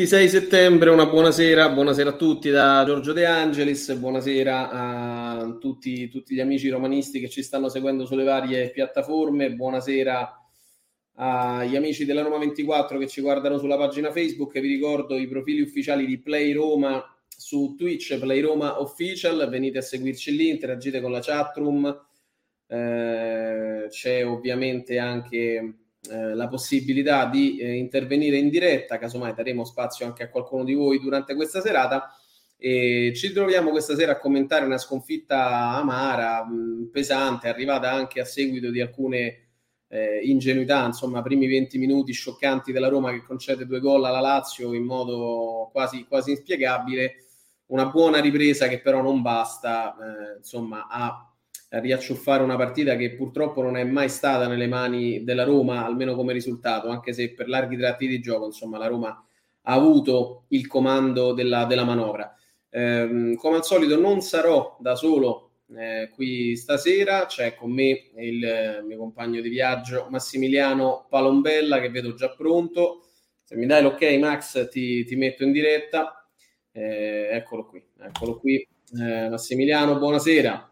26 settembre, una buonasera, buonasera a tutti da Giorgio De Angelis, buonasera a tutti, tutti, gli amici romanisti che ci stanno seguendo sulle varie piattaforme, buonasera agli amici della Roma 24 che ci guardano sulla pagina Facebook, vi ricordo i profili ufficiali di Play Roma su Twitch, Play Roma Official, venite a seguirci lì, interagite con la chatroom, eh, c'è ovviamente anche eh, la possibilità di eh, intervenire in diretta, casomai daremo spazio anche a qualcuno di voi durante questa serata. E ci troviamo questa sera a commentare una sconfitta amara, mh, pesante, arrivata anche a seguito di alcune eh, ingenuità, insomma, primi 20 minuti scioccanti della Roma che concede due gol alla Lazio in modo quasi, quasi inspiegabile. Una buona ripresa che però non basta, eh, insomma, a riacciuffare una partita che purtroppo non è mai stata nelle mani della Roma, almeno come risultato, anche se per larghi tratti di gioco, insomma, la Roma ha avuto il comando della, della manovra. Eh, come al solito non sarò da solo eh, qui stasera, c'è con me il eh, mio compagno di viaggio Massimiliano Palombella che vedo già pronto. Se mi dai l'ok Max ti, ti metto in diretta. Eh, eccolo qui, eccolo qui. Eh, Massimiliano, buonasera.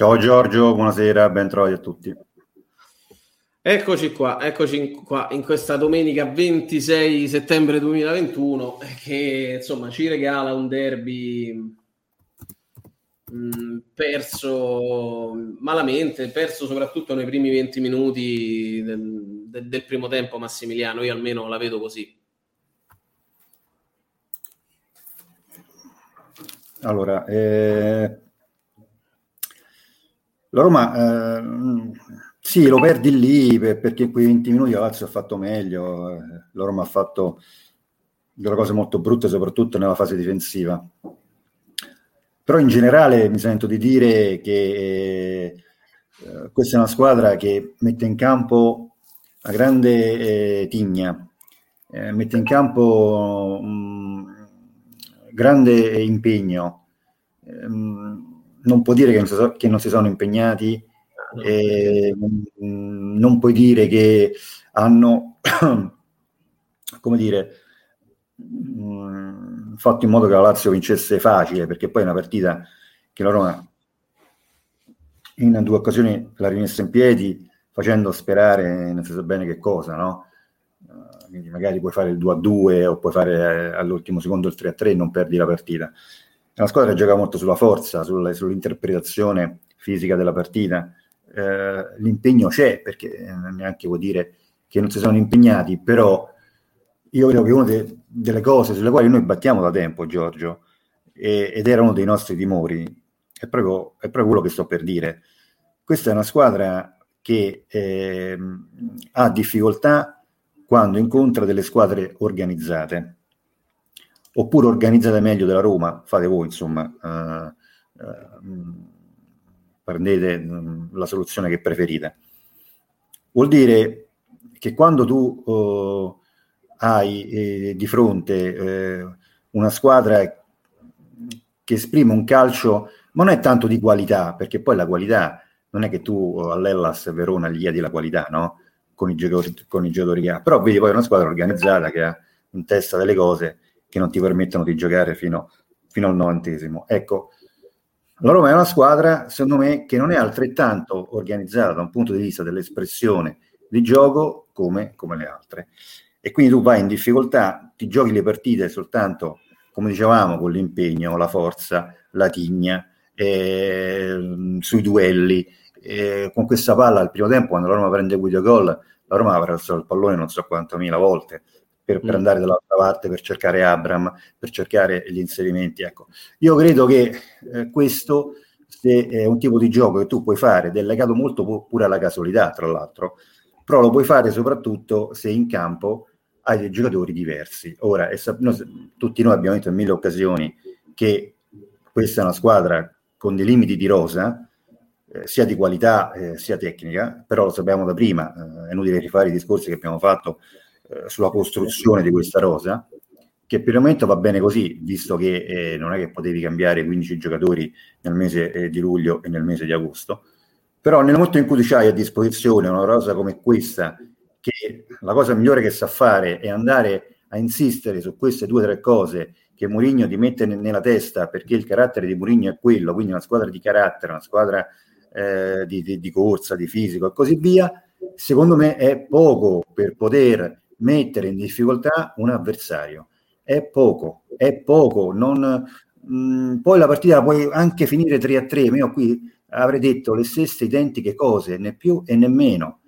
Ciao Giorgio, buonasera, ben trovati a tutti. Eccoci qua, eccoci qua in questa domenica 26 settembre 2021 che insomma ci regala un derby mh, mm, perso malamente, perso soprattutto nei primi 20 minuti del, del, del primo tempo Massimiliano, io almeno la vedo così. Allora, eh, la Roma, eh, sì, lo perdi lì perché in quei 20 minuti la Lazio ha fatto meglio, eh, la Roma ha fatto delle cose molto brutte, soprattutto nella fase difensiva. Però in generale mi sento di dire che eh, questa è una squadra che mette in campo una grande eh, tigna, eh, mette in campo un grande impegno. Um, non può dire che non si, so, che non si sono impegnati, eh, non puoi dire che hanno, come dire, mh, mm, fatto in modo che la Lazio vincesse facile, perché poi è una partita che la Roma in due occasioni l'ha rimessa in piedi facendo sperare non si sa bene che cosa, no? Uh, quindi magari puoi fare il 2 a 2 o puoi fare eh, all'ultimo secondo il 3 a 3 e non perdi la partita. È una squadra che gioca molto sulla forza, sul, sull'interpretazione fisica della partita. Eh, l'impegno c'è, perché eh, neanche vuol dire che non si sono impegnati, però io credo che una de- delle cose sulle quali noi battiamo da tempo, Giorgio, e- ed era uno dei nostri timori, è proprio, è proprio quello che sto per dire. Questa è una squadra che eh, ha difficoltà quando incontra delle squadre organizzate oppure organizzate meglio della Roma, fate voi insomma, uh, uh, prendete uh, la soluzione che preferite. Vuol dire che quando tu hai eh, di fronte eh, una squadra che esprime un calcio, ma non è tanto di qualità, perché poi la qualità non è che tu all'Ellas Verona gli diedi la qualità, no? Con i giocatori, con i giocatori che ha, però vedi poi una squadra organizzata che ha in testa delle cose che non ti permettono di giocare fino fino al novantesimo. Ecco, la Roma è una squadra, secondo me, che non è altrettanto organizzata da un punto di vista dell'espressione di gioco come, come le altre. E quindi tu vai in difficoltà, ti giochi le partite soltanto, come dicevamo, con l'impegno, la forza, la tigna, eh, sui duelli. Eh, con questa palla al primo tempo, quando la Roma prende video gol, la Roma avrà alzato il pallone non so quantomila volte per, per, mm. andare dall'altra parte, per cercare Abram, per cercare gli inserimenti. Ecco. Io credo che eh, questo se è un tipo di gioco che tu puoi fare ed è legato molto pu- pure alla casualità, tra l'altro, però lo puoi fare soprattutto se in campo hai dei giocatori diversi. Ora, noi, tutti noi abbiamo detto in mille occasioni che questa è una squadra con dei limiti di rosa, eh, sia di qualità eh, sia tecnica, però lo sappiamo da prima, eh, è inutile rifare i discorsi che abbiamo fatto eh, sulla costruzione di questa rosa, che per il momento va bene così, visto che eh, non è che potevi cambiare 15 giocatori nel mese eh, di luglio e nel mese di agosto, però nel momento in cui tu hai a disposizione una rosa come questa, che la cosa migliore che sa fare è andare a insistere su queste due o tre cose che Mourinho ti mette nella testa perché il carattere di Mourinho è quello, quindi una squadra di carattere, una squadra eh, di, di, di, corsa, di fisico e così via, secondo me è poco per poter mettere in difficoltà un avversario. È poco, è poco. Non, mh, mm, poi la partita puoi anche finire 3 a 3. Io qui avrei detto le stesse identiche cose, né più e né meno.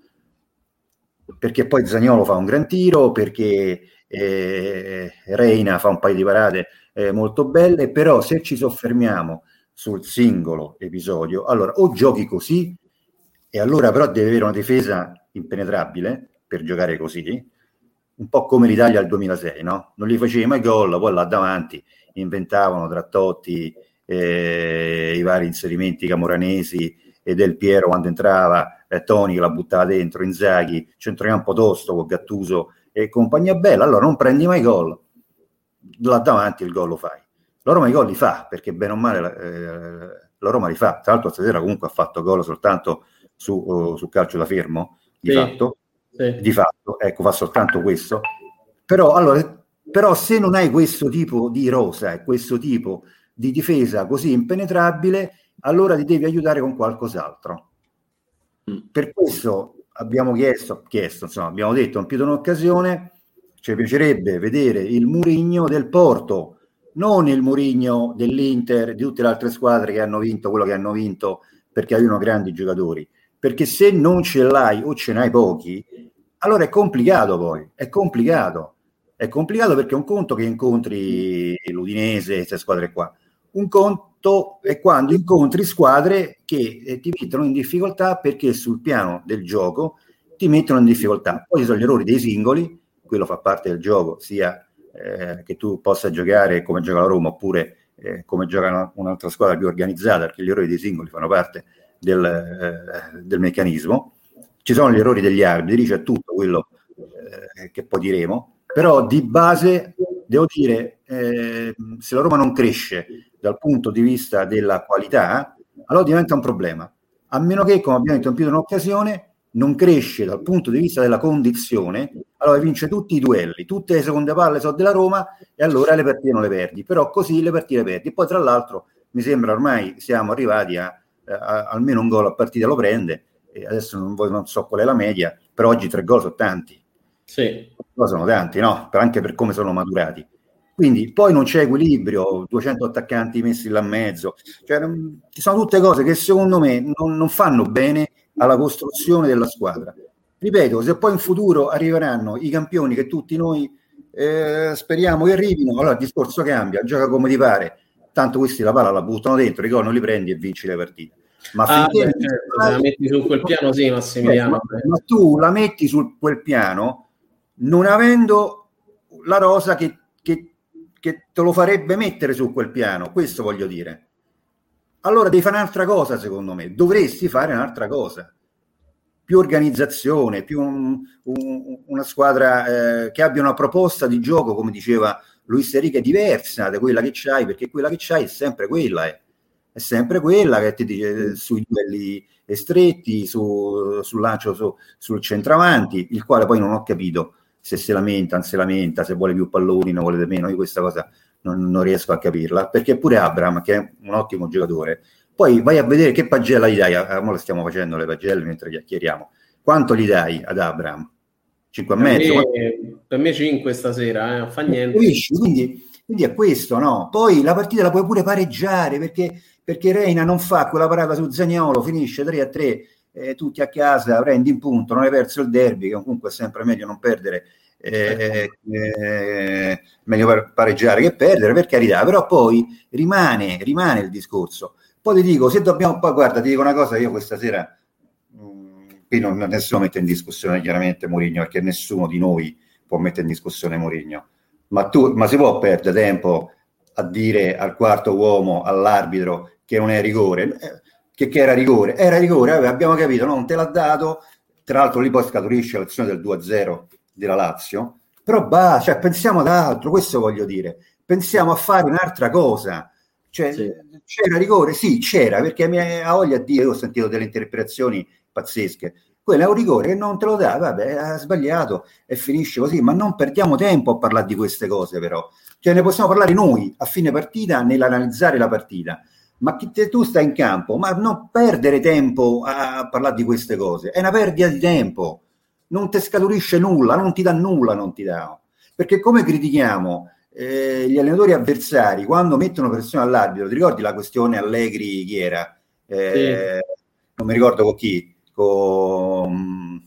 Perché poi Zagnolo fa un gran tiro, perché eh, Reina fa un paio di parate eh, molto belle, però se ci soffermiamo sul singolo episodio, allora o giochi così, e allora però devi avere una difesa impenetrabile per giocare così, un po' come l'Italia al 2006, no? Non gli facevi mai gol, poi là davanti inventavano tra Totti eh, i vari inserimenti camoranesi e Del Piero quando entrava, eh, Toni che la buttava dentro, Inzaghi, centrocampo tosto con Gattuso e compagnia bella, allora non prendi mai gol, là davanti il gol lo fai. La Roma i gol li fa, perché bene o male eh, la Roma li fa. Tra l'altro stasera comunque ha fatto gol soltanto su, uh, su calcio da fermo, di sì, fatto. Sì. Di fatto, ecco, fa soltanto questo. Però, allora, però se non hai questo tipo di rosa e questo tipo di difesa così impenetrabile, allora ti devi aiutare con qualcos'altro. Mm. Per questo abbiamo chiesto, chiesto insomma, abbiamo detto in più di un'occasione, ci piacerebbe vedere il Murigno del Porto, non il Murigno dell'Inter, di tutte le altre squadre che hanno vinto quello che hanno vinto perché avevano grandi giocatori. Perché se non ce l'hai o ce n'hai pochi, allora è complicato poi, è complicato. È complicato perché è un conto che incontri l'Udinese, queste squadre qua. Un conto è quando incontri squadre che eh, ti mettono in difficoltà perché sul piano del gioco ti mettono in difficoltà. Poi ci sono gli errori dei singoli, quello fa parte del gioco, sia eh, che tu possa giocare come gioca la Roma oppure eh, come gioca una, un'altra squadra più organizzata, perché gli errori dei singoli fanno parte del, eh, del meccanismo. Ci sono gli errori degli arbitri, c'è tutto quello eh, che poi diremo, però di base devo dire, eh, se la Roma non cresce dal punto di vista della qualità, allora diventa un problema. A meno che, come abbiamo detto in più di un'occasione, non cresce dal punto di vista della condizione, allora vince tutti i duelli, tutte le seconde palle sono della Roma e allora le partite non le perdi, però così le partite le perdi. Poi tra l'altro mi sembra ormai siamo arrivati a, a, a almeno un gol a partita lo prende, adesso non, non, so qual è la media, però oggi tre gol sono tanti. Sì. Sono tanti, no? anche per come sono maturati. Quindi poi non c'è equilibrio, 200 attaccanti messi là in mezzo, cioè, ci sono tutte cose che secondo me non, non fanno bene alla costruzione della squadra. Ripeto, se poi in futuro arriveranno i campioni che tutti noi eh, speriamo che arrivino, allora il discorso cambia, gioca come ti pare, tanto questi la palla la buttano dentro, i gol non li prendi e vinci le partite. Ma ah, beh, certo, la metti su quel piano, sì, Massimiliano. Eh, ma, ma, tu la metti su quel piano non avendo la rosa che, che, che te lo farebbe mettere su quel piano, questo voglio dire allora devi fare un'altra cosa, secondo me. Dovresti fare un'altra cosa. Più organizzazione, più un, un, una squadra eh, che abbia una proposta di gioco, come diceva Luis Enrique, diversa da quella che c'hai, perché quella che c'hai è sempre quella. Eh. È sempre quella che ti dice sui duelli stretti, su, sul lancio su, sul centravanti, il quale poi non ho capito se si lamenta, non si lamenta, se vuole più palloni, non vuole meno. Io questa cosa non, non, riesco a capirla, perché pure Abram, che è un ottimo giocatore, poi vai a vedere che pagella gli dai, ora le stiamo facendo le pagelle mentre chiacchieriamo, quanto gli dai ad Abram? 5 e mezzo? Me, per me 5 stasera, eh, non fa niente. Quindi, quindi è questo, no? Poi la partita la puoi pure pareggiare, perché, perché Reina non fa quella parata su Zagnolo, finisce 3 a 3, eh, tutti a casa, prendi in punto, non hai perso il derby, che comunque è sempre meglio non perdere eh, eh, meglio pareggiare che perdere, per carità, però poi rimane, rimane il discorso. Poi ti dico, se dobbiamo, poi guarda, ti dico una cosa, io questa sera, mh, mm, qui non, nessuno mette in discussione chiaramente Mourinho, perché nessuno di noi può mettere in discussione Mourinho, ma, tu, ma si può perdere tempo a dire al quarto uomo, all'arbitro, che non è rigore, eh, che, che era rigore, era rigore, abbiamo capito, non te l'ha dato, tra l'altro lì poi scaturisce l'azione del 2-0 della Lazio, però bah, cioè, pensiamo ad altro, questo voglio dire, pensiamo a fare un'altra cosa. Cioè, sì. c'era rigore? Sì, c'era, perché mi ha voglia di dire, io ho sentito delle interpretazioni pazzesche. Quello è un rigore che non te lo dà, vabbè, ha sbagliato e finisce così, ma non perdiamo tempo a parlare di queste cose però. Cioè ne possiamo parlare noi a fine partita nell'analizzare la partita. Ma chi te, tu stai in campo, ma non perdere tempo a parlare di queste cose, è una perdita di tempo non ti scaturisce nulla, non ti dà nulla, non ti dà. Perché come critichiamo eh, gli allenatori avversari quando mettono pressione all'arbitro, ti ricordi la questione Allegri chi era? Eh, sì. Non mi ricordo con chi, con...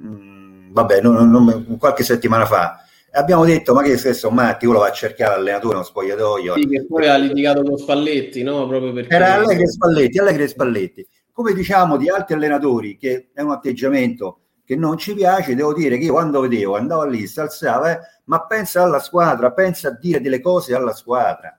Mm, vabbè, non, non, qualche settimana fa. Abbiamo detto, ma che stesso Matti, uno va a cercare l'allenatore, uno spogliatoio. Sì, che poi ha litigato con Spalletti, no? Proprio perché... Era Allegri e Spalletti, Allegri e Spalletti. Come diciamo di altri allenatori, che è un atteggiamento che non ci piace, devo dire che io quando vedevo, andavo lì, si alzava, eh, ma pensa alla squadra, pensa a dire delle cose alla squadra.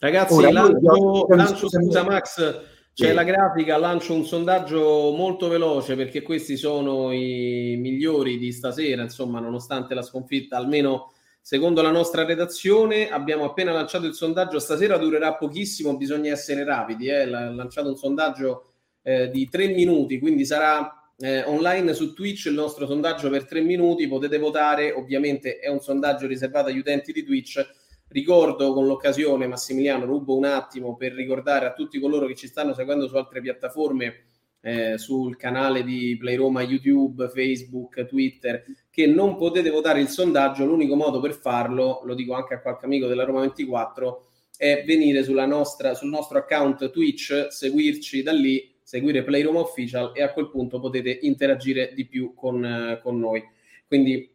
Ragazzi, Ora, lancio, lancio scusa Max, c'è sì. la grafica, lancio un sondaggio molto veloce perché questi sono i migliori di stasera, insomma, nonostante la sconfitta, almeno secondo la nostra redazione, abbiamo appena lanciato il sondaggio, stasera durerà pochissimo, bisogna essere rapidi, eh? lanciato un sondaggio eh, di tre minuti, quindi sarà eh, online su Twitch il nostro sondaggio per tre minuti, potete votare, ovviamente è un sondaggio riservato agli utenti di Twitch. Ricordo con l'occasione, Massimiliano, rubo un attimo per ricordare a tutti coloro che ci stanno seguendo su altre piattaforme, eh, sul canale di Play Roma, YouTube, Facebook, Twitter, che non potete votare il sondaggio. L'unico modo per farlo, lo dico anche a qualche amico della Roma 24, è venire nostra, sul nostro account Twitch, seguirci da lì seguire Playroom Official e a quel punto potete interagire di più con, eh, con noi. Quindi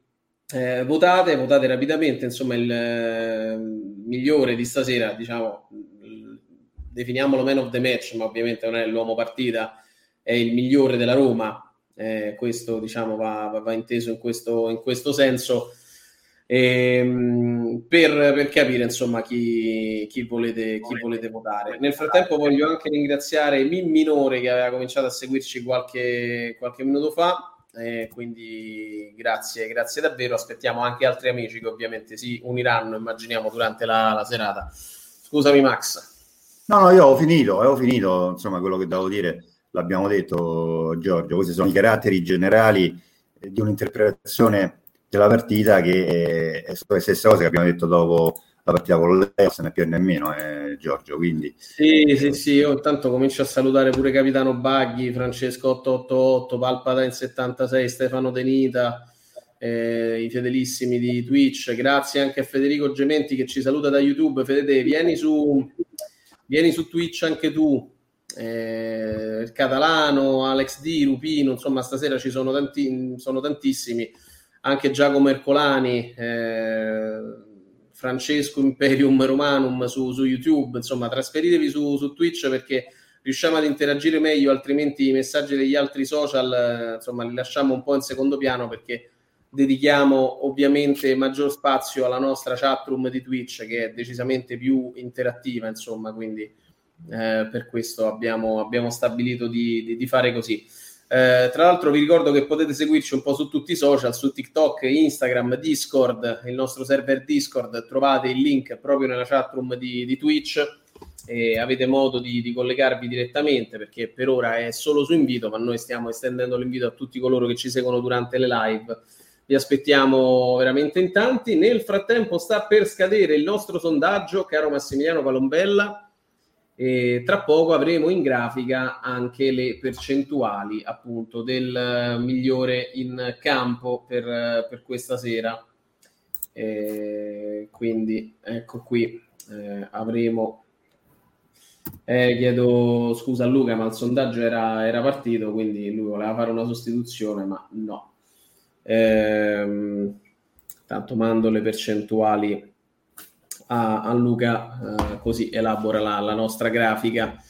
eh, votate, votate rapidamente, insomma il eh, migliore di stasera, diciamo, definiamolo man of the match, ma ovviamente non è l'uomo partita, è il migliore della Roma, eh, questo diciamo va, va, va inteso in questo, in questo senso ehm, per, per, capire insomma chi, chi, volete, chi, volete, votare. Nel frattempo voglio anche ringraziare Min Minore che aveva cominciato a seguirci qualche, qualche minuto fa. Eh, quindi grazie, grazie davvero. Aspettiamo anche altri amici che ovviamente si uniranno, immaginiamo, durante la, la serata. Scusami, Max. No, no, io ho finito, ho finito, insomma, quello che devo dire l'abbiamo detto, Giorgio. Questi sono i caratteri generali di un'interpretazione della partita che è la stessa cosa che abbiamo detto dopo la partita con lei, se ne più nemmeno eh, Giorgio, quindi... Sì, sì, sì, io intanto comincio a salutare pure Capitano Baghi, Francesco 888, Palpata in 76, Stefano Denita, eh, i fedelissimi di Twitch, grazie anche a Federico Gementi che ci saluta da YouTube, Fede, vieni su, vieni su Twitch anche tu, eh, il Catalano, Alex D, Rupino, insomma stasera ci sono, tanti, sono tantissimi. Anche Giacomo Ercolani, eh, Francesco Imperium Romanum su, su, YouTube, insomma trasferitevi su, su, Twitch perché riusciamo ad interagire meglio, altrimenti i messaggi degli altri social eh, insomma li lasciamo un po' in secondo piano perché dedichiamo ovviamente maggior spazio alla nostra chat room di Twitch che è decisamente più interattiva, insomma, quindi eh, per questo abbiamo, abbiamo stabilito di, di, di fare così. Eh, tra l'altro vi ricordo che potete seguirci un po' su tutti i social, su TikTok, Instagram, Discord, il nostro server Discord, trovate il link proprio nella chat room di, di Twitch e avete modo di, di, collegarvi direttamente perché per ora è solo su invito, ma noi stiamo estendendo l'invito a tutti coloro che ci seguono durante le live Vi aspettiamo veramente in tanti. Nel frattempo sta per scadere il nostro sondaggio, caro Massimiliano Palombella. E tra poco avremo in grafica anche le percentuali appunto del migliore in campo per, per questa sera. E quindi ecco qui eh, avremo. Eh, chiedo scusa a Luca, ma il sondaggio era, era partito, quindi lui voleva fare una sostituzione, ma no. Ehm, tanto mando le percentuali a, a Luca, eh, così elabora la, la nostra grafica.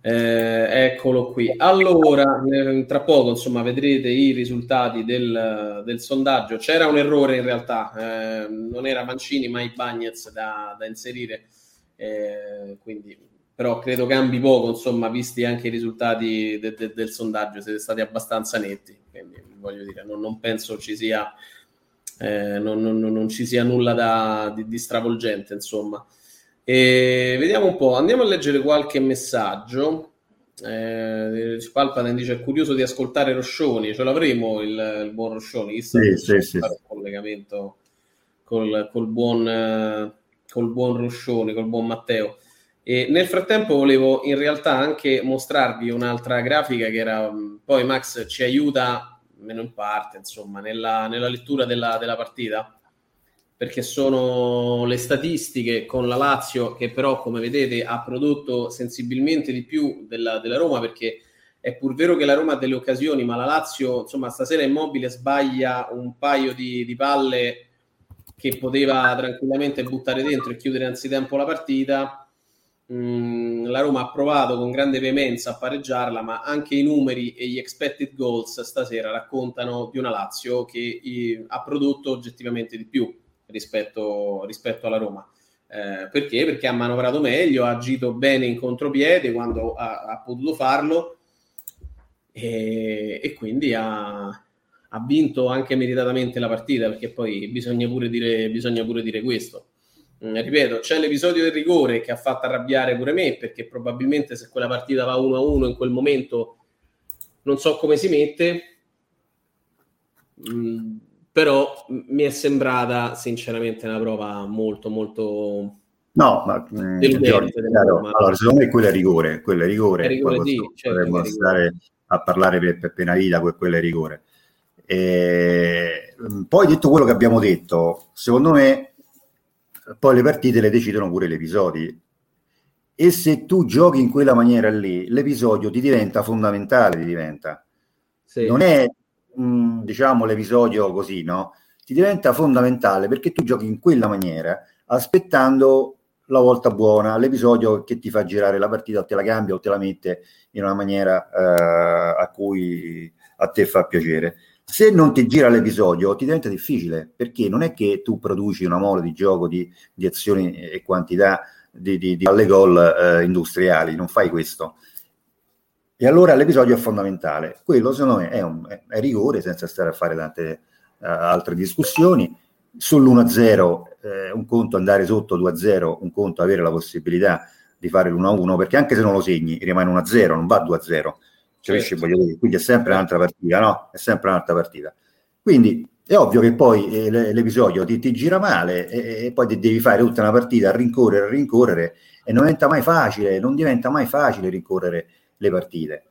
Eh, eccolo qui. Allora, eh, tra poco insomma vedrete i risultati del, del sondaggio. C'era un errore in realtà, eh, non era Mancini ma i Bagnets da, da inserire, eh, quindi però credo cambi poco, insomma, visti anche i risultati de, de, del sondaggio, siete stati abbastanza netti, quindi voglio dire, non, non penso ci sia, eh, non, non, non, ci sia nulla da, di, di stravolgente, insomma. E vediamo un po', andiamo a leggere qualche messaggio. Eh, Palpatine dice è curioso di ascoltare Roscioni, ce l'avremo il, il buon Roscioni, chissà sì, sì, sì. fare un collegamento col, col, buon, col buon Roscioni, col buon Matteo. E nel frattempo volevo in realtà anche mostrarvi un'altra grafica che era, poi Max ci aiuta, meno in parte, insomma, nella, nella lettura della, della, partita, perché sono le statistiche con la Lazio che però, come vedete, ha prodotto sensibilmente di più della, della Roma, perché è pur vero che la Roma ha delle occasioni, ma la Lazio, insomma, stasera immobile sbaglia un paio di, di palle che poteva tranquillamente buttare dentro e chiudere anzitempo la partita Mm, la Roma ha provato con grande veemenza a pareggiarla, ma anche i numeri e gli expected goals stasera raccontano di una Lazio che i, ha prodotto oggettivamente di più rispetto, rispetto alla Roma. Eh, perché? Perché ha manovrato meglio, ha agito bene in contropiede quando ha, ha potuto farlo e, e quindi ha, ha, vinto anche meritatamente la partita, perché poi bisogna pure dire, bisogna pure dire questo. Mm, ripeto, c'è l'episodio del rigore che ha fatto arrabbiare pure me, perché probabilmente se quella partita va 1-1 in quel momento non so come si mette, mm, però mi è sembrata sinceramente una prova molto molto No, ma mm, Giorgio, allora, secondo me quello è rigore, quello è rigore, è rigore sì, certo potremmo stare a parlare per, per penalità, quello è rigore. E, poi detto quello che abbiamo detto, secondo me poi le partite le decidono pure gli episodi. E se tu giochi in quella maniera lì, l'episodio ti diventa fondamentale, ti diventa. Sì. Non è, mh, mm, diciamo, l'episodio così, no? Ti diventa fondamentale perché tu giochi in quella maniera, aspettando la volta buona, l'episodio che ti fa girare la partita o te la cambia o te la mette in una maniera eh, a cui a te fa piacere se non ti gira l'episodio ti diventa difficile perché non è che tu produci una mole di gioco di, di azioni e quantità di, di, di alle gol eh, industriali, non fai questo. E allora l'episodio è fondamentale. Quello secondo me è, un, è, rigore senza stare a fare tante uh, altre discussioni. Sull'1-0 eh, un conto andare sotto 2-0, un conto avere la possibilità di fare l'1-1 perché anche se non lo segni rimane 1-0, non va 2-0 Certo. Quindi è sempre un'altra partita, no? È sempre un'altra partita. Quindi è ovvio che poi eh, l'episodio ti, ti, gira male e, e poi devi fare tutta una partita a rincorrere, a rincorrere e non diventa mai facile, non diventa mai facile rincorrere le partite.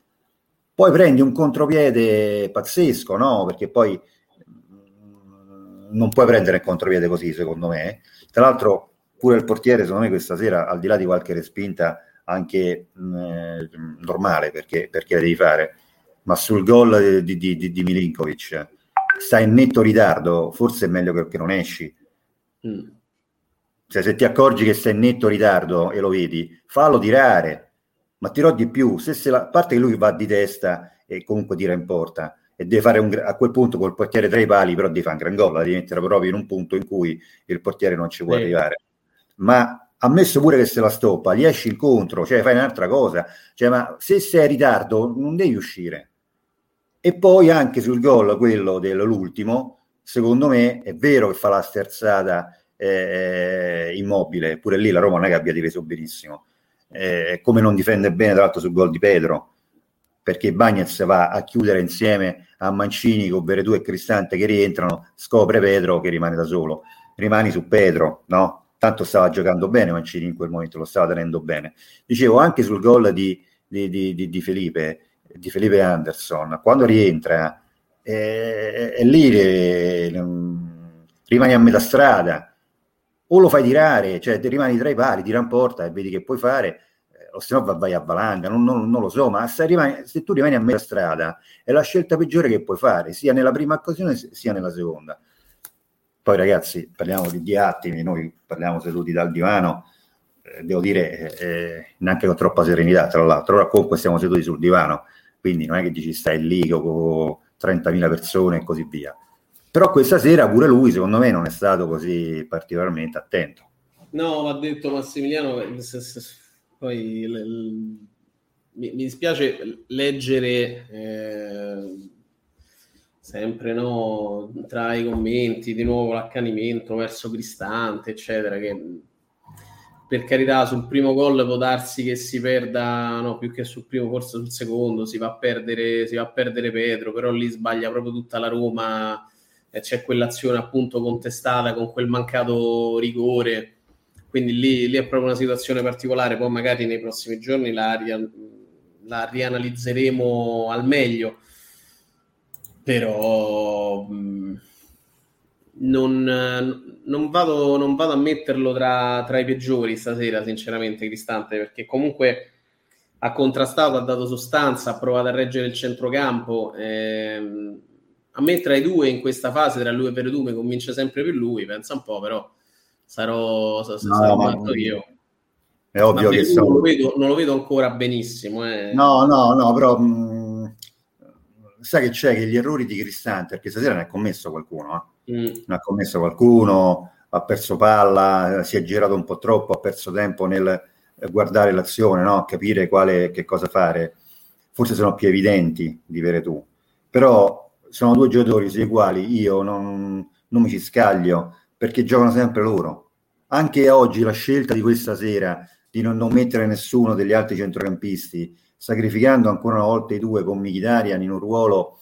Poi prendi un contropiede pazzesco, no? Perché poi mm, non puoi prendere il contropiede così, secondo me. Tra l'altro, pure il portiere, secondo me, questa sera, al di là di qualche respinta, anche mh, eh, normale perché, perché la devi fare, ma sul gol di, di, di, di Milinkovic sta in netto ritardo, forse è meglio che, che non esci. Mm. Cioè, se ti accorgi che stai in netto ritardo e lo vedi, fallo tirare, ma tirò di più. Se, se la, a parte che lui va di testa e comunque tira in porta, e deve fare un, a quel punto col portiere tra i pali, però devi fare un gran gol, la devi mettere proprio in un punto in cui il portiere non ci può sì. arrivare. Ma ammesso pure che se la stoppa, gli esci incontro, cioè fai un'altra cosa, cioè, ma se sei in ritardo non devi uscire. E poi anche sul gol, quello dell'ultimo, secondo me è vero che fa la sterzata eh, immobile, pure lì la Roma non è che abbia difeso benissimo, eh, come non difende bene tra l'altro sul gol di Pedro, perché Bagnez va a chiudere insieme a Mancini con Veretù e Cristante che rientrano, scopre Pedro che rimane da solo. Rimani su Pedro, no? Tanto stava giocando bene Mancini in quel momento, lo stava tenendo bene. Dicevo anche sul gol di, di, di, di Felipe, Felipe Anderson, quando rientra, è, è lì che rimani a metà strada, o lo fai tirare, cioè rimani tra i pali, tira in porta e vedi che puoi fare, o se no vai a valanga, non, non, non, lo so, ma se, rimani, se, tu rimani a metà strada è la scelta peggiore che puoi fare, sia nella prima occasione sia nella seconda. Poi ragazzi, parliamo di, di attimi, noi parliamo seduti dal divano, eh, devo dire eh, eh neanche con troppa serenità, tra l'altro, ora comunque stiamo seduti sul divano, quindi non è che dici stai lì con 30.000 persone e così via. Però questa sera pure lui, secondo me, non è stato così particolarmente attento. No, va detto Massimiliano, poi l, mi, mi, dispiace leggere eh, sempre no, tra i commenti di nuovo l'accanimento verso Cristante, eccetera, che per carità sul primo gol può darsi che si perda, no, più che sul primo, forse sul secondo, si va a perdere, si va a perdere Pedro, però lì sbaglia proprio tutta la Roma e c'è quell'azione appunto contestata con quel mancato rigore. Quindi lì, lì, è proprio una situazione particolare, poi magari nei prossimi giorni la, la rianalizzeremo al meglio, però mh, non, non, vado, non, vado, a metterlo tra, tra, i peggiori stasera, sinceramente, Cristante, perché comunque ha contrastato, ha dato sostanza, ha provato a reggere il centrocampo. Ehm, a me tra i due in questa fase, tra lui e Veretume, convince sempre più lui, pensa un po', però sarò, sarò, no, sarò io. È ovvio che sono... non, lo vedo, non lo vedo ancora benissimo. Eh. No, no, no, però mh, mm, sai che c'è che gli errori di Cristante, perché stasera ne ha commesso qualcuno, eh? mm. ne ha commesso qualcuno, ha perso palla, si è girato un po' troppo, ha perso tempo nel guardare l'azione, no? capire quale, che cosa fare. Forse sono più evidenti di Veretù, però sono due giocatori sui quali io non, non mi ci scaglio perché giocano sempre loro. Anche oggi la scelta di questa sera di non, non mettere nessuno degli altri centrocampisti, sacrificando ancora una volta i due con Mkhitaryan in un ruolo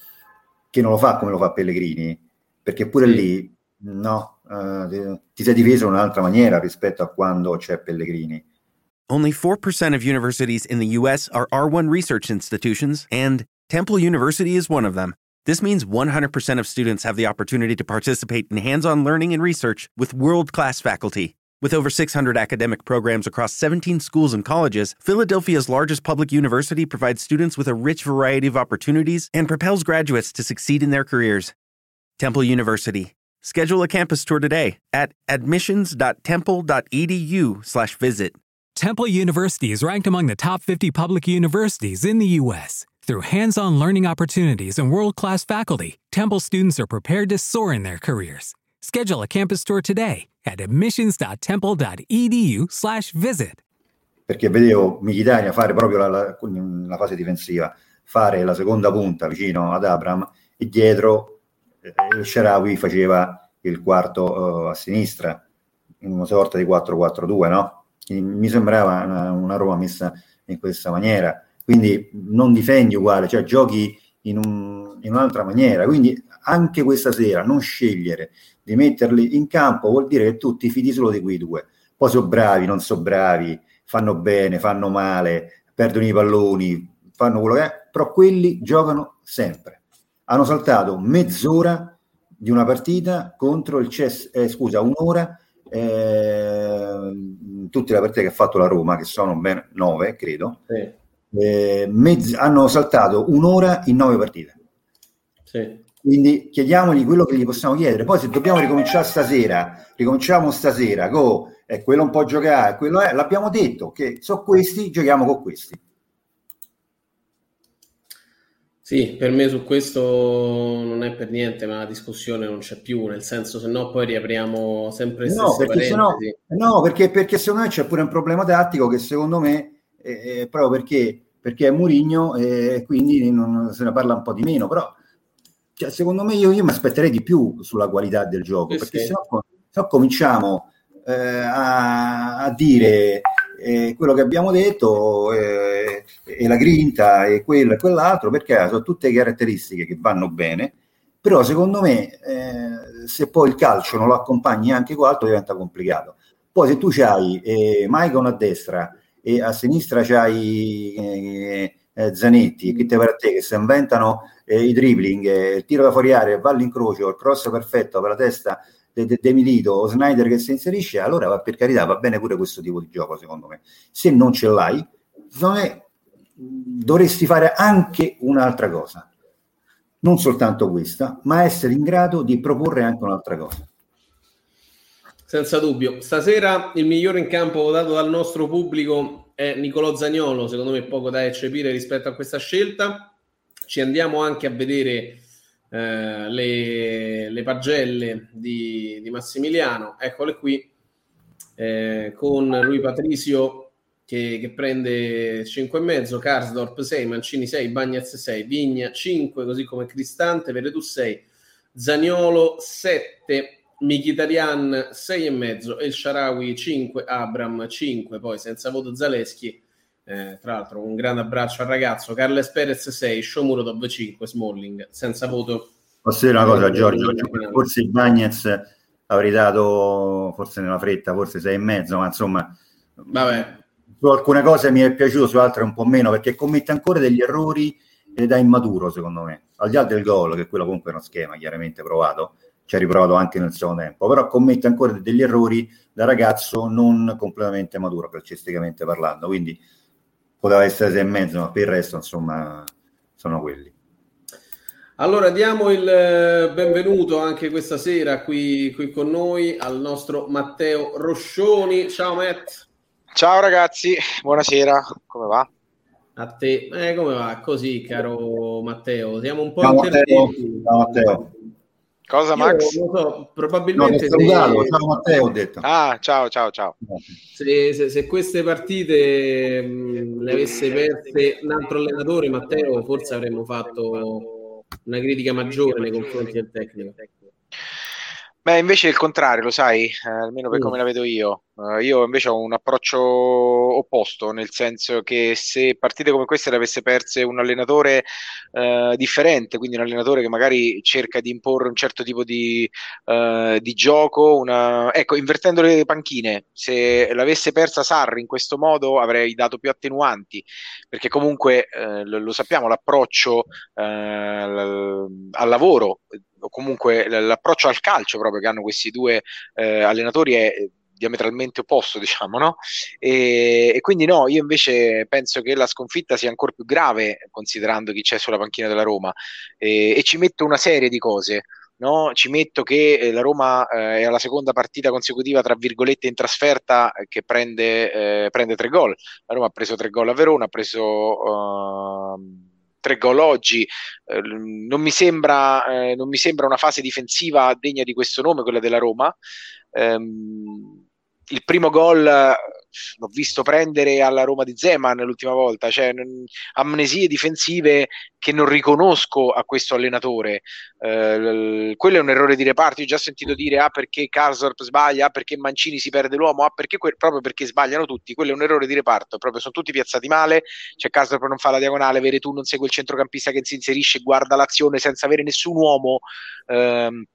che non lo fa come lo fa Pellegrini, perché pure sì. lì no, uh, ti sei difeso in un'altra maniera rispetto a quando c'è Pellegrini. Only 4% of universities in the US are R1 research institutions and Temple University is one of them. This means 100% of students have the opportunity to participate in hands on learning and research with world class faculty. With over 600 academic programs across 17 schools and colleges, Philadelphia's largest public university provides students with a rich variety of opportunities and propels graduates to succeed in their careers. Temple University. Schedule a campus tour today at admissions.temple.edu/visit. Temple University is ranked among the top 50 public universities in the U.S. Through hands on learning opportunities and world class faculty, Temple students are prepared to soar in their careers. Schedule a campus tour today at admissions.temple.edu/slash visit. Perché vedevo Mkhitaryan fare proprio la, la, la, fase difensiva, fare la seconda punta vicino ad Abram e dietro eh, Sharawi faceva il quarto uh, a sinistra, in una sorta di 4-4-2, no? Mi sembrava una, una Roma messa in questa maniera quindi non difendi uguale, cioè giochi in, un, in un'altra maniera. Quindi anche questa sera non scegliere di metterli in campo vuol dire che tu ti fidi solo di quei due. Poi sono bravi, non sono bravi, fanno bene, fanno male, perdono i palloni, fanno quello che è, però quelli giocano sempre. Hanno saltato mezz'ora di una partita contro il CES, eh, scusa, un'ora eh, tutte le partite che ha fatto la Roma, che sono ben nove, credo. Sì eh, mezz- hanno saltato un'ora in nove partite. Sì. Quindi chiediamogli quello che gli possiamo chiedere. Poi se dobbiamo ricominciare stasera, ricominciamo stasera, go, e quello un po' giocare, quello è, l'abbiamo detto che sono questi, giochiamo con questi. Sì, per me su questo non è per niente, ma la discussione non c'è più, nel senso se no poi riapriamo sempre no, perché sennò, no, perché, perché secondo me c'è pure un problema tattico che secondo me, eh, proprio perché perché è Murigno e quindi non, se ne parla un po' di meno, però cioè, secondo me io, io mi aspetterei di più sulla qualità del gioco, eh perché sì. se, no, cominciamo eh, a, a, dire eh, quello che abbiamo detto, eh, e la grinta e quello e quell'altro, perché sono tutte caratteristiche che vanno bene, però secondo me eh, se poi il calcio non lo accompagni anche con altro diventa complicato. Poi se tu c'hai eh, Maicon a destra e a sinistra c'hai eh, Zanetti, che te per te, che si inventano eh, i dribbling, eh, il tiro da fuori area, va all'incrocio, il cross perfetto per la testa De, de, de Milito o Snyder che si inserisce, allora va, per carità va bene pure questo tipo di gioco secondo me. Se non ce l'hai, me dovresti fare anche un'altra cosa, non soltanto questa, ma essere in grado di proporre anche un'altra cosa. Senza dubbio. Stasera il migliore in campo votato dal nostro pubblico è Nicolò Zagnolo, secondo me poco da eccepire rispetto a questa scelta. Ci andiamo anche a vedere eh, le, le, pagelle di, di, Massimiliano, eccole qui, eh, con lui Patrizio che, che prende 5,5, Karsdorp 6, Mancini 6, Bagnaz 6, Vigna 5, così come Cristante, Veretù 6, Zaniolo 7, Mkhitaryan 6,5, El Sharawi 5, Abram 5, poi senza voto Zaleschi eh, tra l'altro, un grande abbraccio al ragazzo. Carles Perez 6, Shomurodov 5, Smalling senza voto. Posso dire una cosa, Giorgio? Forse il Bagnez avrei dato, forse nella fretta, forse 6 e mezzo, ma insomma, Vabbè. su alcune cose mi è piaciuto, su altre un po' meno, perché commette ancora degli errori ed è immaturo, secondo me. Al di là del gol, che quello comunque è uno schema chiaramente provato, ci ha riprovato anche nel secondo tempo, però commette ancora degli errori da ragazzo non completamente maturo, calcisticamente parlando. Quindi poteva essere sei e mezzo, ma per il resto, insomma, sono quelli. Allora diamo il eh, benvenuto anche questa sera qui, qui con noi al nostro Matteo Roscioni. Ciao Matt. Ciao ragazzi, buonasera, come va? A te, eh, come va? Così, caro Matteo, siamo un po' Ciao Matteo. Ciao Matteo. Cosa Max? Io, so, probabilmente... No, se... Ciao Matteo, ho detto. Ah, ciao, ciao, ciao. Se, se, se queste partite mh, le avesse perse un altro allenatore, Matteo, forse avremmo fatto una critica maggiore nei confronti del tecnico. Beh, invece è il contrario, lo sai, eh, almeno per mm. come la vedo io. Uh, io invece ho un approccio opposto, nel senso che se partite come queste le avesse perse un allenatore uh, differente, quindi un allenatore che magari cerca di imporre un certo tipo di, uh, di gioco, una... ecco, invertendo le panchine, se l'avesse persa Sarri in questo modo avrei dato più attenuanti, perché comunque lo, lo, sappiamo, l'approccio al lavoro o comunque l'approccio al calcio proprio che hanno questi due eh, allenatori è diametralmente opposto, diciamo, no? E, e, quindi no, io invece penso che la sconfitta sia ancora più grave considerando chi c'è sulla panchina della Roma e, e ci metto una serie di cose. No? Ci metto che eh, la Roma eh, è alla seconda partita consecutiva, tra virgolette, in trasferta eh, che prende, eh, prende tre gol. La Roma ha preso tre gol a Verona, ha preso uh, tre gol oggi. Eh, non, mi sembra, eh, non mi sembra una fase difensiva degna di questo nome, quella della Roma. Um, il primo gol l'ho visto prendere alla Roma di Zeman l'ultima volta, cioè amnesie difensive che non riconosco a questo allenatore. Eh, quello è un errore di reparto. Io ho già sentito dire ah perché Karsdorp sbaglia, ah perché Mancini si perde l'uomo, ah perché que- proprio perché sbagliano tutti. Quello è un errore di reparto, proprio sono tutti piazzati male. Cioè Karsdorp non fa la diagonale, vere tu non segue il centrocampista che si inserisce, guarda l'azione senza avere nessun uomo. Ehm,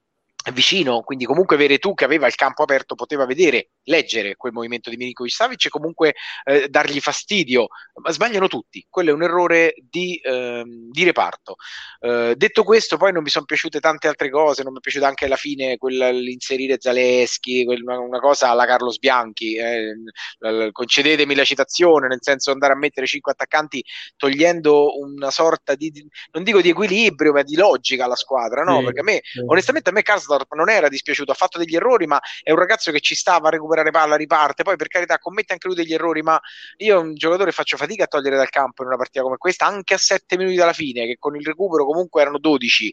vicino, quindi comunque Veretù che aveva il campo aperto poteva vedere, leggere quel movimento di Milinkovic Savic e comunque eh, dargli fastidio, ma sbagliano tutti, quello è un errore di, eh, di reparto. Eh, detto questo, poi non mi sono piaciute tante altre cose, non mi è piaciuta anche alla fine l'inserire Zaleschi, una, una, cosa alla Carlos Bianchi, eh, concedetemi la citazione, nel senso andare a mettere cinque attaccanti togliendo una sorta di, non dico di equilibrio, ma di logica alla squadra, no? Sì, Perché a me, sì. onestamente a me Karsdorp non era dispiaciuto, ha fatto degli errori, ma è un ragazzo che ci stava a recuperare palla, riparte, poi per carità commette anche lui degli errori, ma io un giocatore faccio fatica a togliere dal campo in una partita come questa, anche a 7 minuti dalla fine, che con il recupero comunque erano 12.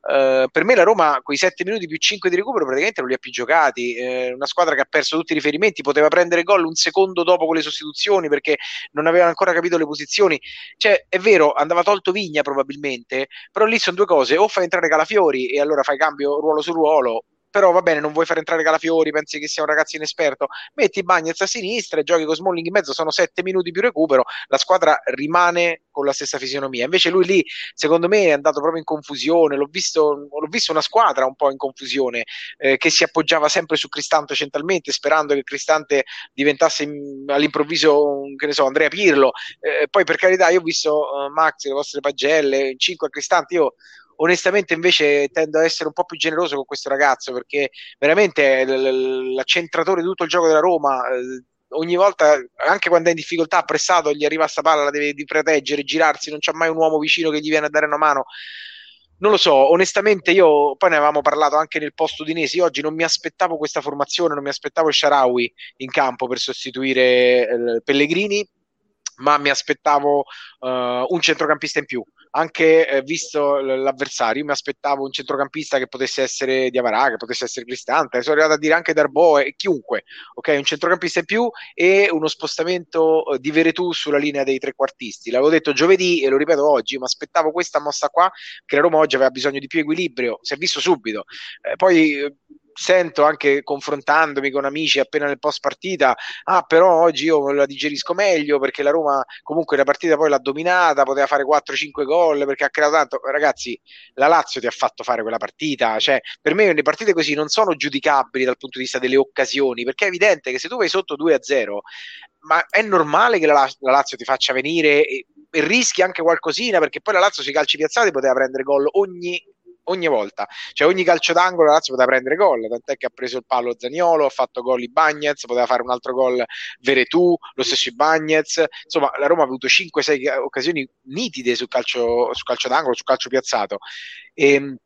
Uh, eh, per me la Roma, quei 7 minuti più 5 di recupero, praticamente non li ha più giocati. Uh, una squadra che ha perso tutti i riferimenti, poteva prendere gol un secondo dopo con le sostituzioni perché non aveva ancora capito le posizioni. Cioè, è vero, andava tolto Vigna probabilmente, però lì sono due cose, o fai entrare Calafiori e allora fai cambio ruolo su ruolo, però va bene, non vuoi far entrare Calafiori, pensi che sia un ragazzo inesperto, metti Bagnez a sinistra e giochi con Smalling in mezzo, sono sette minuti più recupero, la squadra rimane con la stessa fisionomia. Invece lui lì, secondo me, è andato proprio in confusione, l'ho visto, l'ho visto una squadra un po' in confusione, eh, che si appoggiava sempre su Cristante centralmente, sperando che Cristante diventasse in, all'improvviso, che ne so, Andrea Pirlo. Eh, poi per carità, io ho visto uh, Max, le vostre pagelle, in 5 a Cristante, io onestamente invece tendo a essere un po' più generoso con questo ragazzo perché veramente è l'accentratore di tutto il gioco della Roma. Eh, ogni volta, anche quando è in difficoltà, pressato, gli arriva sta palla, la deve proteggere, girarsi, non c'è mai un uomo vicino che gli viene a dare una mano. Non lo so, onestamente io, poi ne avevamo parlato anche nel post udinesi, oggi non mi aspettavo questa formazione, non mi aspettavo Sharawi in campo per sostituire eh, Pellegrini, ma mi aspettavo uh, un centrocampista in più anche eh, visto l'avversario, mi aspettavo un centrocampista che potesse essere Diavarà, che potesse essere Cristante, sono arrivato a dire anche Darbo e chiunque, ok? Un centrocampista in più e uno spostamento eh, di Veretù sulla linea dei trequartisti. L'avevo detto giovedì e lo ripeto oggi, mi aspettavo questa mossa qua, che la Roma oggi aveva bisogno di più equilibrio, si è visto subito. Eh, poi eh, sento anche confrontandomi con amici appena nel post partita, ah però oggi io la digerisco meglio perché la Roma comunque la partita poi l'ha dominata, poteva fare 4-5 gol perché ha creato tanto, ragazzi la Lazio ti ha fatto fare quella partita, cioè per me le partite così non sono giudicabili dal punto di vista delle occasioni, perché è evidente che se tu vai sotto 2-0 ma è normale che la, la Lazio ti faccia venire e, e rischi anche qualcosina perché poi la Lazio sui calci piazzati poteva prendere gol ogni ogni volta, cioè ogni calcio d'angolo la Lazio poteva prendere gol, tant'è che ha preso il palo Zaniolo, ha fatto gol i Bagnez, poteva fare un altro gol Veretù, lo stesso i Bagnez, insomma la Roma ha avuto 5-6 occasioni nitide sul calcio, sul calcio d'angolo, sul calcio piazzato. E, ehm,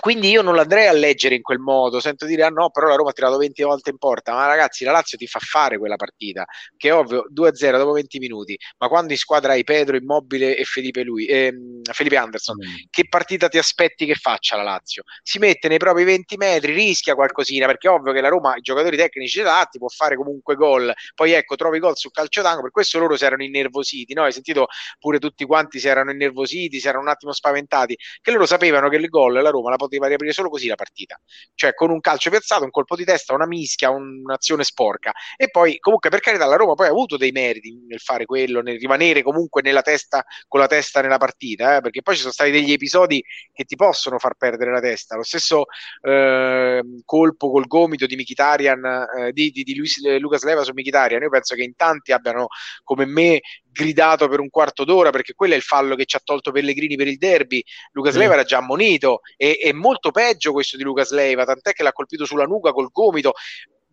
quindi io non l'andrei a leggere in quel modo, sento dire ah no, però la Roma ha tirato 20 volte in porta, ma ragazzi la Lazio ti fa fare quella partita, che è ovvio 2-0 dopo 20 minuti, ma quando in squadra hai Pedro, Immobile e Felipe, lui, ehm, Felipe Anderson, mm. che partita ti aspetti che faccia la Lazio? Si mette nei propri 20 metri, rischia qualcosina, perché è ovvio che la Roma, i giocatori tecnici adatti, può fare comunque gol, poi ecco, trovi gol sul calcio d'angolo, per questo loro si erano innervositi, no? hai sentito pure tutti quanti si erano innervositi, si erano un attimo spaventati, che loro sapevano che il gol la Roma la poteva riaprire solo così la partita, cioè con un calcio piazzato, un colpo di testa, una mischia, un'azione sporca. E poi, comunque, per carità, la Roma poi ha avuto dei meriti nel fare quello, nel rimanere comunque nella testa, con la testa nella partita, eh, perché poi ci sono stati degli episodi che ti possono far perdere la testa. Lo stesso eh, colpo col gomito di Mkhitaryan, eh, di, di, di Luis, Lucas Leva su Mkhitaryan, io penso che in tanti abbiano, come me, gridato per un quarto d'ora perché quello è il fallo che ci ha tolto Pellegrini per il derby. Lucas Leiva era già ammonito e è molto peggio questo di Lucas Leiva, tant'è che l'ha colpito sulla nuca col gomito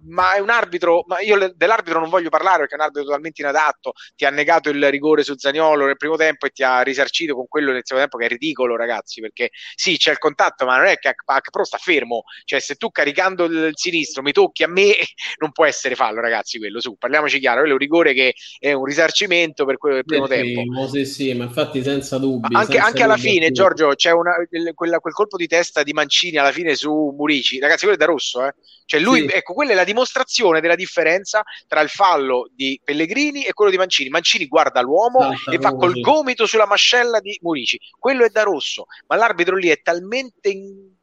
ma è un arbitro, ma io dell'arbitro non voglio parlare perché è un arbitro totalmente inadatto, ti ha negato il rigore su Zagnolo nel primo tempo e ti ha risarcito con quello nel secondo tempo che è ridicolo ragazzi, perché sì c'è il contatto ma non è che Pro sta fermo, cioè se tu caricando il sinistro mi tocchi a me non può essere fallo ragazzi quello, su parliamoci chiaro, quello è un rigore che è un risarcimento per quello del primo sì, tempo. Sì, sì, ma infatti senza dubbi. Anche, senza anche alla fine più. Giorgio c'è una, quella, quel colpo di testa di Mancini alla fine su Murici, ragazzi quello è da rosso eh cioè lui, sì. ecco, quella è la dimostrazione della differenza tra il fallo di Pellegrini e quello di Mancini. Mancini guarda l'uomo Santa e fa col sì. gomito sulla mascella di Murici. Quello è da rosso, ma l'arbitro lì è talmente in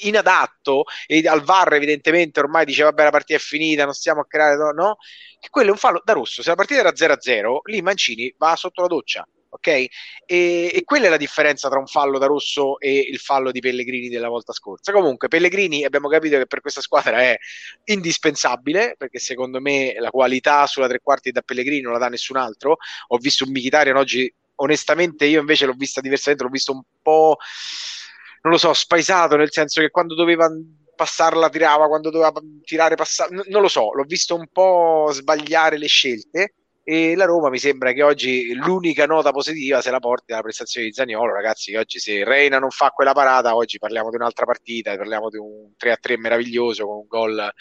inadatto e al VAR evidentemente ormai dice vabbè la partita è finita non stiamo a creare no, no? che quello è un fallo da rosso se la partita era 0-0 lì Mancini va sotto la doccia ok? E, e, quella è la differenza tra un fallo da rosso e il fallo di Pellegrini della volta scorsa. Comunque, Pellegrini abbiamo capito che per questa squadra è indispensabile perché secondo me la qualità sulla tre quarti da Pellegrini non la dà nessun altro. Ho visto un Mkhitaryan oggi, onestamente, io invece l'ho vista diversamente, l'ho visto un po', non lo so, spaesato nel senso che quando doveva passarla tirava, quando doveva tirare passare, non lo so, l'ho visto un po' sbagliare le scelte e la Roma mi sembra che oggi l'unica nota positiva se la porti dalla prestazione di Zaniolo. Ragazzi oggi se Reina non fa quella parata oggi parliamo di un'altra partita parliamo di un 3-3 meraviglioso con un gol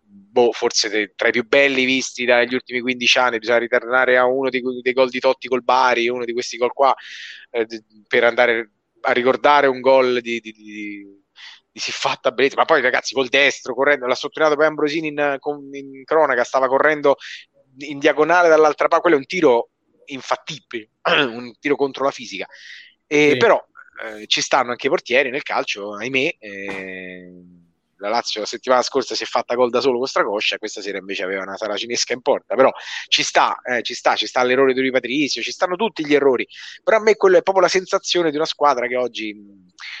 boh, forse tra i più belli visti dagli ultimi 15 anni. Bisogna ritornare a uno dei, dei gol di Totti col Bari uno di questi gol qua eh, per andare a ricordare un gol di, di, di di siffatta bellezza, ma poi ragazzi col destro correndo, l'ha sottolineato poi Ambrosini in, in, cronaca, stava correndo in diagonale dall'altra parte, quello è un tiro infattibile, un tiro contro la fisica. E, sì. Però eh, ci stanno anche i portieri nel calcio, ahimè. Eh, la Lazio la settimana scorsa si è fatta gol da solo con Stracoscia, questa sera invece aveva una saracinesca in porta, però ci sta, eh, ci sta, ci sta l'errore di Rui Patrizio, ci stanno tutti gli errori, però a me quello è proprio la sensazione di una squadra che oggi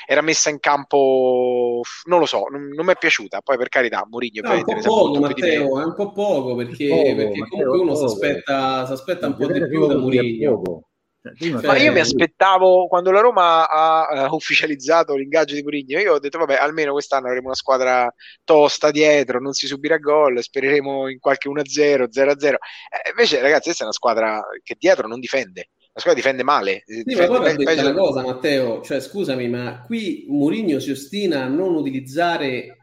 era messa in campo, non lo so, non, non mi è piaciuta, poi per carità Mourinho no, un po' poco Matteo, è un po' poco perché, poco, perché Matteo, comunque uno si aspetta, un po' di più da Mourinho. Cioè, ma io mi aspettavo quando la Roma ha uh, ufficializzato l'ingaggio di Mourinho, io ho detto vabbè, almeno quest'anno avremo una squadra tosta dietro, non si subirà gol, spereremo in qualche 1-0, 0-0. Eh, invece ragazzi, questa è una squadra che dietro non difende. La squadra difende male. Sì, difende ma poi peggio... una cosa, Matteo, cioè scusami, ma qui Mourinho si ostina a non utilizzare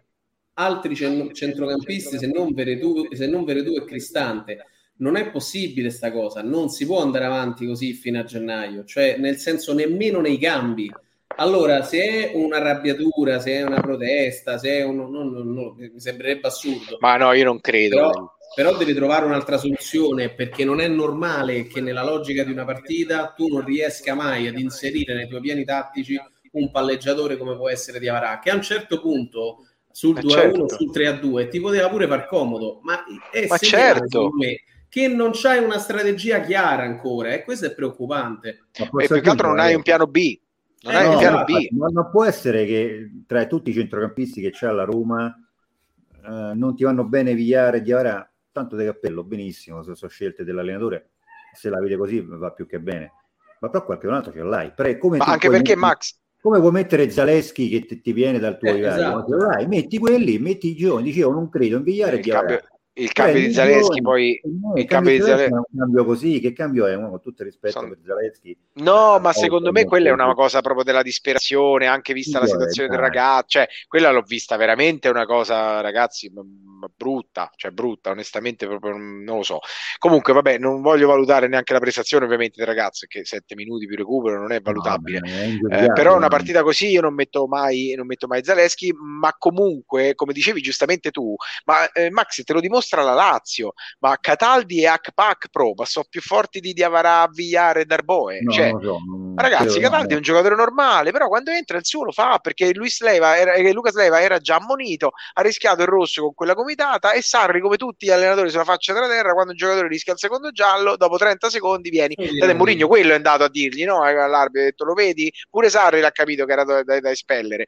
altri centrocampisti se non Veretù, se non Veretù e Cristante non è possibile sta cosa, non si può andare avanti così fino a gennaio, cioè nel senso nemmeno nei cambi. Allora, se è una arrabbiatura, se è una protesta, se è un... No, no, no, mi sembrerebbe assurdo. Ma no, io non credo. Però, però devi trovare un'altra soluzione perché non è normale che nella logica di una partita tu non riesca mai ad inserire nei tuoi piani tattici un palleggiatore come può essere Diavarà, che a un certo punto sul 2 a 1, sul 3 a 2 ti poteva pure far comodo, ma è ma certo. me che non c'hai una strategia chiara ancora e questo è preoccupante. E più che altro non hai un piano B. Non eh, hai no, un piano B. Ma non può essere che tra tutti i centrocampisti che c'è alla Roma eh, non ti vanno bene Vigliare e Diavara, tanto di cappello, benissimo, se sono scelte dell'allenatore, se la vede così va più che bene. Ma però qualche altro ce l'hai. Pre, come ma anche perché mettere, Max... Come vuoi mettere Zaleschi che ti, ti viene dal tuo eh, livello? Esatto. Metti quelli, metti i giovani. Dicevo, non credo in Vigliare e Diavara. Cambio il cambio di Zaleschi poi no, il cambio di Zaleschi è un cambio così che cambio è? Con tutto il rispetto Sono... per Zaleschi no ma secondo me quella è una cosa proprio della disperazione anche vista sì, la situazione del ragazzo cioè quella l'ho vista veramente una cosa ragazzi brutta cioè brutta onestamente proprio non lo so. Comunque vabbè non voglio valutare neanche la prestazione ovviamente del ragazzo che sette minuti più recupero non è valutabile. no, è eh, però una partita così io non metto mai non metto mai Zaleschi ma comunque come dicevi giustamente tu ma eh, Max te lo dimostro dimostra la Lazio, ma Cataldi e Akpak Pro sono più forti di Diavara, Vigliare e Darboe. No, cioè, so, ragazzi, Cataldi è un giocatore normale, però quando entra il suo lo fa perché Luis Leva era, eh, Lucas Leva era già ammonito, ha rischiato il rosso con quella comitata e Sarri, come tutti gli allenatori sulla faccia della terra, quando un giocatore rischia il secondo giallo, dopo 30 secondi vieni. Sì, Date, Mourinho quello è andato a dirgli, no? All'arbitro ha detto, lo vedi? Pure Sarri l'ha capito che era da, da, da espellere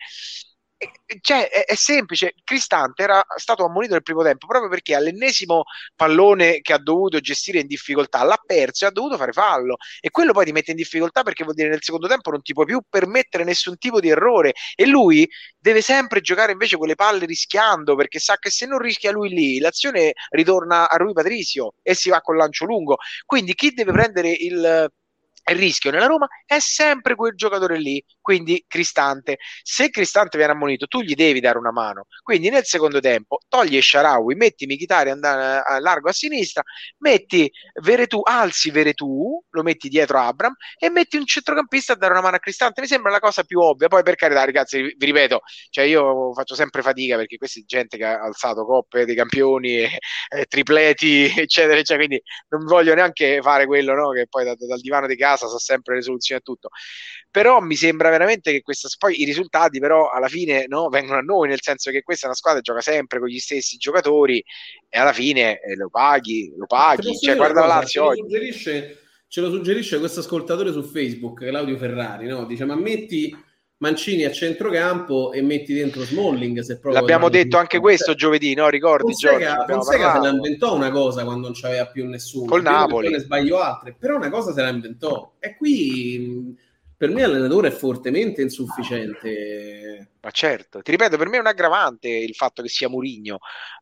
cioè, è, è, semplice, Cristante era stato ammonito nel primo tempo proprio perché all'ennesimo pallone che ha dovuto gestire in difficoltà. L'ha perso e ha dovuto fare fallo. E quello poi ti mette in difficoltà perché vuol dire nel secondo tempo non ti puoi più permettere nessun tipo di errore. E lui deve sempre giocare invece con le palle rischiando perché sa che se non rischia lui lì l'azione ritorna a Rui Patricio e si va col lancio lungo. Quindi chi deve prendere il il rischio nella Roma è sempre quel giocatore lì, quindi Cristante. Se Cristante viene ammonito, tu gli devi dare una mano. Quindi nel secondo tempo togli Sharawi, metti Michitari andare a largo a sinistra, metti Veretù, alzi Veretù, lo metti dietro Abram e metti un centrocampista a dare una mano a Cristante. Mi sembra la cosa più ovvia. Poi per carità, ragazzi, vi, ripeto, cioè io faccio sempre fatica perché questa è gente che ha alzato coppe dei campioni, e, e tripleti, eccetera, eccetera. Quindi non voglio neanche fare quello no? che poi da, dal divano di casa sa sempre le soluzioni a tutto. Però mi sembra veramente che questa, poi i risultati però alla fine no, vengono a noi, nel senso che questa è una squadra che gioca sempre con gli stessi giocatori e alla fine eh, lo paghi, lo paghi. Cioè, guarda la Lazio oggi. Suggerisce, ce lo suggerisce questo ascoltatore su Facebook, Claudio Ferrari, no? dice ma metti Mancini a centrocampo e metti dentro Smalling. Se proprio L'abbiamo detto anche questo giovedì, no? Ricordi? Fonseca, Fonseca se la inventò una cosa quando non c'aveva più nessuno. Col Napoli. Ne sbaglio altre, però una cosa se la inventò. E qui per me l'allenatore è fortemente insufficiente. Ma certo, ti ripeto, per me è un aggravante il fatto che sia Murigno.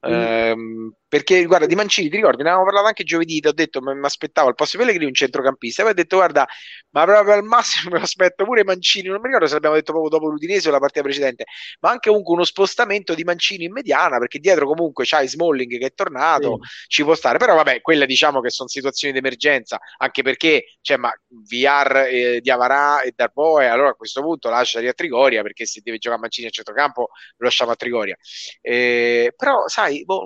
Mm. Ehm, perché guarda, di Mancini, ti ricordi, ne avevamo parlato anche giovedì, ti ho detto, mi aspettavo al posto Pellegrini un centrocampista, poi ho detto, guarda, ma proprio al massimo mi aspetto pure Mancini, non mi ricordo se l'abbiamo detto proprio dopo l'Udinese o la partita precedente, ma anche comunque uno spostamento di Mancini in mediana, perché dietro comunque c'hai Smalling che è tornato, sì. ci può stare, però vabbè, quelle diciamo che sono situazioni di emergenza, anche perché, cioè, ma VR eh, di Avarà e Darboe, allora a questo punto lasciali a Trigoria, perché se deve giocare Mancini a centrocampo lo lasciamo a Trigoria. Eh, però, sai, boh,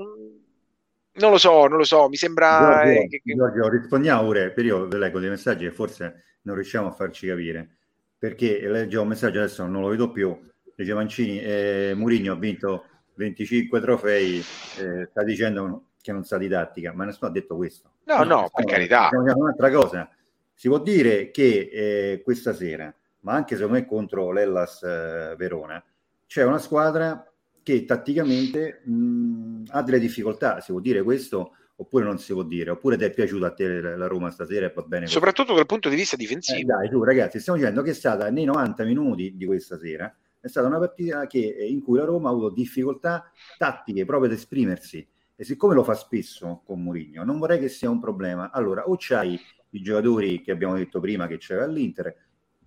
non lo so, non lo so, mi sembra... Giorgio, che, che... Giorgio rispondiamo pure, per io leggo dei messaggi che forse non riusciamo a farci capire, perché leggevo un messaggio, adesso non lo vedo più, dice Mancini, eh, Murigno ha vinto 25 trofei, eh, sta dicendo che non sa didattica, ma nessuno ha detto questo. No, no, no per carità. Un'altra cosa, si può dire che eh, questa sera, ma anche secondo me contro l'Ellas eh, Verona, c'è una squadra che tatticamente mh, ha delle difficoltà, si può dire questo oppure non si può dire, oppure ti è piaciuta a te la Roma stasera e va bene. Così. Soprattutto dal punto di vista difensivo. Eh, dai, tu ragazzi, stiamo dicendo che è stata nei 90 minuti di questa sera, è stata una partita che, in cui la Roma ha avuto difficoltà tattiche proprio ad esprimersi e siccome lo fa spesso con Mourinho, non vorrei che sia un problema. Allora, o c'hai i giocatori che abbiamo detto prima che c'era all'Inter,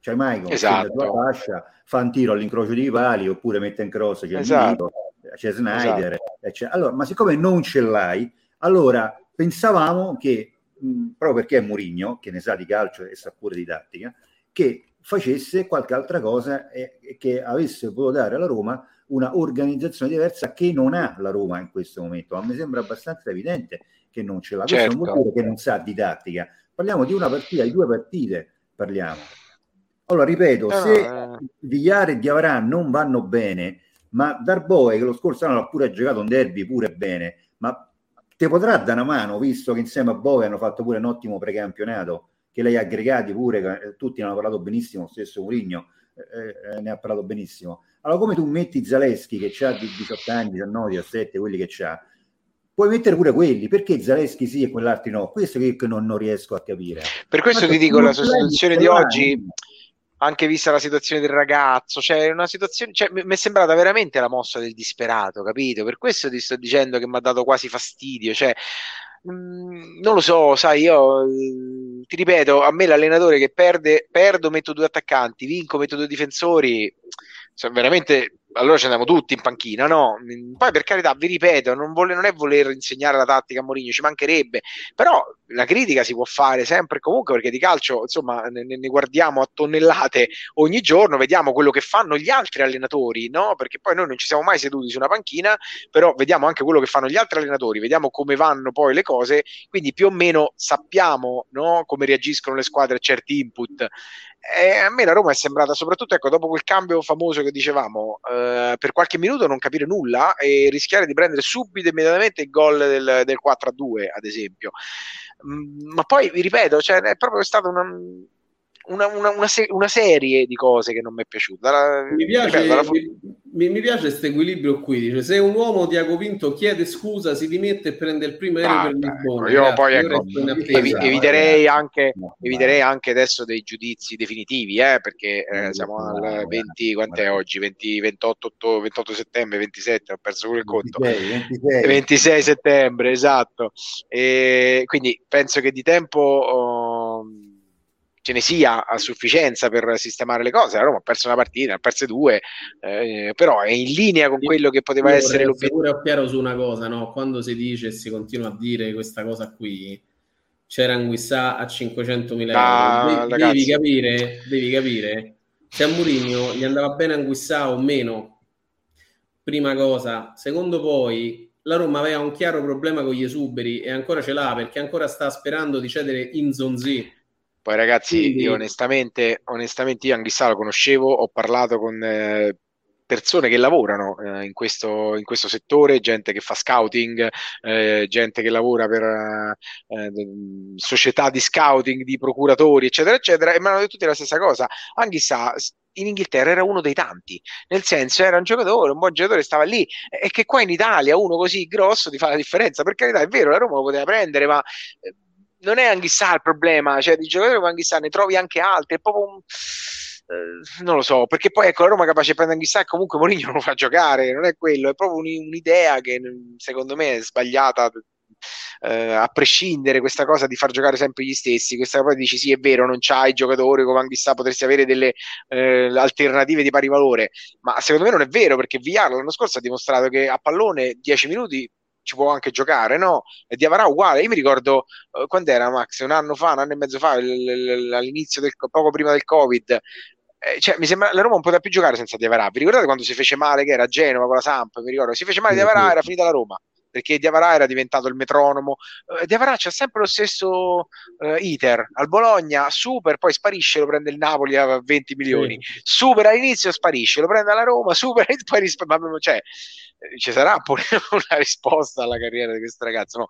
c'è Michael esatto. che la fascia, fa un tiro all'incrocio dei pali oppure mette in cross, c'è, esatto. c'è Snyder, esatto. allora, ma siccome non ce l'hai, allora pensavamo che, mh, proprio perché è Mourinho, che ne sa di calcio e sa pure di tattica, che facesse qualche altra cosa e, e che avesse potuto dare alla Roma una organizzazione diversa che non ha la Roma in questo momento. Ma mi sembra abbastanza evidente che non ce l'ha. Certo. Questo non vuol dire che non sa didattica. Parliamo di una partita, di due partite parliamo. Allora, ripeto, no, se eh. Vigliare e Diavarà non vanno bene, ma Darboe, che lo scorso anno ha pure giocato un derby pure bene, ma te potrà dare una mano, visto che insieme a Bove hanno fatto pure un ottimo precampionato, che lei ha aggregati pure, eh, tutti ne hanno parlato benissimo, stesso Murigno eh, eh, ne ha parlato benissimo. Allora, come tu metti Zaleschi che ha di 18 anni, 19, 17, quelli che c'ha, puoi mettere pure quelli, perché Zaleschi sì e quell'altro no? Questo che non, non riesco a capire. Per questo Ma ti dico, la sostituzione di oggi anche vista la situazione del ragazzo, cioè una situazione, cioè, mi è sembrata veramente la mossa del disperato, capito? Per questo ti sto dicendo che mi ha dato quasi fastidio, cioè mh, mm, non lo so, sai, io mm, ti ripeto, a me l'allenatore che perde, perdo, metto due attaccanti, vinco, metto due difensori, cioè, veramente allora ci andiamo tutti in panchina, no? Poi per carità, vi ripeto, non, vuole, non è voler insegnare la tattica a Mourinho, ci mancherebbe, però la critica si può fare sempre e comunque perché di calcio, insomma, ne, ne, guardiamo a tonnellate ogni giorno, vediamo quello che fanno gli altri allenatori, no? Perché poi noi non ci siamo mai seduti su una panchina, però vediamo anche quello che fanno gli altri allenatori, vediamo come vanno poi le cose, quindi più o meno sappiamo, no? Come reagiscono le squadre a certi input e a me la Roma è sembrata, soprattutto ecco, dopo quel cambio famoso che dicevamo, eh, per qualche minuto non capire nulla e rischiare di prendere subito immediatamente il gol del, del 4-2, ad esempio. Mm, ma poi, vi ripeto, cioè, è proprio stata una, una, una, una, se- una, serie di cose che non mi è piaciuta. Mi piace, ripeto, mi, mi piace questo equilibrio qui. Dice, se un uomo Tiago Pinto chiede scusa, si dimette e prende il primo aereo ah, per Lisbona. Io Grazie, poi ecco, evi- eviterei, anche, eviterei anche adesso dei giudizi definitivi, eh, perché eh, siamo al 20, quant'è oggi? 20, 28, 28 settembre, 27, ho perso pure il conto. 26, 26. 26 settembre, esatto. E quindi penso che di tempo... Oh, ce ne sia a sufficienza per sistemare le cose. La Roma ha perso una partita, ha perso due, eh, però è in linea con quello che poteva Io essere l'obiettivo. Io chiaro su una cosa, no? quando si dice e si continua a dire questa cosa qui, c'era Anguissà a 500 mila euro. De- devi, capire, devi capire se a Mourinho gli andava bene Anguissà o meno. Prima cosa. Secondo poi, la Roma aveva un chiaro problema con gli esuberi e ancora ce l'ha perché ancora sta sperando di cedere in Zonzi poi ragazzi, Quindi... io onestamente, onestamente io Anghissà lo conoscevo, ho parlato con eh, persone che lavorano eh, in, questo, in, questo, settore, gente che fa scouting, eh, gente che lavora per eh, società di scouting, di procuratori, eccetera, eccetera, e mi hanno detto tutti la stessa cosa. Anghissà in Inghilterra era uno dei tanti, nel senso era un giocatore, un buon giocatore, stava lì. E che qua in Italia uno così grosso ti fa la differenza, per carità è vero, la Roma lo poteva prendere, ma eh, non è Anghissà il problema, cioè di giocatori come Anghissà ne trovi anche altri, è proprio un... Eh, non lo so, perché poi ecco la Roma capace di prendere Anghissà comunque Mourinho non lo fa giocare, non è quello, è proprio un'idea che secondo me è sbagliata eh, a prescindere questa cosa di far giocare sempre gli stessi, questa poi dici sì è vero, non c'hai giocatori come Anghissà, potresti avere delle eh, alternative di pari valore, ma secondo me non è vero perché Villar l'anno scorso ha dimostrato che a pallone 10 minuti ci può anche giocare, no? E Diavarà uguale. Io mi ricordo uh, quando era Max, un anno fa, un anno e mezzo fa, l- l- all'inizio del, poco prima del Covid. Eh, cioè, mi sembra la Roma non poteva più giocare senza Diavarà. Vi ricordate quando si fece male che era a Genova con la Samp? Mi ricordo, si fece male Diavarà, era finita la Roma perché Diavarà era diventato il metronomo. Uh, Diavarà c'ha sempre lo stesso uh, iter al Bologna, super, poi sparisce, lo prende il Napoli a 20 milioni, sì. super all'inizio, sparisce, lo prende alla Roma, super, e poi risp- cioè, ci sarà pure una risposta alla carriera di questo ragazzo. No,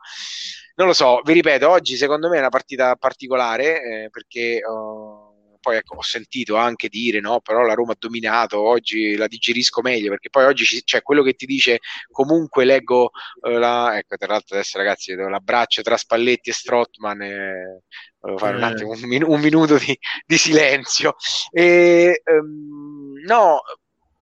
non lo so, vi ripeto, oggi secondo me è una partita particolare eh, perché uh, poi ecco, ho sentito anche dire no, però la Roma ha dominato, oggi la digerisco meglio perché poi oggi c'è cioè, quello che ti dice comunque leggo uh, la, ecco tra l'altro adesso ragazzi l'abbraccio tra Spalletti e Strottman e, volevo fare un eh. attimo un, min- un minuto di, di, silenzio e um, no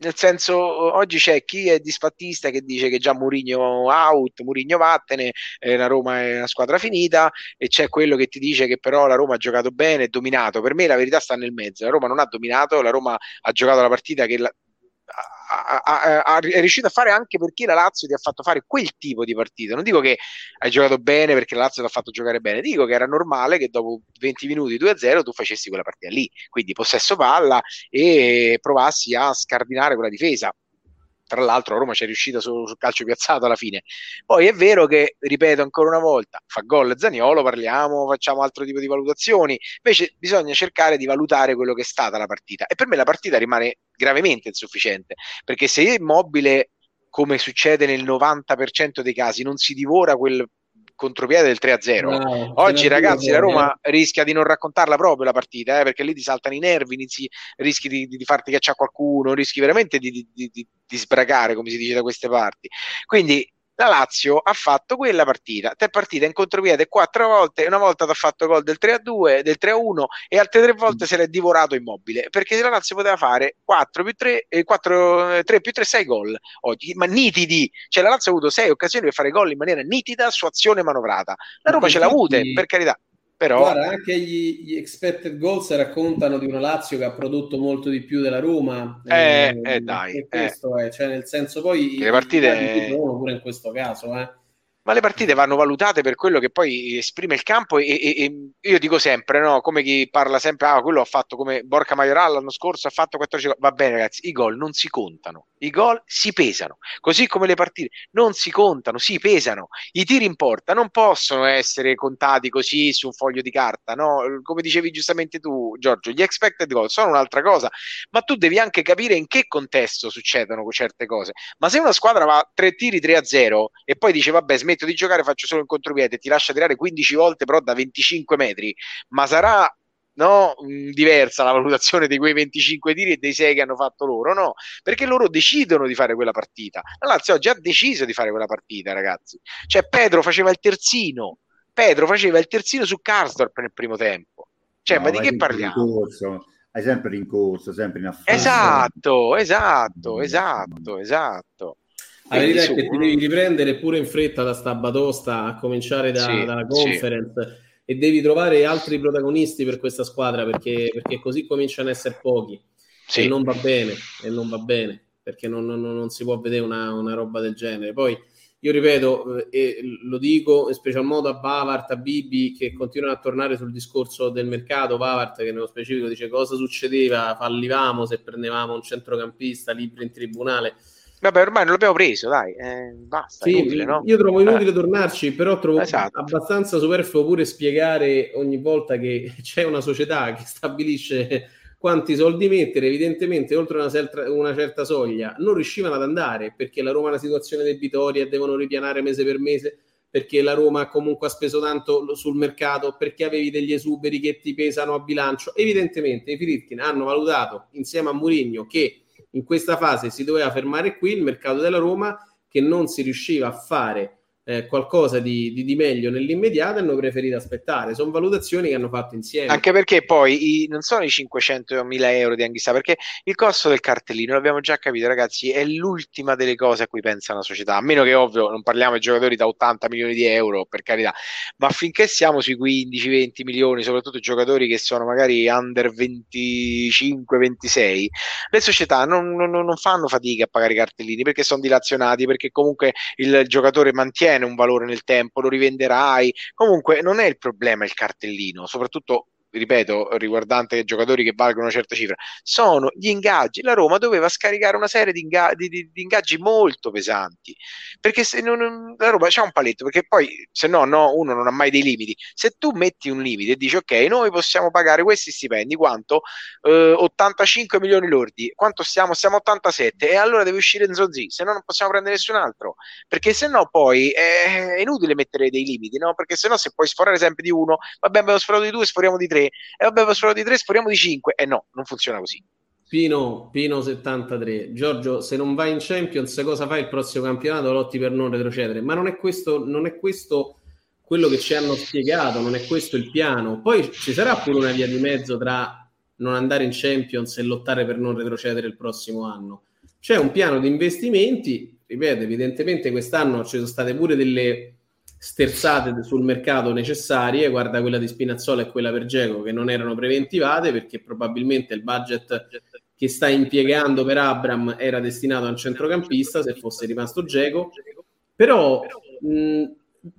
Nel senso, oggi c'è chi è disfattista che dice che già Murigno out, Murigno vattene, eh, la Roma è una squadra finita, e c'è quello che ti dice che però la Roma ha giocato bene, è dominato. Per me la verità sta nel mezzo. La Roma non ha dominato, la Roma ha giocato la partita che la, a, a, è riuscito a fare anche perché la Lazio ti ha fatto fare quel tipo di partita. Non dico che hai giocato bene perché la Lazio ti ha fatto giocare bene, dico che era normale che dopo 20 minuti 2-0 tu facessi quella partita lì, quindi possesso palla e provassi a scardinare quella difesa tra l'altro Roma ci è riuscita sul, sul, calcio piazzato alla fine. Poi è vero che, ripeto ancora una volta, fa gol Zaniolo, parliamo, facciamo altro tipo di valutazioni, invece bisogna cercare di valutare quello che è stata la partita e per me la partita rimane gravemente insufficiente, perché se Immobile come succede nel 90% dei casi, non si divora quel contropiede del 3-0. No, Oggi, ragazzi, la Roma rischia di non raccontarla proprio la partita, eh, perché lì ti saltano i nervi, inizi, rischi di, di farti cacciare qualcuno, rischi veramente di, di, di, sbragare, come si dice da queste parti. Quindi la Lazio ha fatto quella partita, te partita in contropiede quattro volte, una volta ti ha fatto gol del 3-2, del 3-1 e altre tre volte se l'è divorato immobile, perché la Lazio poteva fare 4 più 3, eh, 4, 3 più 3, 6 gol oggi, ma nitidi, cioè la Lazio ha avuto 6 occasioni per fare gol in maniera nitida su azione manovrata, la Roma ce l'ha avute, per carità. Però... Guarda, anche gli, gli, expected goals raccontano di una Lazio che ha prodotto molto di più della Roma. Eh, eh, eh dai. Questo eh. è, cioè nel senso poi... Le partite... Pure in questo caso, eh ma le partite vanno valutate per quello che poi esprime il campo e, e, e io dico sempre, no? come chi parla sempre, ah, quello ha fatto come Borca Majoral l'anno scorso, ha fatto 14 gol, va bene ragazzi, i gol non si contano, i gol si pesano, così come le partite non si contano, si pesano, i tiri in porta non possono essere contati così su un foglio di carta, no? come dicevi giustamente tu Giorgio, gli expected goal sono un'altra cosa, ma tu devi anche capire in che contesto succedono certe cose, ma se una squadra va 3 tiri 3 a 0 e poi dice vabbè smetti smetto di giocare, faccio solo in contropiede, ti lascia tirare 15 volte però da 25 metri, ma sarà no, diversa la valutazione di quei 25 tiri e dei 6 che hanno fatto loro, no, perché loro decidono di fare quella partita. La Lazio ha deciso di fare quella partita, ragazzi. Cioè Pedro faceva il terzino, Pedro faceva il terzino su Karsdorp nel primo tempo. Cioè, no, ma di che parliamo? Rincorso. Hai sempre rincorso, sempre in affare. Esatto, esatto, esatto, esatto. La verità è che ti devi riprendere pure in fretta da sta batosta, a cominciare da, sì, dalla conference, sì. e devi trovare altri protagonisti per questa squadra perché, perché così cominciano ad essere pochi. Sì. E non va bene, e non va bene, perché non, non, non si può vedere una, una, roba del genere. Poi io ripeto, eh, e lo dico in special modo a Bavart, a Bibi, che continuano a tornare sul discorso del mercato. Bavart, che nello specifico dice cosa succedeva, fallivamo se prendevamo un centrocampista libero in tribunale Vabbè, ormai non l'abbiamo preso, dai, eh, basta. Sì, inutile, no? Io trovo inutile eh. tornarci, però trovo esatto. abbastanza superfluo pure spiegare ogni volta che c'è una società che stabilisce quanti soldi mettere, evidentemente oltre una, certa, una certa soglia non riuscivano ad andare perché la Roma è una situazione debitoria devono ripianare mese per mese perché la Roma comunque ha speso tanto sul mercato, perché avevi degli esuberi che ti pesano a bilancio. Evidentemente i Fritkin hanno valutato insieme a Mourinho che in questa fase si doveva fermare qui il mercato della Roma che non si riusciva a fare eh, qualcosa di, di, di, meglio nell'immediato hanno preferito aspettare. Sono valutazioni che hanno fatto insieme. Anche perché poi i, non sono i 500.000 euro di Anghissà, perché il costo del cartellino, l'abbiamo già capito ragazzi, è l'ultima delle cose a cui pensa una società, a meno che ovvio non parliamo di giocatori da 80 milioni di euro, per carità, ma finché siamo sui 15-20 milioni, soprattutto giocatori che sono magari under 25-26, le società non, non, non fanno fatica a pagare i cartellini perché sono dilazionati, perché comunque il giocatore mantiene mantiene un valore nel tempo, lo rivenderai. Comunque non è il problema il cartellino, soprattutto ripeto, riguardante giocatori che valgono una certa cifra, sono gli ingaggi. La Roma doveva scaricare una serie di, inga- di, di, di ingaggi molto pesanti, perché se non, la Roma c'ha un paletto, perché poi se no, no, uno non ha mai dei limiti. Se tu metti un limite e dici ok, noi possiamo pagare questi stipendi, quanto? Eh, 85 milioni lordi, quanto stiamo? Stiamo 87 e allora deve uscire in Zonzi, se no non possiamo prendere nessun altro, perché se no poi è, è inutile mettere dei limiti, no? Perché se no se puoi sforare sempre di uno, vabbè abbiamo sforato di due, sforiamo di tre, tre, e vabbè, ho sparato di tre, speriamo di cinque. E eh no, non funziona così. Pino, Pino 73, Giorgio, se non vai in Champions, cosa fai il prossimo campionato? Lotti per non retrocedere, ma non è questo, non è questo quello che ci hanno spiegato, non è questo il piano. Poi ci sarà pure una via di mezzo tra non andare in Champions e lottare per non retrocedere il prossimo anno. C'è un piano di investimenti, ripeto, evidentemente quest'anno ci sono state pure delle sterzate sul mercato necessarie, guarda quella di Spinazzola e quella per Geco che non erano preventivate perché probabilmente il budget che sta impiegando per Abram era destinato a un centrocampista se fosse rimasto Geco, però mh,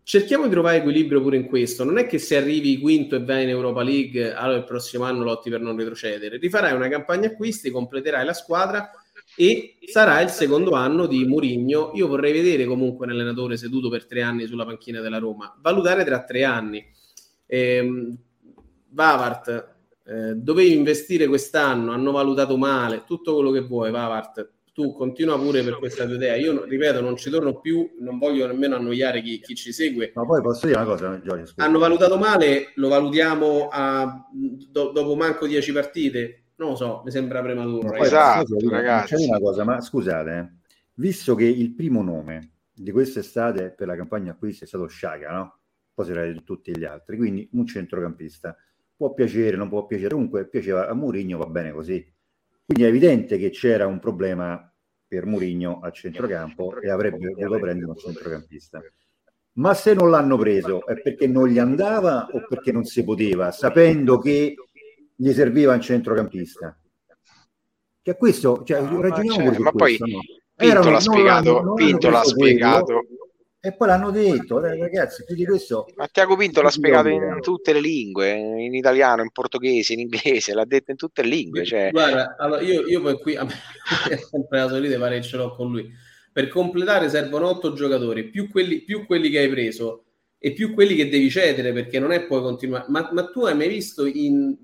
cerchiamo di trovare equilibrio pure in questo, non è che se arrivi quinto e vai in Europa League allora il prossimo anno lotti per non retrocedere, rifarai una campagna acquisti, completerai la squadra e sarà il secondo anno di Murigno. Io vorrei vedere comunque un allenatore seduto per tre anni sulla panchina della Roma, valutare tra tre anni. Eh, Vavart, eh, dovevi investire quest'anno, hanno valutato male, tutto quello che vuoi, Vavart. Tu continua pure per questa tua idea. Io ripeto, non ci torno più, non voglio nemmeno annoiare chi, chi ci segue. Ma poi posso dire una cosa, Giorgio? Hanno valutato male, lo valutiamo a, do, dopo manco dieci partite non lo so, mi sembra prematuro. No, esatto, scusa, ragazzi. C'è una cosa, ma scusate, visto che il primo nome di quest'estate per la campagna acquisti è stato Sciaga, no? Poi si di tutti gli altri, quindi un centrocampista. Può piacere, non può piacere, comunque piaceva a Murigno, va bene così. Quindi è evidente che c'era un problema per Murigno a centrocampo e avrebbe voluto prendere un centrocampista. Ma se non l'hanno preso è perché non gli andava o perché non si poteva, sapendo che gli serviva un centrocampista. Che questo, cioè, no, ragioniamo ma, ma poi no? Pinto Erano, l'ha spiegato, non Pinto l'ha spiegato. E poi l'hanno detto, ragazzi, più di questo... Ma Tiago Pinto l'ha spiegato in tutte le lingue, in italiano, in portoghese, in inglese, l'ha detto in tutte le lingue. Cioè... Guarda, allora io, io poi qui, a me è sempre la solita pare che ce l'ho con lui. Per completare servono otto giocatori, più quelli, più quelli che hai preso e più quelli che devi cedere, perché non è poi continuare. Ma, ma tu hai mai visto in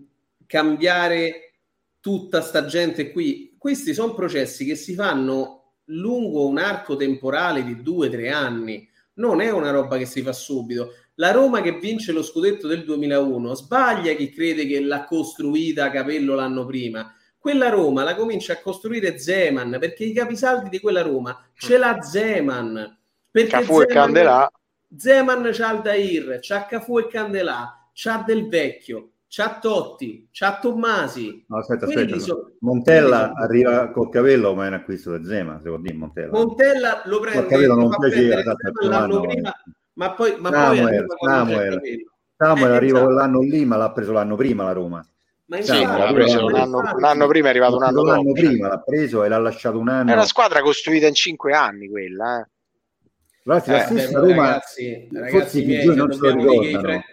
cambiare tutta sta gente qui. Questi sono processi che si fanno lungo un arco temporale di due o tre anni. Non è una roba che si fa subito. La Roma che vince lo scudetto del 2001 sbaglia chi crede che l'ha costruita Capello l'anno prima. Quella Roma la comincia a costruire Zeman perché i capisaldi di quella Roma ce l'ha Zeman. Perché Cafu Zeman, e Candelà. Zeman c'ha Aldair, c'ha Cafu e Candelà, c'ha Del Vecchio, c'ha Totti, c'ha Tommasi. No, aspetta, aspetta. So... Montella arriva col capello, ma è un acquisto da Zema, se vuol dire Montella. Montella lo prende, col capello non piaceva, l'anno prima, ma poi, ma Samuel, poi Samuel, Samuel eh, arriva quell'anno lì, ma l'ha preso l'anno prima la Roma. Ma sì, l'ha preso un anno, un anno, prima, è arrivato un anno dopo. L'anno prima l'ha preso e l'ha lasciato un anno. È una squadra costruita in cinque anni quella, eh. Ragazzi, la stessa Roma, ragazzi, ragazzi forse i non se lo ricordano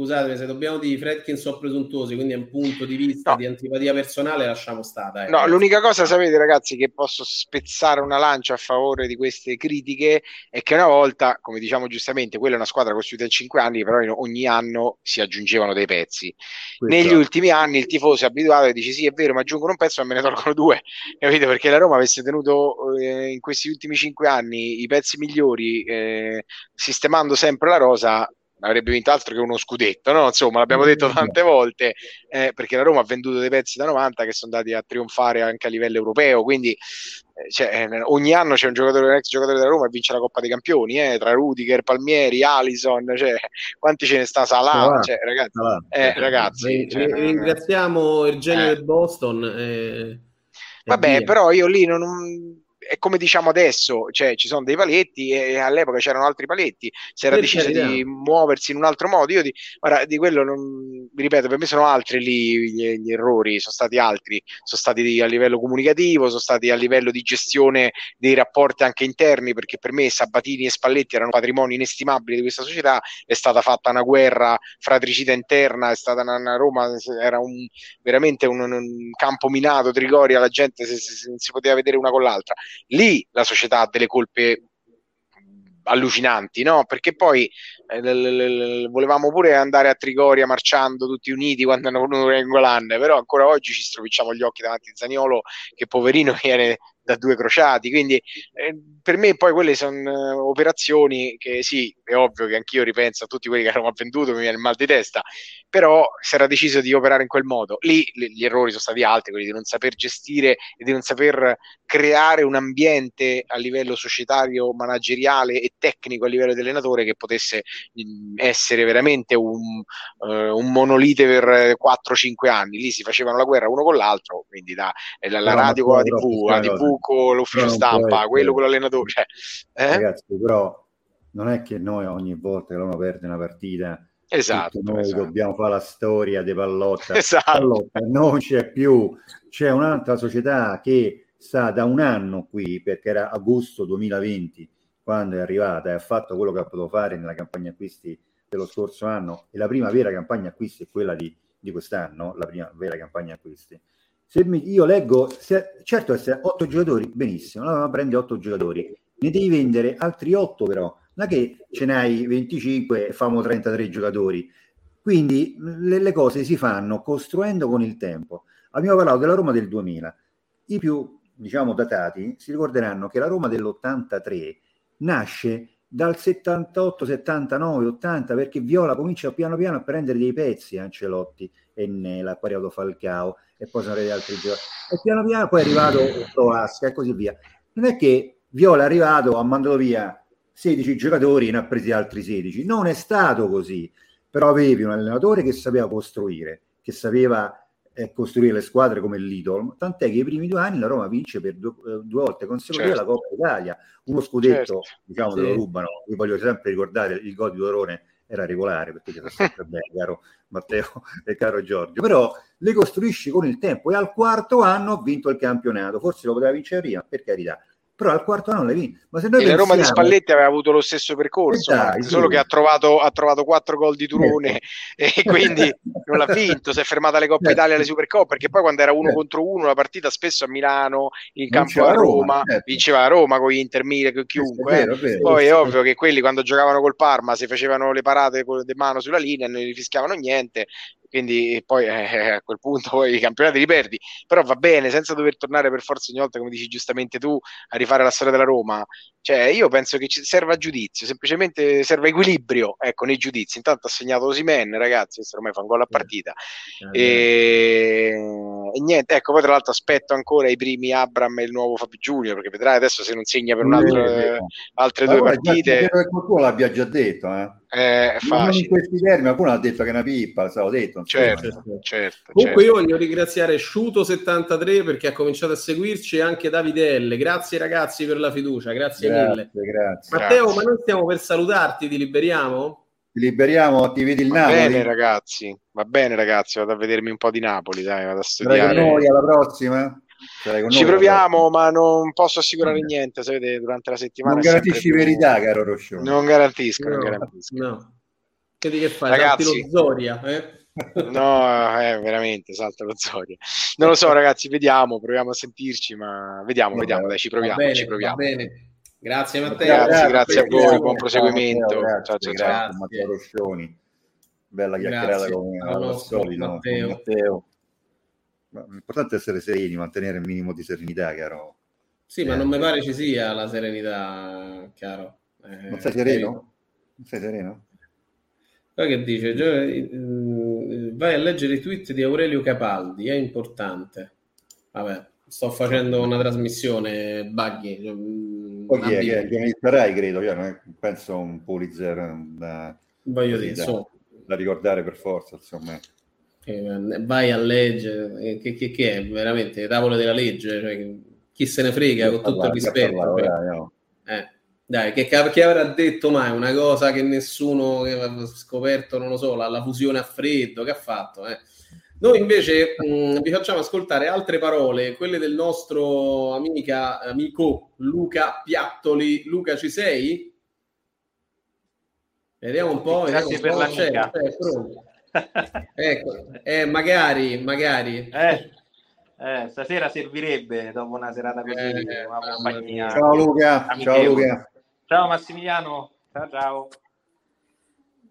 scusate se dobbiamo dire Fredkin sono presuntuosi, quindi è un punto di vista no. di antipatia personale, lasciamo stare. Eh. No, l'unica cosa, sapete ragazzi, che posso spezzare una lancia a favore di queste critiche è che una volta, come diciamo giustamente, quella è una squadra costruita in cinque anni, però ogni anno si aggiungevano dei pezzi. Questo. Negli ultimi anni il tifoso è abituato e dice sì, è vero, ma aggiungono un pezzo e me ne tolgono due, capite? Perché la Roma avesse tenuto eh, in questi ultimi cinque anni i pezzi migliori, eh, sistemando sempre la rosa, avrebbe vinto altro che uno scudetto, no? Insomma, l'abbiamo detto tante volte, eh, perché la Roma ha venduto dei pezzi da 90 che sono andati a trionfare anche a livello europeo, quindi eh, cioè, eh, ogni anno c'è un giocatore, un ex giocatore della Roma e vince la Coppa dei Campioni, eh, tra Rudiger, Palmieri, Alison, cioè, quanti ce ne sta? Salah, cioè, ragazzi, eh, ragazzi cioè, ringraziamo il genio del Boston. Vabbè, via. però io lì non- è come diciamo adesso, cioè ci sono dei paletti e all'epoca c'erano altri paletti, si era Per deciso carità. di muoversi in un altro modo. Io di, guarda, di quello non, ripeto, per me sono altri lì gli, gli errori, sono stati altri, sono stati a livello comunicativo, sono stati a livello di gestione dei rapporti anche interni, perché per me Sabatini e Spalletti erano patrimoni inestimabili di questa società, è stata fatta una guerra fratricida interna, è stata una, una Roma, era un, veramente un, un campo minato, Trigoria, la gente si, si- non si poteva vedere una con l'altra. Lì la società ha delle colpe allucinanti, no? Perché poi volevamo pure andare a Trigoria marciando tutti uniti quando hanno venuto Rengolan, però ancora oggi ci stropicciamo gli occhi davanti a Zaniolo che poverino viene da due crociati, quindi eh, per me poi quelle sono eh, operazioni che sì, è ovvio che anch'io ripenso a tutti quelli che hanno venduto, mi viene il mal di testa, però si era deciso di operare in quel modo. Lì gli errori sono stati altri, quelli di non saper gestire e di non saper creare un ambiente a livello societario, manageriale e tecnico a livello di allenatore che potesse essere veramente un, eh, un monolite per eh, 4-5 anni. Lì si facevano la guerra uno con l'altro, quindi da, eh, la, la radio con la TV, la TV con l'ufficio stampa, quello con l'allenatore. Cioè, eh? Ragazzi, però non è che noi ogni volta che Roma perde una partita Esatto, noi esatto. dobbiamo fare la storia di Pallotta. Esatto. Pallotta non c'è più, c'è un'altra società che sta da un anno qui perché era agosto 2020 quando è arrivata e ha fatto quello che ha potuto fare nella campagna acquisti dello scorso anno e la prima vera campagna acquisti è quella di, di quest'anno, la prima vera campagna acquisti. Se mi- io leggo, se- certo se otto giocatori, benissimo, la Roma prende otto giocatori, ne devi vendere altri otto però, non è che ce n'hai 25 e famo 33 giocatori. Quindi le, le cose si fanno costruendo con il tempo. Abbiamo parlato della Roma del 2000. I più, diciamo, datati si ricorderanno che la Roma dell'83 nasce dal 78, 79, 80 perché Viola comincia piano piano a prendere dei pezzi Ancelotti e Nela, poi è arrivato Falcao e poi sono arrivati altri giocatori e piano piano poi è arrivato Toasca e così via. Non è che Viola è arrivato, ha mandato via 16 giocatori e ne ha presi altri 16. Non è stato così, però avevi un allenatore che sapeva costruire, che sapeva eh, costruire le squadre come il Lidl, tant'è che i primi due anni la Roma vince per due, eh, due volte consecutive Certo. la Coppa Italia, uno scudetto, Certo. diciamo, Sì. lo rubano. Vi voglio sempre ricordare il gol di Dorone era regolare perché c'era sempre bene, caro Matteo e caro Giorgio, però le costruisci con il tempo e al quarto anno ha vinto il campionato, forse lo poteva vincere prima, per carità, però al quarto anno l'hai vinto. Ma se noi E la Roma di pensiamo- Spalletti aveva avuto lo stesso percorso, Eh dai, Max, sì. solo che ha trovato, ha trovato quattro gol di Turone Certo. e quindi non l'ha vinto, si è fermata alle Coppe Certo. Italia e alle Supercoppe, perché poi quando era uno Certo. contro uno la partita spesso a Milano, in Vinceva campo a Roma, Roma, certo. vinceva la Roma con gli Inter Milan, con chiunque. È eh. vero, è vero. Poi è ovvio che quelli quando giocavano col Parma si facevano le parate con le mano sulla linea non gli fischiavano niente. Quindi poi eh, a quel punto i campionati li perdi, però va bene, senza dover tornare per forza ogni volta, come dici giustamente tu, a rifare la storia della Roma. Cioè, io penso che ci serva giudizio, semplicemente serve equilibrio, ecco, nei giudizi. Intanto ha segnato Osimen, ragazzi, questo ormai fa un gol a partita. E... e niente, ecco, poi tra l'altro aspetto ancora i primi Abram e il nuovo Fabio Giulio, perché vedrai adesso se non segna per un altro, Eh, altre Ma due guarda, partite, credo che qualcuno l'abbia già detto, eh. Eh, è non in facile. questi termini, qualcuno ha detto che è una pippa, l'avevo detto. insomma. Certo, certo. Comunque certo. io voglio ringraziare Sciuto73 perché ha cominciato a seguirci e anche Davide L. Grazie ragazzi per la fiducia, grazie, mille. Grazie, grazie. Matteo, Grazie. ma noi stiamo per salutarti, ti liberiamo? Ti liberiamo, ti vedi il Va Napoli. bene ragazzi, va bene ragazzi, vado a vedermi un po' di Napoli, dai, vado a studiare. noi alla prossima? Sarai con Ci proviamo, ma non posso assicurare niente, sapete, durante la settimana Non garantisci più- verità, caro Roscione. Non garantisco, non No, garantisco. no. Che fai? Ragazzi. Salti lo Zoria, eh? No, eh, veramente, salta lo Zoria. Non lo so, ragazzi, vediamo, proviamo a sentirci, ma vediamo, Va vediamo, bene, dai, ci Va proviamo, bene, ci va proviamo. bene. Grazie Matteo. Grazie, Grazie, grazie a voi, grazie, buon proseguimento. Matteo, Ciao, ciao, grazie, ciao. grazie, Matteo Roscioni. Bella chiacchierata solito con Matteo. Matteo. Ma L'importante è essere sereni, mantenere il minimo di serenità, caro. Sì, ma Eh. non mi pare ci sia la serenità, chiaro. Eh, Non sei sereno? Non sei sereno? Poi che dice? Gio- Vai a leggere i tweet di Aurelio Capaldi, è importante. Vabbè, sto facendo una trasmissione buggy. Poi chi è? Che è? Rai, credo, io non penso un Pulitzer da, Voglio dire, da- insomma. da ricordare per forza, insomma. Eh, vai a leggere, eh, che, che- che è veramente tavole della legge, cioè, chi se ne frega con tutto il rispetto. parlare, cioè. dai, no. Eh, dai, che, che avrà detto mai una cosa che nessuno che aveva scoperto, non lo so, la, la fusione a freddo, che ha fatto? eh? Noi invece mh, vi facciamo ascoltare altre parole, quelle del nostro amica, amico Luca Piattoli. Luca, ci sei? Vediamo un po'. Grazie vediamo un per po'. C'è, c'è, pronto. ecco, eh, magari, magari. Eh, eh, stasera servirebbe dopo una serata così, Eh, una. Ciao Luca, ciao. Luca. Ciao Massimiliano, ciao ciao.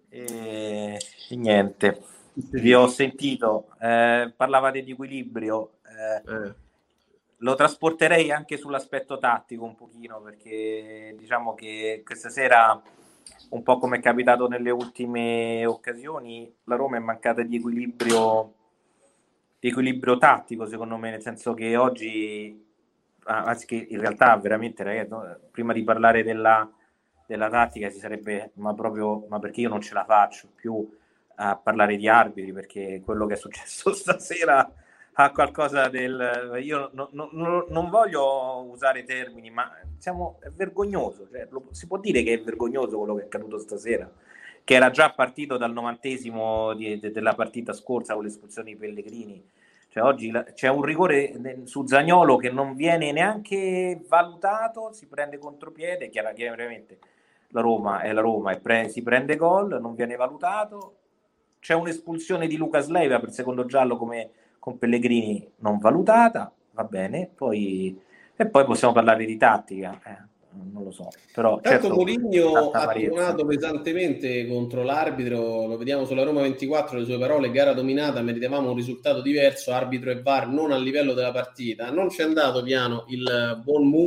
E, e niente, vi ho sentito, eh, parlavate di equilibrio, eh, Eh, lo trasporterei anche sull'aspetto tattico un pochino perché diciamo che questa sera un po' come è capitato nelle ultime occasioni la Roma è mancata di equilibrio di equilibrio tattico secondo me nel senso che oggi anzi che in realtà veramente ragazzi, no, prima di parlare della, della tattica si sarebbe ma proprio ma perché io non ce la faccio più a parlare di arbitri perché quello che è successo stasera ha qualcosa del io no- no- no- non voglio usare termini ma siamo è vergognoso cioè, lo- si può dire che è vergognoso quello che è accaduto stasera che era già partito dal novantesimo di- de- della partita scorsa con l'espulsione di Pellegrini. Cioè, oggi la- c'è un rigore ne- su Zagnolo che non viene neanche valutato si prende contropiede chiara- chiaramente la Roma è la Roma e pre- si prende gol non viene valutato. C'è un'espulsione di Lucas Leiva per secondo giallo come con Pellegrini non valutata, va bene, poi, e poi possiamo parlare di tattica, eh, non lo so, però Tanto certo, tanta ha tuonato pesantemente contro l'arbitro, lo vediamo sulla Roma 24, le sue parole, gara dominata, meritavamo un risultato diverso, arbitro e VAR non a livello della partita. Non c'è andato piano il buon Mu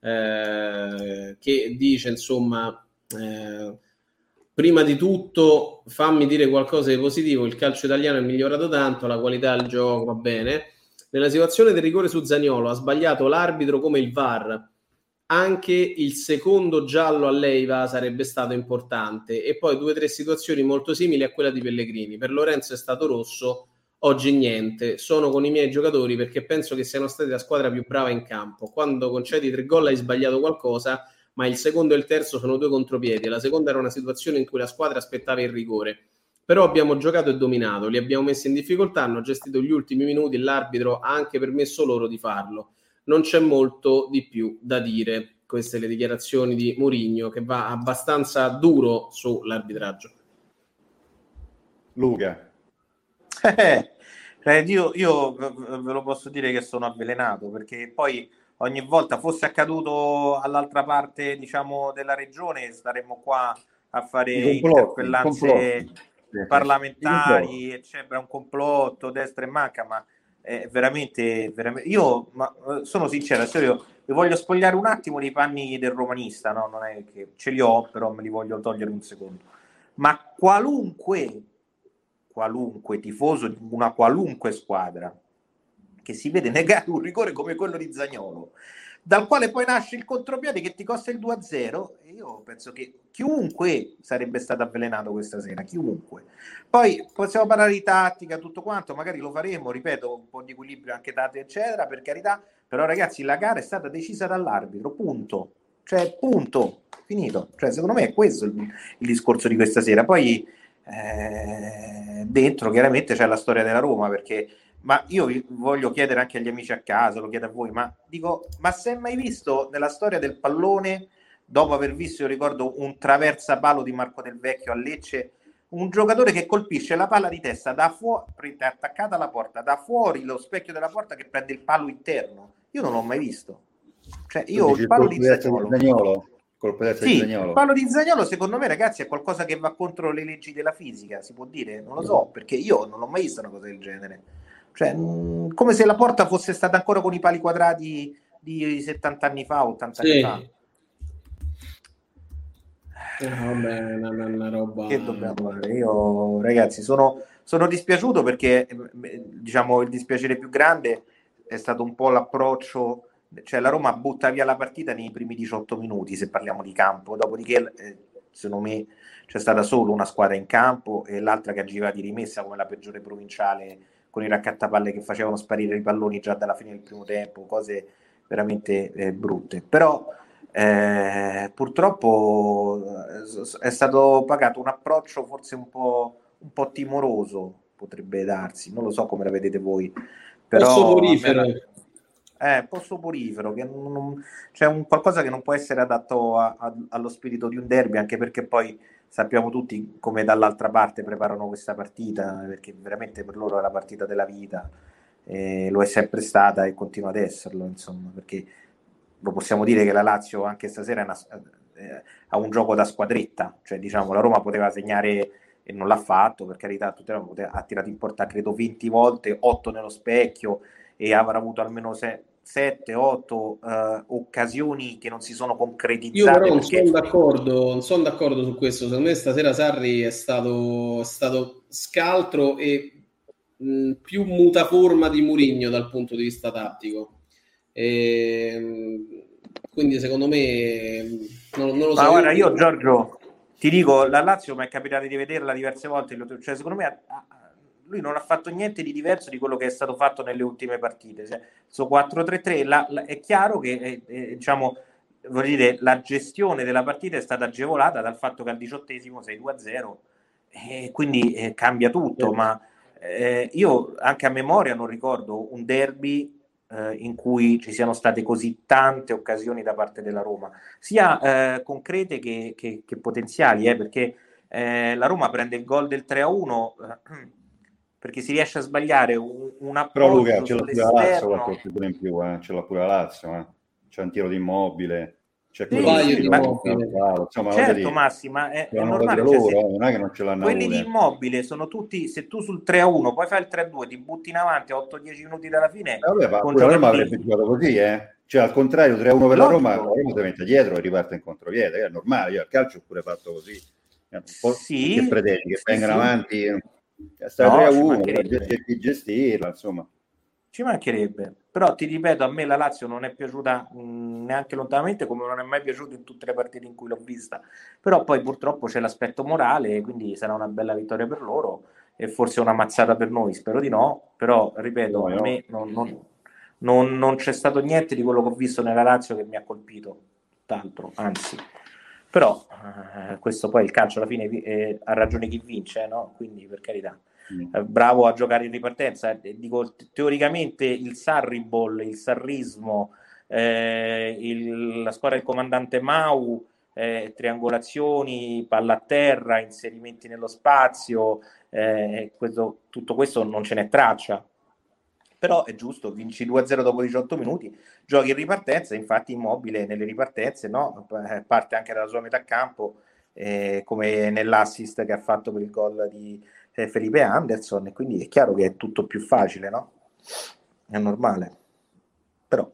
eh, che dice insomma eh, prima di tutto fammi dire qualcosa di positivo, il calcio italiano è migliorato tanto, la qualità del gioco va bene. Nella situazione del rigore su Zagnolo ha sbagliato l'arbitro come il VAR anche il secondo giallo a Leiva sarebbe stato importante e poi due o tre situazioni molto simili a quella di Pellegrini. Per Lorenzo è stato rosso, oggi niente. Sono con i miei giocatori perché penso che siano stati la squadra più brava in campo. Quando concedi tre gol hai sbagliato qualcosa, ma il secondo e il terzo sono due contropiedi. La seconda era una situazione in cui la squadra aspettava il rigore. Però abbiamo giocato e dominato, li abbiamo messi in difficoltà, hanno gestito gli ultimi minuti, l'arbitro ha anche permesso loro di farlo non c'è molto di più da dire. Queste le dichiarazioni di Mourinho che va abbastanza duro sull'arbitraggio. Luca. Eh, eh, io, io ve lo posso dire che sono avvelenato perché poi ogni volta fosse accaduto all'altra parte diciamo della regione staremmo qua a fare interpellanze parlamentari eccetera un complotto destra e manca ma è veramente, veramente io ma, eh, sono sincero adesso io vi voglio spogliare un attimo dei panni del romanista no? non è che ce li ho però me li voglio togliere un secondo. Ma qualunque qualunque tifoso di una qualunque squadra che si vede negare un rigore come quello di Zagnolo, dal quale poi nasce il contropiede che ti costa il 2-0, e io penso che chiunque sarebbe stato avvelenato questa sera, chiunque. Poi possiamo parlare di tattica, tutto quanto, magari lo faremo, ripeto, un po' di equilibrio anche tattico, eccetera, per carità, però ragazzi la gara è stata decisa dall'arbitro, punto. Cioè, punto, finito. Cioè, secondo me è questo il, il discorso di questa sera. Poi eh, dentro chiaramente c'è la storia della Roma perché ma io voglio chiedere anche agli amici a casa, lo chiedo a voi, ma dico, ma si è mai visto nella storia del pallone, dopo aver visto, io ricordo un traversa palo di Marco Del Vecchio a Lecce, un giocatore che colpisce la palla di testa da fuori, attaccata alla porta, da fuori lo specchio della porta che prende il palo interno. Io non l'ho mai visto. Cioè, io il palo di Zagnolo, Zagnolo. Colpo di sì, il palo di Zagnolo secondo me ragazzi è qualcosa che va contro le leggi della fisica, si può dire? Non lo so, perché io non ho mai visto una cosa del genere. Cioè, mh, come se la porta fosse stata ancora con i pali quadrati di 70 anni fa, 80 Sì. anni fa. Eh, vabbè, una, una, una roba... Che dobbiamo fare? Io, ragazzi, sono, sono dispiaciuto perché, eh, diciamo, il dispiacere più grande è stato un po' l'approccio cioè la Roma butta via la partita nei primi 18 minuti se parliamo di campo, dopodiché eh, secondo me c'è stata solo una squadra in campo e l'altra che agiva di rimessa come la peggiore provinciale con i raccattapalle che facevano sparire i palloni già dalla fine del primo tempo, cose veramente eh, brutte. Però eh, purtroppo eh, è stato pagato un approccio forse un po', un po' timoroso, potrebbe darsi, non lo so come la vedete voi. Però, Sopporifero. eh, un po' soporifero, che non, non- c'è un qualcosa che non può essere adatto a- a- allo spirito di un derby, anche perché poi sappiamo tutti come dall'altra parte preparano questa partita, perché veramente per loro è la partita della vita, eh, lo è sempre stata e continua ad esserlo, insomma, perché lo possiamo dire che la Lazio anche stasera una- eh, ha un gioco da squadretta, cioè diciamo la Roma poteva segnare e non l'ha fatto, per carità, ha tirato in porta credo 20 volte, 8 nello specchio e avrà avuto almeno 7, 8 occasioni che non si sono Io concretizzate. però non sono d'accordo, non sono d'accordo su questo. Secondo me stasera Sarri è stato, è stato scaltro e mh, più mutaforma di Murigno dal punto di vista tattico. E, mh, quindi secondo me non, non lo so. Ma guarda, io Giorgio ti dico, la Lazio mi è capitato di vederla diverse volte, cioè secondo me ha- lui non ha fatto niente di diverso di quello che è stato fatto nelle ultime partite. Cioè, su 4-3-3 la- la- è chiaro che eh, eh, diciamo, dire, la gestione della partita è stata agevolata dal fatto che al diciottesimo sei 2-0 e quindi eh, cambia tutto, ma eh, io anche a memoria non ricordo un derby eh, in cui ci siano state così tante occasioni da parte della Roma, sia eh, concrete che, che- che potenziali, eh, perché la Roma prende il gol del 3-1 eh, perché si riesce a sbagliare un, un Però Luca approccio ce l'ha pure la Lazio qualche occasione in più, eh. ce l'ha pure la Lazio, eh. c'è un tiro di immobile, c'è Sì, quello sì, di ma- Immobile, insomma, certo Massi, ma è, è normale, cioè, loro, se- eh, non è che non ce l'hanno quelli di avuti. immobile sono tutti, se tu sul 3-1 poi fai il 3-2, ti butti in avanti a 8-10 minuti dalla fine, Eh, vabbè, ma pure la Roma avrebbe giocato così, eh? Cioè, al contrario, 3-1 per la Logico. Roma, la Roma si mette dietro e riparte in contropiede, è normale, io al calcio ho pure fatto così. Eh, Un po' Sì, che pretendi, che sì, vengano avanti, eh, stai No, ci 3-1, mancherebbe. devi gestirla, insomma. Ci mancherebbe, però ti ripeto, a me la Lazio non è piaciuta mh, neanche lontanamente come non è mai piaciuta in tutte le partite in cui l'ho vista, però poi purtroppo c'è l'aspetto morale, quindi sarà una bella vittoria per loro e forse una mazzata per noi, spero di no, però ripeto, No, a me non, non- non- non c'è stato niente di quello che ho visto nella Lazio che mi ha colpito, tutt'altro, anzi. Però eh, questo poi il calcio alla fine eh, ha ragione chi vince, no? Quindi per carità Mm. eh, bravo a giocare in ripartenza. Eh, dico, te- teoricamente il Sarribol, il sarrismo, eh, il- la squadra del comandante Mau, eh, triangolazioni, palla a terra, inserimenti nello spazio, eh, questo- tutto questo non ce n'è traccia. Però è giusto, vinci 2-0 dopo 18 minuti, giochi in ripartenza, infatti immobile nelle ripartenze, no? Eh, parte anche dalla sua metà campo, eh, come nell'assist che ha fatto per il gol di eh, Felipe Anderson, e quindi è chiaro che è tutto più facile, no? È normale. Però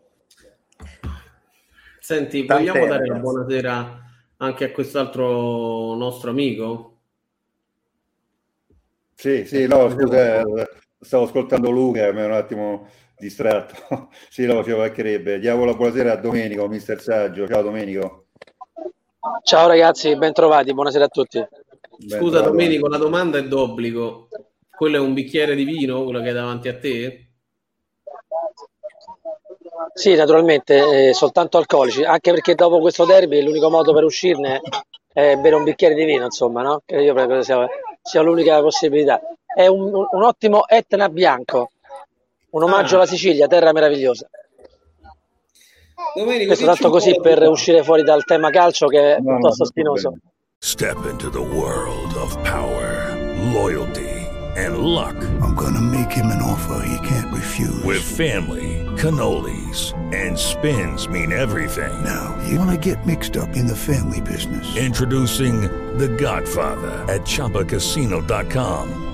Senti, Tant'è, vogliamo dare la buonasera anche a quest'altro nostro amico? Sì, sì, no, scusa, eh, stavo ascoltando Luca, mi ero un attimo distratto. Sì, no, ci mancherebbe. Diamo la buonasera a Domenico, mister Saggio. Ciao Domenico. Ciao ragazzi, bentrovati, buonasera a tutti. Scusa trovato. Domenico, la domanda è d'obbligo. Quello è un bicchiere di vino, quello che hai davanti a te? Sì, naturalmente, eh, soltanto alcolici, anche perché dopo questo derby l'unico modo per uscirne è bere un bicchiere di vino, insomma, no? Che io credo sia, sia l'unica possibilità. È un, un- ottimo Etna bianco, un omaggio Ah. alla Sicilia, terra meravigliosa. Domenico, Questo tanto così per uscire fuori dal tema calcio che è No, piuttosto spinoso. Step into the world of power, loyalty, and luck. I'm gonna make him an offer he can't refuse. With family, cannolis, and spins mean everything. Now, you wanna get mixed up in the family business. Introducing The Godfather at ChumbaCasino.com.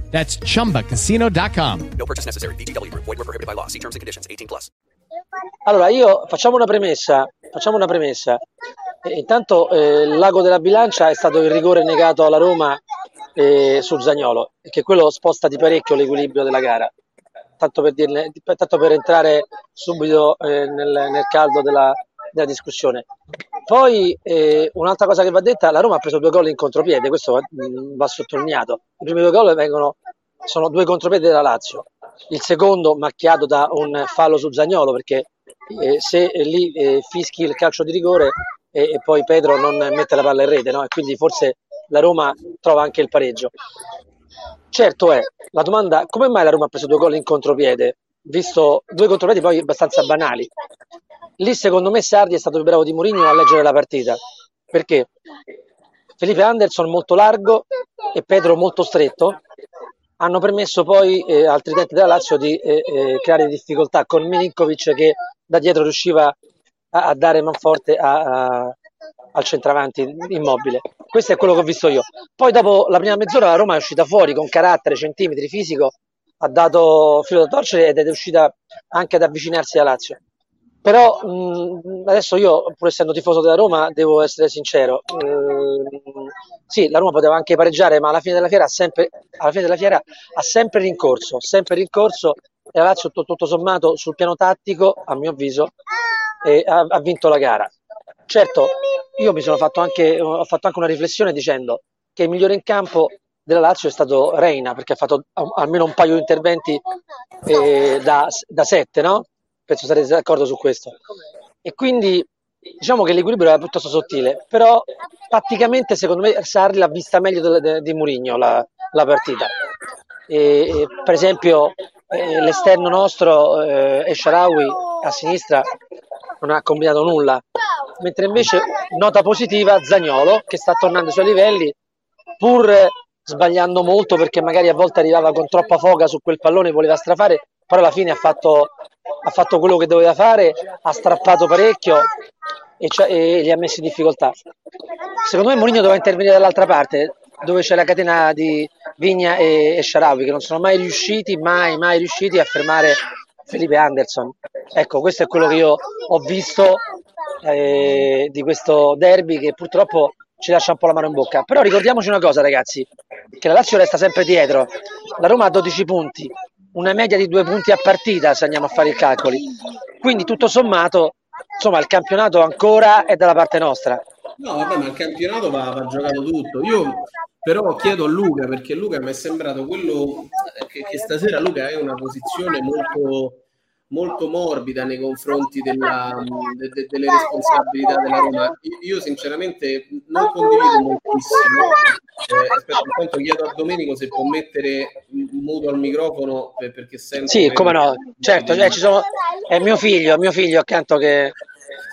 That's chumbacasino.com. No purchase necessary. Group. Void were prohibited by law. See terms and conditions. 18 plus. Allora, io facciamo una premessa. Facciamo una premessa. Eh, intanto eh, il lago della bilancia è stato il rigore negato alla Roma eh, su Zagnolo, e che quello sposta di parecchio l'equilibrio della gara. Tanto per, dirne, tanto per entrare subito eh, nel, nel caldo della, della discussione. Poi eh, un'altra cosa che va detta, la Roma ha preso due gol in contropiede, questo va, mh, va sottolineato. I primi due gol vengono, sono due contropiede della Lazio, il secondo macchiato da un fallo su Zagnolo perché eh, se eh, lì eh, fischi il calcio di rigore e, e poi Pedro non mette la palla in rete, no? e quindi forse la Roma trova anche il pareggio. Certo è, la domanda, come mai la Roma ha preso due gol in contropiede? Visto due contropiedi poi abbastanza banali. Lì secondo me Sardi è stato più bravo di Mourinho a leggere la partita. Perché? Felipe Anderson molto largo e Pedro molto stretto hanno permesso poi eh, al tridente della Lazio di eh, eh, creare difficoltà con Milinkovic che da dietro riusciva a, a dare manforte a, a, al centravanti immobile. Questo è quello che ho visto io. Poi dopo la prima mezz'ora la Roma è uscita fuori con carattere, centimetri, fisico, ha dato filo da torcere ed è uscita anche ad avvicinarsi alla Lazio. Però mh, adesso io, pur essendo tifoso della Roma, devo essere sincero. Ehm, sì, la Roma poteva anche pareggiare, ma alla fine della fiera ha sempre, della fiera ha sempre rincorso, sempre rincorso e la Lazio tutto, tutto sommato sul piano tattico, a mio avviso, eh, ha, ha vinto la gara. Certo, io mi sono fatto anche, ho fatto anche una riflessione dicendo che il migliore in campo della Lazio è stato Reina perché ha fatto almeno un paio di interventi eh, da, da sette, no? Penso sarete d'accordo su questo. E quindi diciamo che l'equilibrio era piuttosto sottile, però tatticamente secondo me Sarri l'ha vista meglio di, Murigno la, la partita. E, e, per esempio eh, l'esterno nostro, eh, Esharawi, a sinistra non ha combinato nulla, mentre invece nota positiva Zagnolo che sta tornando ai suoi livelli, pur sbagliando molto perché magari a volte arrivava con troppa foga su quel pallone e voleva strafare, però alla fine ha fatto, ha fatto quello che doveva fare, ha strappato parecchio e, e li ha messi in difficoltà. Secondo me Mourinho doveva intervenire dall'altra parte, dove c'è la catena di Vigna e, e Sharawi, che non sono mai riusciti, mai, mai riusciti a fermare Felipe Anderson. Ecco, questo è quello che io ho visto eh, di questo derby che purtroppo ci lascia un po' la mano in bocca. Però ricordiamoci una cosa, ragazzi, che la Lazio resta sempre dietro. La Roma ha 12 punti, una media di due punti a partita se andiamo a fare i calcoli. Quindi tutto sommato, insomma, il campionato ancora è dalla parte nostra. No, vabbè, ma il campionato va, va giocato tutto. Io però chiedo a Luca, perché Luca mi è sembrato quello che, che stasera Luca è una posizione molto molto morbida nei confronti della, de, de, delle responsabilità della Roma. Io sinceramente non condivido moltissimo. Eh, aspetta, intanto chiedo a Domenico se può mettere muto al microfono per, perché sento. Sì, come no, certo, cioè, ci sono... è mio figlio, mio figlio accanto che,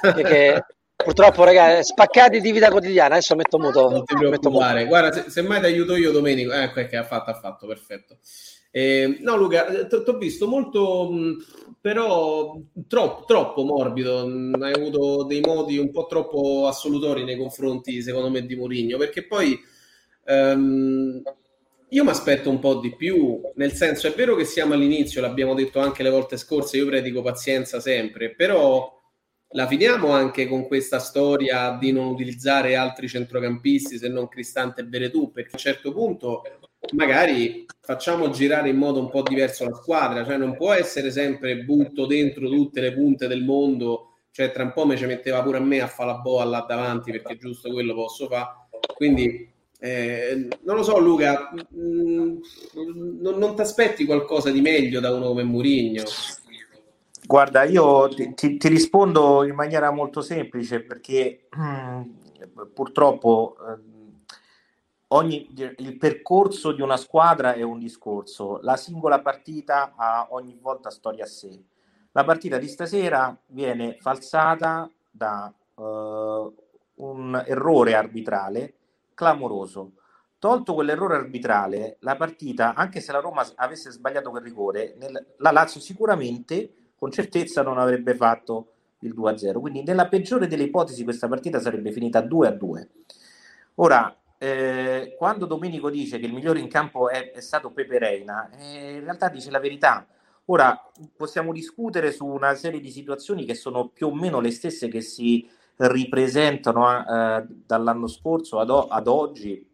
che, che... Purtroppo, ragazzi, spaccati di vita quotidiana. Adesso metto muto. Non ti preoccupare. Guarda, se, se mai ti aiuto io, Domenico. Ecco che ha fatto, ha fatto, perfetto. Eh, no, Luca, ti ho visto molto, però troppo, troppo morbido. Hai avuto dei modi un po' troppo assolutori nei confronti, secondo me, di Mourinho, perché poi ehm, io mi aspetto un po' di più. Nel senso, è vero che siamo all'inizio, l'abbiamo detto anche le volte scorse. Io predico pazienza sempre, però la finiamo anche con questa storia di non utilizzare altri centrocampisti se non Cristante e Veretù, perché a un certo punto magari facciamo girare in modo un po' diverso la squadra, cioè non può essere sempre butto dentro tutte le punte del mondo, cioè tra un po' mi ci metteva pure a me a fare la boa là davanti perché giusto quello posso fare, quindi eh, non lo so Luca, mh, non, non ti aspetti qualcosa di meglio da uno come Murigno? Guarda, io ti, ti, ti, rispondo in maniera molto semplice perché purtroppo ogni, il percorso di una squadra è un discorso, la singola partita ha ogni volta storia a sé. La partita di stasera viene falsata da uh, un errore arbitrale clamoroso. Tolto quell'errore arbitrale, la partita, anche se la Roma avesse sbagliato quel rigore, nel, la Lazio sicuramente, con certezza, non avrebbe fatto il 2-0. Quindi, nella peggiore delle ipotesi, questa partita sarebbe finita 2-2. Ora, eh, quando Domenico dice che il migliore in campo è, è stato Pepe Reina, eh, in realtà dice la verità. Ora possiamo discutere su una serie di situazioni che sono più o meno le stesse che si ripresentano eh, dall'anno scorso ad, ad oggi,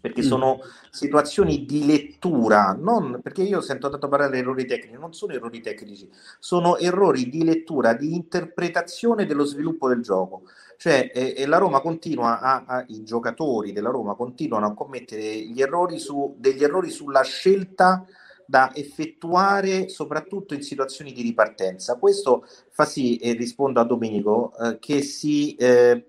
perché mm. sono situazioni di lettura, non perché io sento tanto parlare di errori tecnici, non sono errori tecnici, sono errori di lettura, di interpretazione dello sviluppo del gioco. Cioè, e, e la Roma continua a, a, i giocatori della Roma continuano a commettere gli errori su, degli errori sulla scelta da effettuare soprattutto in situazioni di ripartenza. Questo fa sì, e rispondo a Domenico, eh, che si eh,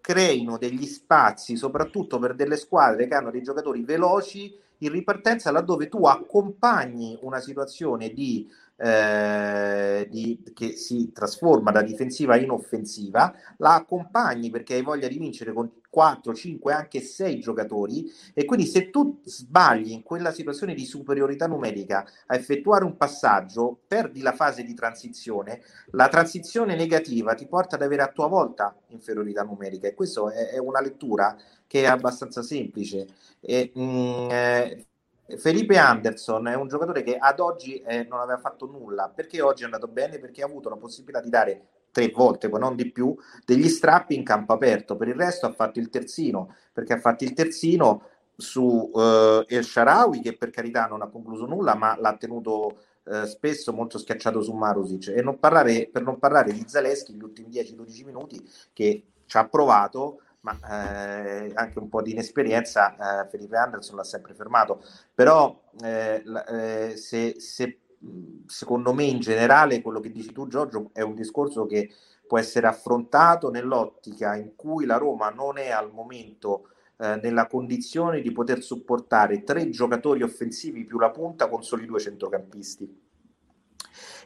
creino degli spazi, soprattutto per delle squadre che hanno dei giocatori veloci in ripartenza, laddove tu accompagni una situazione di eh, di, che si trasforma da difensiva in offensiva, la accompagni perché hai voglia di vincere con 4, 5, anche 6 giocatori e quindi se tu sbagli in quella situazione di superiorità numerica a effettuare un passaggio, perdi la fase di transizione, la transizione negativa ti porta ad avere a tua volta inferiorità numerica e questa è, è una lettura che è abbastanza semplice. E, mh, mm, eh, Felipe Anderson è un giocatore che ad oggi eh, non aveva fatto nulla. Perché oggi è andato bene? Perché ha avuto la possibilità di dare tre volte, poi non di più, degli strappi in campo aperto. Per il resto ha fatto il terzino, perché ha fatto il terzino su uh, El Sharawi, che per carità non ha concluso nulla, ma l'ha tenuto uh, spesso molto schiacciato su Marusic. E non parlare, per non parlare di Zaleschi, gli ultimi 10-12 minuti, che ci ha provato ma eh, anche un po' di inesperienza, eh, Felipe Anderson l'ha sempre fermato. Però eh, eh se, se, secondo me in generale quello che dici tu Giorgio è un discorso che può essere affrontato nell'ottica in cui la Roma non è al momento eh, nella condizione di poter supportare tre giocatori offensivi più la punta con soli due centrocampisti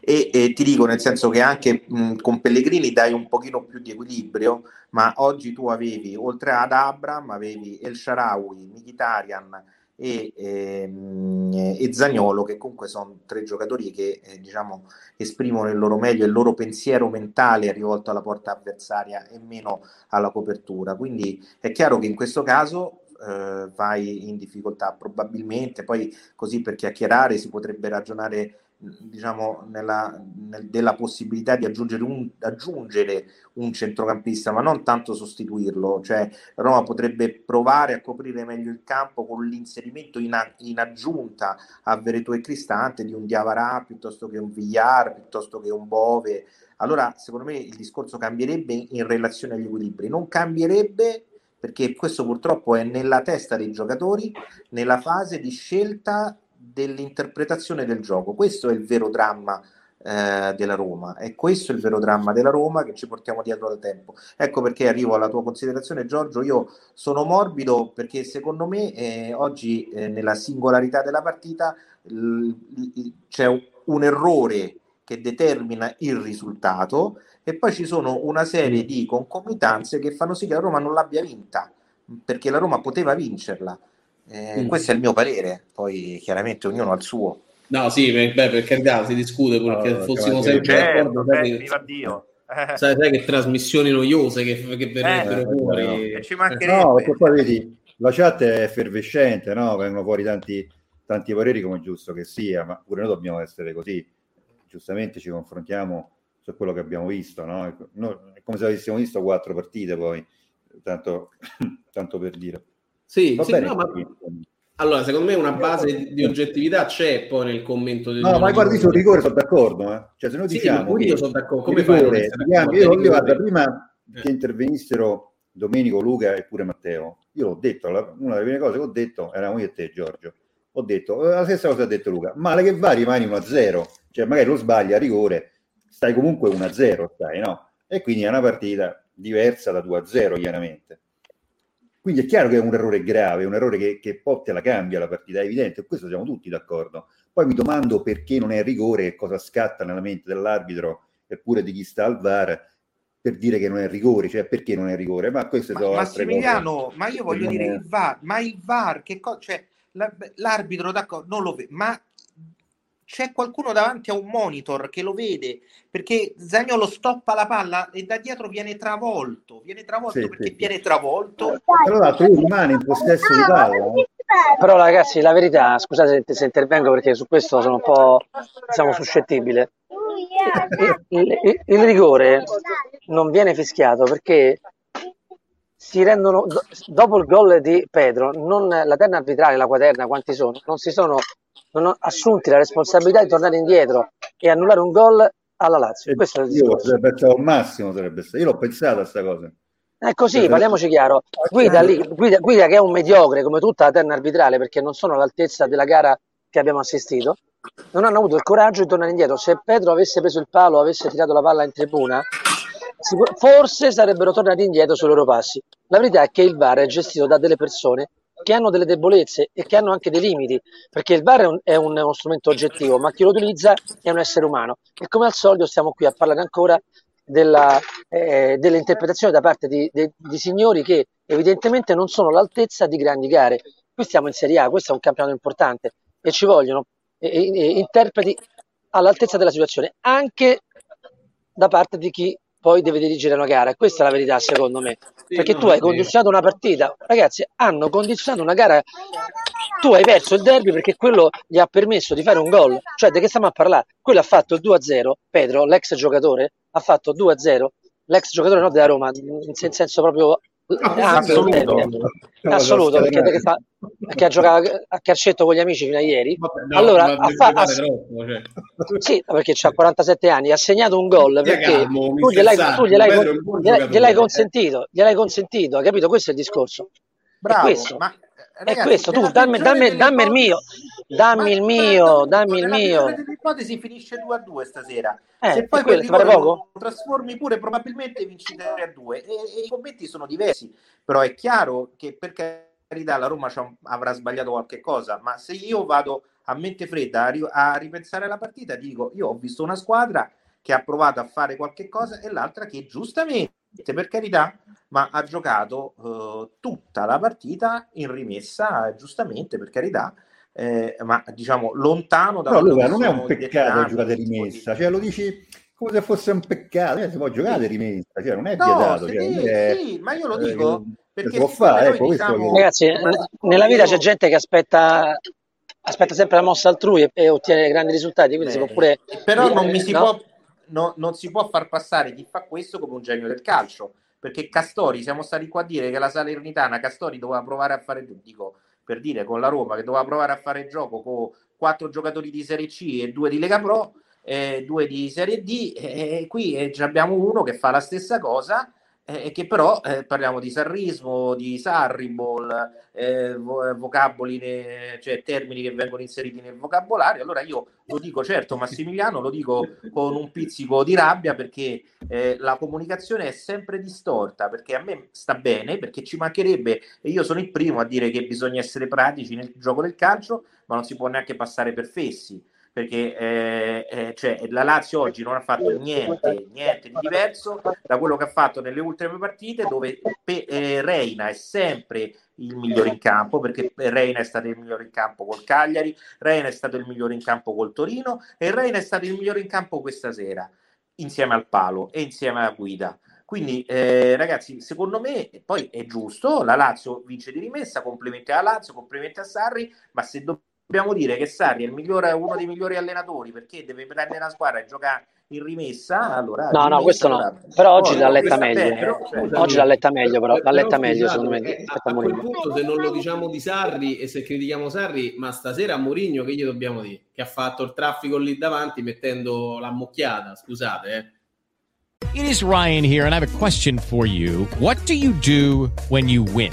e, e ti dico nel senso che anche mh, con Pellegrini dai un pochino più di equilibrio, ma oggi tu avevi oltre ad Abram avevi El Sharawi, Mkhitaryan e, e, ehm, e Zagnolo che comunque sono tre giocatori che eh, diciamo esprimono il loro meglio il loro pensiero mentale rivolto alla porta avversaria e meno alla copertura. Quindi è chiaro che in questo caso eh, vai in difficoltà probabilmente. Poi così per chiacchierare si potrebbe ragionare diciamo, nella, nel, della possibilità di aggiungere un, aggiungere un centrocampista, ma non tanto sostituirlo. Cioè, Roma potrebbe provare a coprire meglio il campo con l'inserimento in, a, in aggiunta a Vereto e Cristante di un Diavarà piuttosto che un Villar, piuttosto che un Bove. Allora, secondo me il discorso cambierebbe in relazione agli equilibri, non cambierebbe perché questo purtroppo è nella testa dei giocatori, nella fase di scelta dell'interpretazione del gioco. Questo è il vero dramma eh, della Roma. E questo è il vero dramma della Roma che ci portiamo dietro da tempo. Ecco perché arrivo alla tua considerazione, Giorgio. Io sono morbido perché secondo me eh, oggi eh, nella singolarità della partita l- l- c'è un, un errore che determina il risultato e poi ci sono una serie di concomitanze che fanno sì che la Roma non l'abbia vinta perché la Roma poteva vincerla eh, mm. Questo è il mio parere, poi chiaramente ognuno ha il suo. No, sì, beh, per carità si discute perché no, fossimo sempre certo, d'accordo. Beh, viva Dio. Eh. Sai, sai, che trasmissioni noiose che, che verrebbero eh, fuori. No. Ci mancherebbe. No, perché poi vedi, la chat è effervescente, no? vengono fuori tanti, tanti pareri come è giusto che sia, ma pure noi dobbiamo essere così. Giustamente ci confrontiamo su quello che abbiamo visto, no? è come se avessimo visto quattro partite poi, tanto, tanto per dire. Sì, sì no, ma... Allora, secondo me una base di oggettività c'è poi nel commento del No, ma guardi sul rigore sono d'accordo, eh. Cioè, se noi sì, diciamo io sono d'accordo, come fai rigore, diciamo, io, io guarda, prima eh. che intervenissero Domenico, Luca e pure Matteo, io ho detto, una delle prime cose che ho detto eravamo io e te, Giorgio. Ho detto eh, la stessa cosa ha detto Luca, male che va rimani 1-0, cioè magari lo sbagli a rigore, stai comunque 1-0, stai, no? E quindi è una partita diversa da 2-0, chiaramente. Quindi è chiaro che è un errore grave, un errore che, che poi te la cambia la partita, è evidente, questo siamo tutti d'accordo. Poi mi domando perché non è rigore e cosa scatta nella mente dell'arbitro eppure di chi sta al VAR per dire che non è rigore, cioè perché non è rigore, ma sono altre Massimiliano, ma io voglio Non dire è- il VAR, ma il VAR che cosa, cioè la- l'arbitro d'accordo, non lo vede, ma c'è qualcuno davanti a un monitor che lo vede perché Zagnolo stoppa la palla e da dietro viene travolto, viene travolto Sì, perché sì, viene travolto. Tra l'altro lui rimane in possesso di palla, eh. Però ragazzi, la verità, scusate se, se intervengo perché su questo sono un po' diciamo, suscettibile. Il, il- il rigore non viene fischiato perché si rendono do- dopo il gol di Pedro, non, la terna arbitrale, la quaterna, quanti sono, non si sono non assunti la responsabilità di tornare indietro e annullare un gol alla Lazio. Questo è il Io discorso. sarebbe stato il massimo, sarebbe stato. Io l'ho pensata a sta cosa. È così, parliamoci chiaro. Guida, lì, guida, guida che è un mediocre come tutta la terna arbitrale perché non sono all'altezza della gara che abbiamo assistito. Non hanno avuto il coraggio di tornare indietro. Se Pedro avesse preso il palo, avesse tirato la palla in tribuna, forse sarebbero tornati indietro sui loro passi. La verità è che il VAR è gestito da delle persone che hanno delle debolezze e che hanno anche dei limiti, perché il VAR è, un- è un- uno strumento oggettivo, ma chi lo utilizza è un essere umano. E come al solito stiamo qui a parlare ancora della, eh, dell'interpretazione da parte di, di- di signori che evidentemente non sono all'altezza di grandi gare. Qui stiamo in Serie A, questo è un campionato importante e ci vogliono eh, eh, interpreti all'altezza della situazione, anche da parte di chi poi deve dirigere una gara. Questa è la verità, secondo me. Perché tu hai condizionato una partita, ragazzi, hanno condizionato una gara. Tu hai perso il derby perché quello gli ha permesso di fare un gol. Cioè, di che stiamo a parlare? Quello ha fatto il 2-0. Pedro, l'ex giocatore, ha fatto 2-0. L'ex giocatore no della Roma, in sen- senso proprio ampio assoluto. del termine. Assoluto, perché, perché, fa- perché ha giocato a calcetto con gli amici fino a ieri. No, allora, ha fa- ha- troppo, cioè. sì, perché ha 47 anni, ha segnato un gol perché calmo, tu gliel'hai, tu gliel'hai, è gliel'hai- gliel'hai eh. consentito, gliel'hai consentito, hai capito? Questo è il discorso. Bravo, è questo. ma è ragazzi, questo, tu dammi, dammi, dammi il mio, dammi il mio, dammi il mio. peggiore delle ipotesi finisce 2 a 2 stasera. Eh, Se e poi quello pare poco? lo trasformi pure, probabilmente vinci 3 a 2. E, e i commenti sono diversi. Però è chiaro che per carità la Roma un- avrà sbagliato qualche cosa, ma se io vado a mente fredda a, a ripensare alla partita, dico io ho visto una squadra che ha provato a fare qualche cosa e l'altra che giustamente, per carità, ma ha giocato eh, tutta la partita in rimessa, giustamente, per carità, eh, ma diciamo lontano da Luca, che non è un peccato giocare rimessa, cioè lo dici come se fosse un peccato, eh, si può giocare rimessa, cioè non è No, vietato. sì, cioè, non è- sì, ma io lo eh, dico perché si può fare, ecco, diciamo- che- Ragazzi, nella vita c'è gente che aspetta, aspetta sempre la mossa altrui e, e ottiene grandi risultati, quindi si può pure... però non mi si no? può no- non si può far passare chi fa questo come un genio del calcio perché Castori siamo stati qua a dire che la Salernitana Castori doveva provare a fare dico per dire con la Roma che doveva provare a fare gioco con quattro giocatori di Serie C e due di Lega Pro e due di Serie D e qui eh, abbiamo uno che fa la stessa cosa eh, e che però eh, parliamo di sarrismo, di sarribol, eh, vo- vocaboli, ne- cioè termini che vengono inseriti nel vocabolario. Allora io lo dico, certo, Massimiliano, lo dico con un pizzico di rabbia perché eh, la comunicazione è sempre distorta, perché a me sta bene, perché ci mancherebbe, e io sono il primo a dire che bisogna essere pratici nel gioco del calcio, ma non si può neanche passare per fessi perché eh, eh, cioè, la Lazio oggi non ha fatto niente, niente di diverso da quello che ha fatto nelle ultime partite dove pe- eh, Reina è sempre il migliore in campo perché Reina è stato il migliore in campo col Cagliari, Reina è stato il migliore in campo col Torino e Reina è stato il migliore in campo questa sera insieme al palo e insieme alla guida. Quindi, eh, ragazzi, secondo me poi è giusto. La Lazio vince di rimessa. Complimenti alla Lazio, complimenti a Sarri. Ma se dobbiamo dire che Sarri è il migliore, uno dei migliori allenatori perché deve prendere la squadra e giocare in rimessa, allora No, no, rimessa, questo no. Però oggi l'ha letta meglio. bene, però, cioè, Oggi l'ha letta meglio, però. L'ha letta meglio, secondo me. eh, a, a quel punto se non lo diciamo di Sarri e se critichiamo Sarri, ma stasera a Mourinho che gli dobbiamo dire? Che ha fatto il traffico lì davanti mettendo la mucchiata, scusate, eh. It is Ryan here, and I have a question for you. What do you do when you win?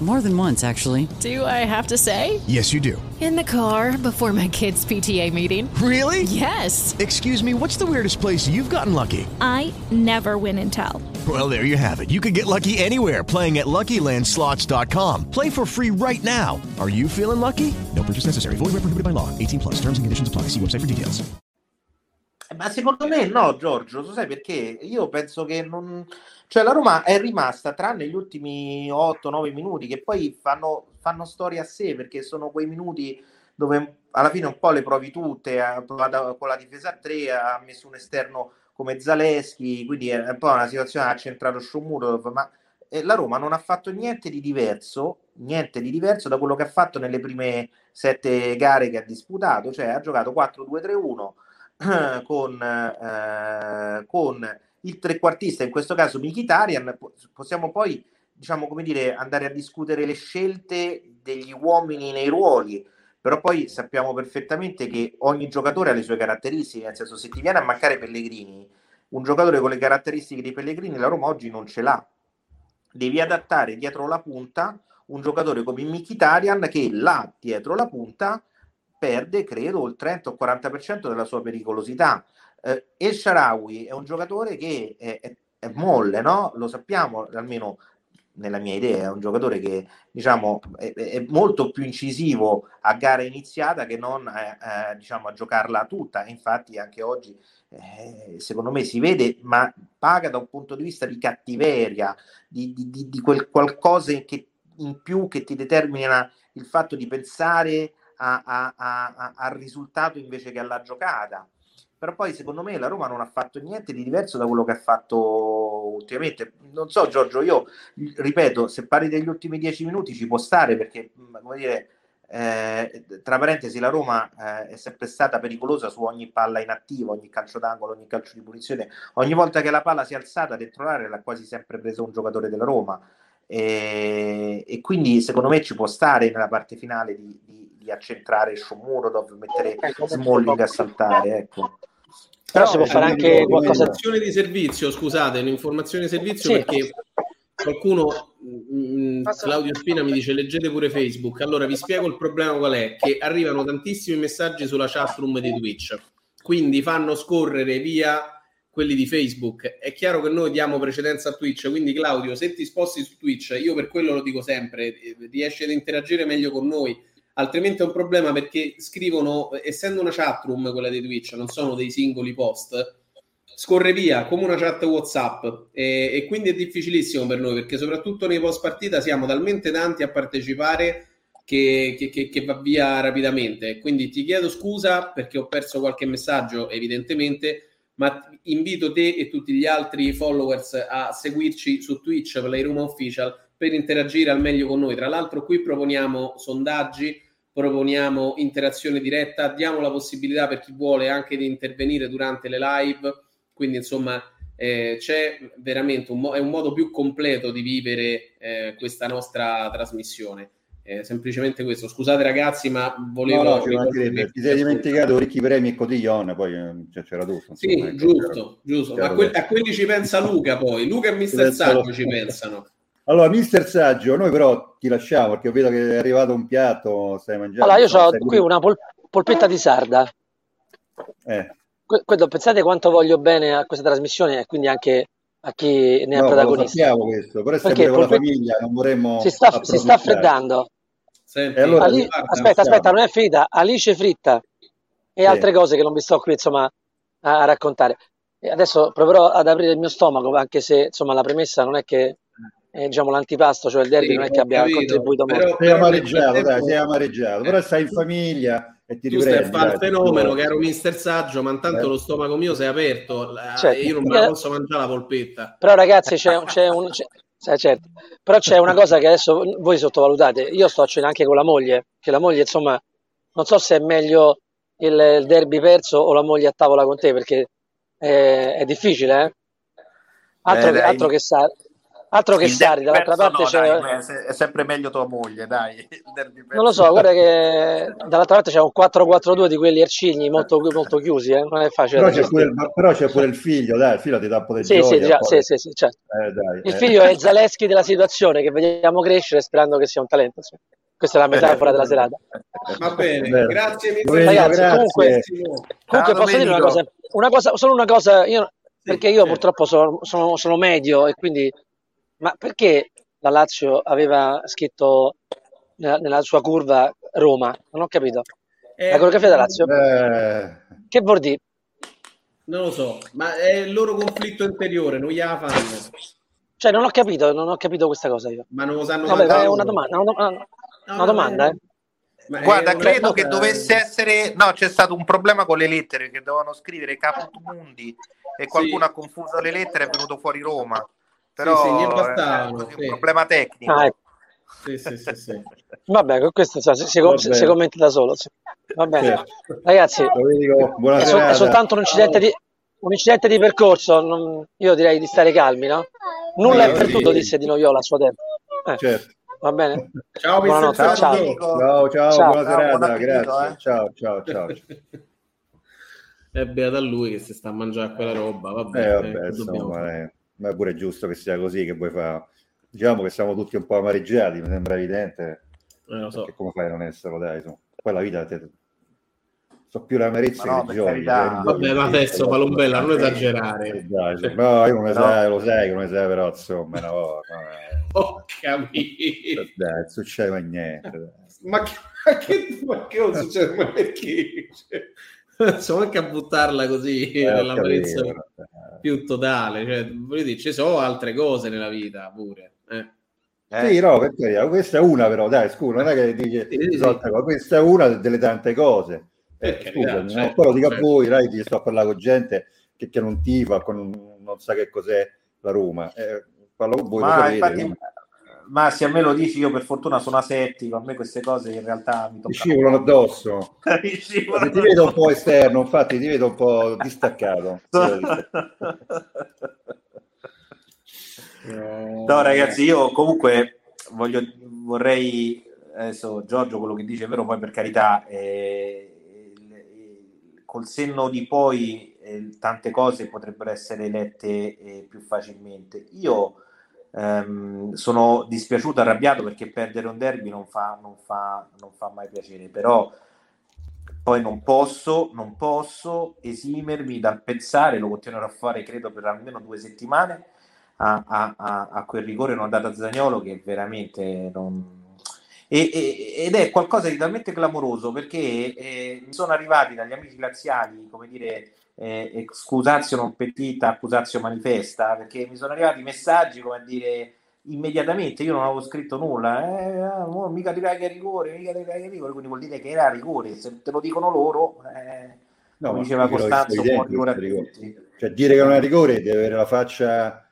More than once, actually. Do I have to say? Yes, you do. In the car before my kids' PTA meeting. Really? Yes. Excuse me, what's the weirdest place you've gotten lucky? I never win and tell. Well, there you have it. You can get lucky anywhere playing at LuckyLandSlots.com. Play for free right now. Are you feeling lucky? No purchase necessary. Void where prohibited by law. 18 plus. Terms and conditions apply. See website for details. Eh, Ma secondo me no, Giorgio, tu sai perché? Io penso che non... Cioè la Roma è rimasta, tranne gli ultimi 8-9 minuti, che poi fanno, fanno storia a sé, perché sono quei minuti dove alla fine un po' le provi tutte, ha provato con la difesa a 3, ha messo un esterno come Zaleschi, quindi è un po' una situazione ha centrato Shomurov, ma la Roma non ha fatto niente di diverso, niente di diverso da quello che ha fatto nelle prime sette gare che ha disputato, cioè ha giocato 4-2-3-1 con, eh, con il trequartista, in questo caso Mkhitaryan, po- possiamo poi diciamo come dire andare a discutere le scelte degli uomini nei ruoli, però poi sappiamo perfettamente che ogni giocatore ha le sue caratteristiche, nel senso se ti viene a mancare Pellegrini, un giocatore con le caratteristiche di Pellegrini la Roma oggi non ce l'ha. Devi adattare dietro la punta un giocatore come Mkhitaryan che là dietro la punta perde credo il 30 o 40% della sua pericolosità. Eh, El Sharawi è un giocatore che è, è, è molle, no? Lo sappiamo almeno nella mia idea, è un giocatore che diciamo è, è molto più incisivo a gara iniziata che non eh, diciamo a giocarla tutta. Infatti, anche oggi eh, secondo me si vede, ma paga da un punto di vista di cattiveria, di, di, di, di quel qualcosa che, in più che ti determina il fatto di pensare a, a, a, al risultato invece che alla giocata. Però poi secondo me la Roma non ha fatto niente di diverso da quello che ha fatto ultimamente. Non so, Giorgio, io ripeto, se parli degli ultimi dieci minuti ci può stare perché, come dire, eh, tra parentesi, la Roma eh, è sempre stata pericolosa su ogni palla inattiva, ogni calcio d'angolo, ogni calcio di punizione. Ogni volta che la palla si è alzata dentro l'area l'ha quasi sempre preso un giocatore della Roma. E, e quindi secondo me ci può stare nella parte finale di, di, di accentrare Shomurodov, mettere Smalling a saltare. Ecco. Però si può fare anche qualcosa Un'informazione di servizio, scusate, un'informazione di servizio Sì. perché qualcuno, mh, Claudio Spina mi dice leggete pure Facebook. Allora vi spiego il problema qual è, che arrivano tantissimi messaggi sulla chat room di Twitch, quindi fanno scorrere via quelli di Facebook. È chiaro che noi diamo precedenza a Twitch, quindi Claudio, se ti sposti su Twitch, io per quello lo dico sempre, eh, riesci ad interagire meglio con noi, altrimenti è un problema perché scrivono, essendo una chat room quella di Twitch, non sono dei singoli post, scorre via come una chat WhatsApp e, e quindi è difficilissimo per noi perché soprattutto nei post partita siamo talmente tanti a partecipare che, che- che- che va via rapidamente. Quindi ti chiedo scusa perché ho perso qualche messaggio, evidentemente, ma invito te e tutti gli altri followers a seguirci su Twitch Playroom Official per interagire al meglio con noi. Tra l'altro, qui proponiamo sondaggi, proponiamo interazione diretta, diamo la possibilità per chi vuole anche di intervenire durante le live. Quindi, insomma, eh, c'è veramente un, mo- è un modo più completo di vivere eh, questa nostra trasmissione. Eh, semplicemente questo. Scusate, ragazzi, ma volevo. No, no, ti sei dimenticato ricchi premi e cotillon, poi cioè, c'era tutto. Sì, insomma, ecco, giusto, c'era- giusto. c'era A, que- a quelli ci pensa Luca poi. Luca e Mister Luca. ci pensano. Allora, mister Saggio, noi però ti lasciamo perché vedo che è arrivato un piatto, stai mangiando. Allora, io ho qui una pol- polpetta di sarda. Eh, Que- quello, pensate quanto voglio bene a questa trasmissione e quindi anche a chi ne è no, ma lo protagonista. sappiamo questo, però è Perché sempre con la polpetta- famiglia, non vorremmo Si sta, si sta freddando. Senti, allora- Ali- guarda, aspetta, aspetta, non è finita. Alice fritta e Sì. altre cose che non vi sto qui insomma a, a raccontare. E adesso proverò ad aprire il mio stomaco, anche se insomma la premessa non è che eh, diciamo l'antipasto, cioè il derby, Sì, non è che abbia capito, contribuito però- molto. Sei amareggiato, dai, sei amareggiato, però stai in famiglia e ti Tu stai a riprendi. fare il dai, fenomeno, caro mister Saggio, ma intanto Eh. lo stomaco mio si è aperto la- Certo. e io non me la posso mangiare la polpetta. Però ragazzi c'è, c'è un... c'è- sì, certo. Però c'è una cosa che adesso voi sottovalutate. Io sto a cena anche con la moglie, che la moglie insomma, non so se è meglio il, il derby perso o la moglie a tavola con te, perché è, è difficile, eh? Altro, Eh, che, dai. altro che Sari, altro che Sari, dall'altra perso parte no, c'è... dai, è se- è sempre meglio tua moglie, dai. Non lo so, guarda che dall'altra parte c'è un 4-4-2 di quelli arcigni molto, molto chiusi, eh? non è facile Però c'è, pure però c'è pure il figlio, dai, il figlio ti dà un po' di Sì, gioia. sì, già, sì, sì, sì, certo. Eh, dai, Il eh. figlio è il Zaleschi della situazione che vediamo crescere sperando che sia un talento. insomma. Questa è la metafora della serata. Va bene, grazie Domenico, Ragazzi, grazie. comunque, comunque posso dire una cosa, una cosa, solo una cosa, io, perché io purtroppo sono, sono- sono medio e quindi, ma perché la Lazio aveva scritto nella, nella sua curva Roma? Non ho capito. Eh, La coreografia della Lazio? Eh, Che vuol dire? Non lo so, ma è il loro conflitto interiore, non gliela fanno. Cioè, non ho capito, non ho capito questa cosa io. Ma non lo sanno Vabbè, è una domanda, una, una no, domanda, eh. Ma è Guarda, una credo cosa- che dovesse essere. No, c'è stato un problema con le lettere che dovevano scrivere Caput Mundi e qualcuno ha confuso le lettere e è venuto fuori Roma. Però sì, gli è sì. un problema tecnico. Ah, ecco. Sì, sì, sì, sì. Vabbè, questo insomma, si, si- Va si- bene. si commenta da solo. sì. Va bene. Certo. Ragazzi, buona è, sol- è soltanto un incidente di, un incidente di percorso. non- io direi di stare calmi, no? Nulla Sì, è perduto, sì. disse Di Noiola a suo tempo. Eh, Certo. Va bene? Ciao, Buonanotte, ciao. Ciao, ciao, Ciao. buona Ciao, serata, buon grazie. eh. Ciao, ciao, ciao. È beata a lui che si sta a mangiare quella roba, vabbè. Eh, vabbè, eh, dobbiamo insomma, ma è pure giusto che sia così, che vuoi fare? Diciamo che siamo tutti un po' amareggiati, mi sembra evidente. Eh, lo so. Come fai a non esserlo, dai, su. Poi la vita te... so più l'amarezza Ma no, che per gioia. carità. non Vabbè, ma adesso Palombella, non esagerare. no, io non ne No. sai, lo sai che non però insomma, volta, eh, Ho capito. dai, non succede mai niente. dai. Ma che, ma che, ma che non succede? Ma perché? Cioè, non so neanche a buttarla così Eh, nell'amarezza capito, più totale. Cioè, voglio dire, ci sono altre cose nella vita pure. eh. Eh, Sì, no, per carità, questa è una però, dai, scusa, non è che dice Sì, sì, sì. questa è una delle tante cose. Eh, scusami, no? certo, poi lo dico certo. a voi, dai, ti sto a parlare con gente che, che non tifa, con, non sa che cos'è la Roma. Eh, parlo con voi, lo Ma sapete, infatti, no? Ma se a me lo dici, io per fortuna sono asettico, a me queste cose in realtà mi toccano. scivolano addosso. Mi scivolano Ti vedo un po' esterno, infatti ti vedo un po' distaccato. No, ragazzi, io comunque voglio, vorrei adesso Giorgio quello che dice è vero, poi per carità, eh, col senno di poi eh, tante cose potrebbero essere lette eh, più facilmente. Io ehm, sono dispiaciuto, arrabbiato perché perdere un derby non fa, non fa, non fa mai piacere, però poi non posso, non posso esimermi dal pensare, lo continuerò a fare credo per almeno due settimane, a, a- a- a quel rigore non dato a Zagnolo che veramente non... e- e- ed è qualcosa di talmente clamoroso perché eh, mi sono arrivati dagli amici laziali, come dire, eh, excusatio non petita, accusatio manifesta, perché mi sono arrivati messaggi come a dire immediatamente, io non avevo scritto nulla, eh, ah, mica dirai che è rigore, mica dirai che è rigore, quindi vuol dire che era rigore, se te lo dicono loro, eh, No, diceva Costanzo, buon rigore a tutti. Cioè, dire che non è rigore deve avere la faccia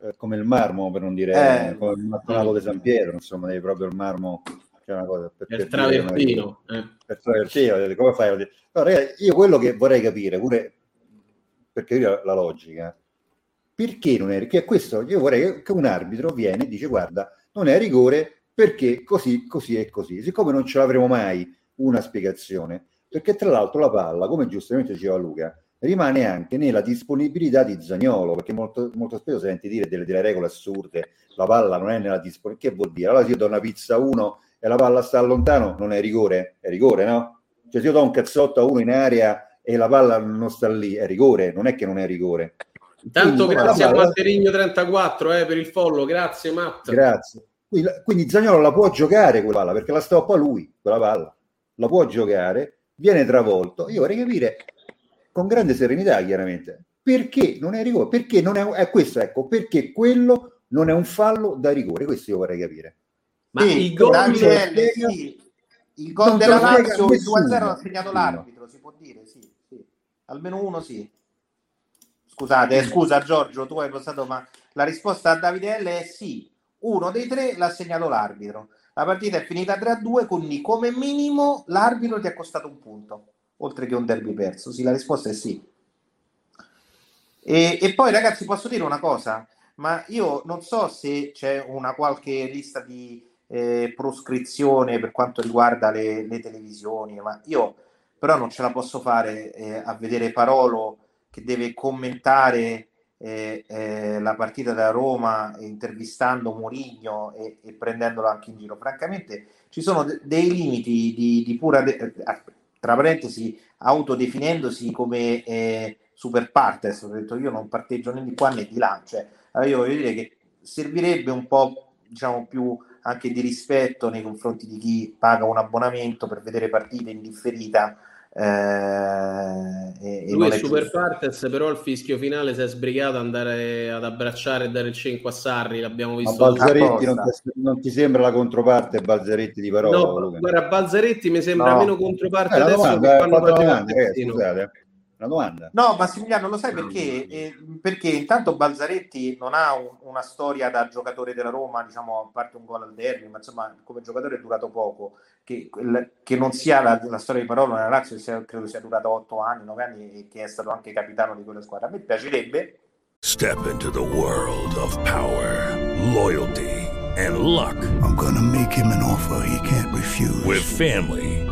eh, come il marmo, per non dire Eh. come il mattonato di San Pietro, insomma, devi proprio il marmo, c'è una cosa per, Il per travertino. eh. per travertino, come fai a dire? No, ragazzi, io quello che vorrei capire, pure per capire la, logica, perché non è perché questo io vorrei che un arbitro viene e dice guarda, non è rigore perché così, così e così. Siccome non ce l'avremo mai una spiegazione, perché tra l'altro la palla, come giustamente diceva Luca, rimane anche nella disponibilità di Zagnolo, perché molto, molto spesso senti dire delle, delle regole assurde, la palla non è nella disponibilità, che vuol dire? Allora se io do una pizza a uno e la palla sta lontano, non è rigore? È rigore, no? Cioè se io do un cazzotto a uno in area e la palla non sta lì, è rigore, non è che non è rigore. Intanto Quindi, grazie a la palla- Matterigno 34 eh, per il follow, grazie Matt. Grazie. Quindi, quindi Zagnolo la può giocare quella palla, perché la stoppa lui, quella palla. La può giocare, viene travolto. Io vorrei capire, con grande serenità chiaramente, perché non è rigore? Perché non è, è questo, ecco, perché quello non è un fallo da rigore? Questo io vorrei capire. Ma Sì, i gol spiega- sì. Il gol della Lazio, il 2-0 nessuno. l'ha segnato l'arbitro, si può dire, sì. Almeno uno sì. Scusate, eh, scusa Giorgio, tu hai pensato, ma la risposta a Davide L è sì. Uno dei tre l'ha segnato l'arbitro. La partita è finita 3-2, quindi come minimo l'arbitro ti ha costato un punto, oltre che un derby perso. Sì, la risposta è sì. E, e poi ragazzi posso dire una cosa, ma io non so se c'è una qualche lista di eh, proscrizione per quanto riguarda le, le televisioni, ma io però non ce la posso fare eh, a vedere Parolo che deve commentare eh, eh, la partita da Roma intervistando Mourinho e, e prendendolo anche in giro. Francamente ci sono de- dei limiti di, di pura, de- eh, tra parentesi, autodefinendosi come eh, super partes, ho detto io non parteggio né di qua né di là, cioè allora io voglio dire che servirebbe un po' diciamo più anche di rispetto nei confronti di chi paga un abbonamento per vedere partite in differita eh, e, Lui è super giusto. partes, però al fischio finale si è sbrigato ad andare ad abbracciare e dare il 5 a Sarri, l'abbiamo Ma visto Balzaretti non ti, non ti sembra la controparte Balzaretti di parola? No, guarda, Balzaretti mi sembra No. meno controparte Eh, adesso domanda, che faceva domanda, eh, scusate, una domanda. No, Massimiliano, lo sai perché? Eh, perché intanto Balzaretti non ha un- una storia da giocatore della Roma, diciamo, a parte un gol al derby, ma insomma, come giocatore è durato poco. Che, quel- che non sia la, la storia di Parolo nella Lazio, sia- credo sia durata 8 anni, 9 anni e che è stato anche capitano di quella squadra. A me piacerebbe, Step into the world of power, loyalty, and luck. I'm gonna make him an offer he can't refuse. With family,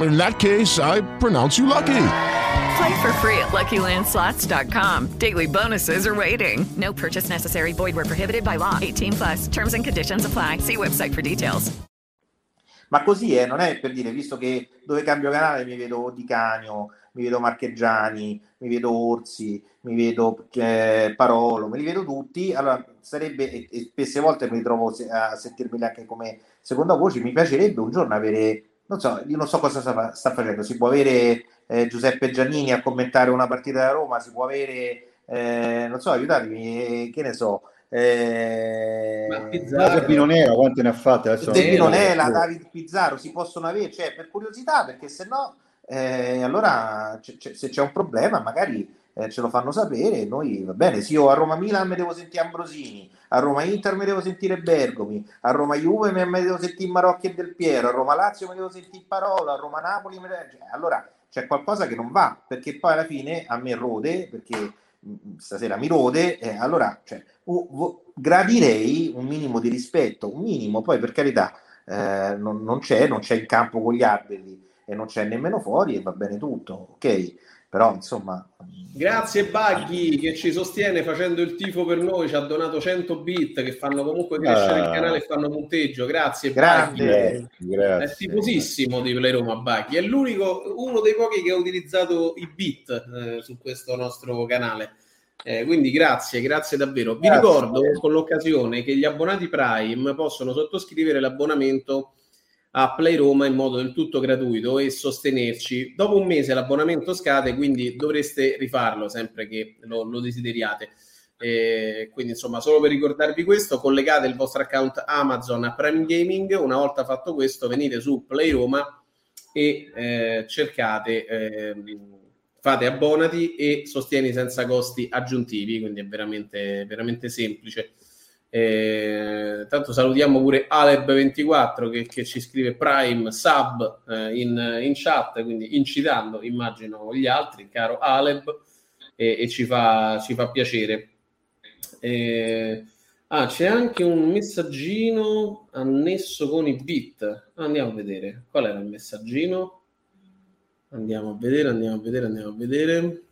In that case, I pronounce you lucky. Play for free at LuckyLandSlots.com. Daily bonuses are waiting. No purchase necessary. Void where prohibited by law. 18 plus. Terms and conditions apply. See website for details. ma così è, non è per dire, visto che dove cambio canale mi vedo Di Canio, mi vedo Marcheggiani, mi vedo Orsi, mi vedo eh, Parolo, me li vedo tutti, allora sarebbe, e, e spesse volte mi ritrovo se- a sentirmi anche come seconda voce, mi piacerebbe un giorno avere, non so, io non so cosa sta, sta facendo, si può avere eh, Giuseppe Giannini a commentare una partita da Roma, si può avere, eh, non so, aiutatemi, eh, che ne so, eh, Guarda Pino Nera, quante ne ha fatte? Adesso De non- Pinonella, David Pizzaro si possono avere, cioè per curiosità, perché se no, eh, allora c- c- se c'è un problema magari eh, ce lo fanno sapere, e noi va bene, sì, io a Roma Milan mi devo sentire Ambrosini, a Roma Inter mi devo sentire Bergomi, a Roma Juve mi, devo sentire Marocchi e Del Piero, a Roma Lazio mi devo sentire Parola, a Roma Napoli mi devo... cioè, allora c'è qualcosa che non va, perché poi alla fine a me rode, perché mh, stasera mi rode, eh, allora cioè, u- vo- gradirei un minimo di rispetto, un minimo, poi per carità eh, non, non c'è, non c'è in campo con gli arbitri e non c'è nemmeno fuori e va bene tutto, ok? Però insomma, Grazie Baghi che ci sostiene facendo il tifo per noi, ci ha donato 100 bit che fanno comunque crescere il Ah. canale e fanno punteggio. Grazie Grande. Baghi. Grazie. È tifosissimo di Play Roma Baghi, è l'unico, uno dei pochi che ha utilizzato i bit eh, su questo nostro canale. Eh, quindi grazie, grazie davvero. Vi Grazie. ricordo con l'occasione che gli abbonati Prime possono sottoscrivere l'abbonamento a Play Roma in modo del tutto gratuito e sostenerci. Dopo un mese l'abbonamento scade, quindi dovreste rifarlo sempre che lo, lo desideriate. Eh, quindi insomma, solo per ricordarvi questo, collegate il vostro account Amazon a Prime Gaming. Una volta fatto questo, venite su Play Roma e eh, cercate, ehm, fate abbonati e sostieni senza costi aggiuntivi. Quindi è veramente, veramente semplice. Eh, tanto salutiamo pure Aleb24 che, che ci scrive Prime sub eh, in, in chat, quindi incitando, immagino, gli altri, caro Aleb, e, e ci, fa, ci fa piacere. Eh, ah, c'è anche un messaggino annesso con i bit. Andiamo a vedere qual era il messaggino. Andiamo a vedere, andiamo a vedere, andiamo a vedere.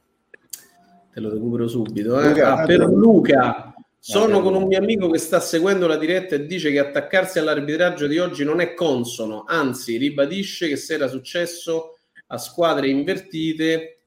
Te lo recupero subito. Eh? Luca, Ah, per Luca, sono con un mio amico che sta seguendo la diretta e dice che attaccarsi all'arbitraggio di oggi non è consono, anzi ribadisce che se era successo a squadre invertite,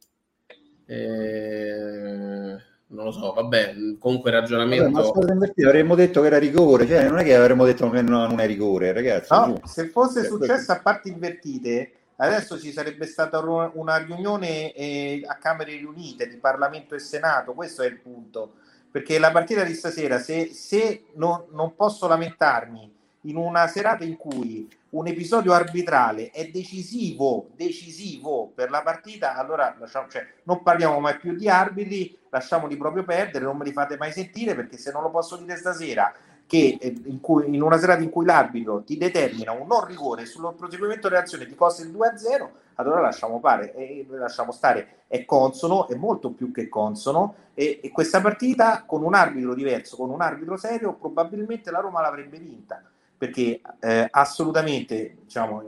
eh, non lo so, vabbè, comunque Vabbè, ragionamento... ma squadra invertita avremmo detto che era rigore, cioè non è che avremmo detto che no, non è rigore, ragazzi. No, se fosse Cioè, successo a parti invertite, adesso ci sarebbe stata una riunione eh, a Camere riunite di Parlamento e Senato, questo è il punto. Perché la partita di stasera, se, se non, non posso lamentarmi in una serata in cui un episodio arbitrale è decisivo, decisivo per la partita, allora lasciamo- cioè, non parliamo mai più di arbitri, lasciamoli proprio perdere, non me li fate mai sentire perché se non lo posso dire stasera che eh, in, cui- in una serata in cui l'arbitro ti determina un non rigore sul proseguimento dell'azione ti costa il 2-0, allora lasciamo, fare, eh, lasciamo stare, è consono, è molto più che consono. E, e questa partita con un arbitro diverso, con un arbitro serio, probabilmente la Roma l'avrebbe vinta. Perché eh, assolutamente diciamo,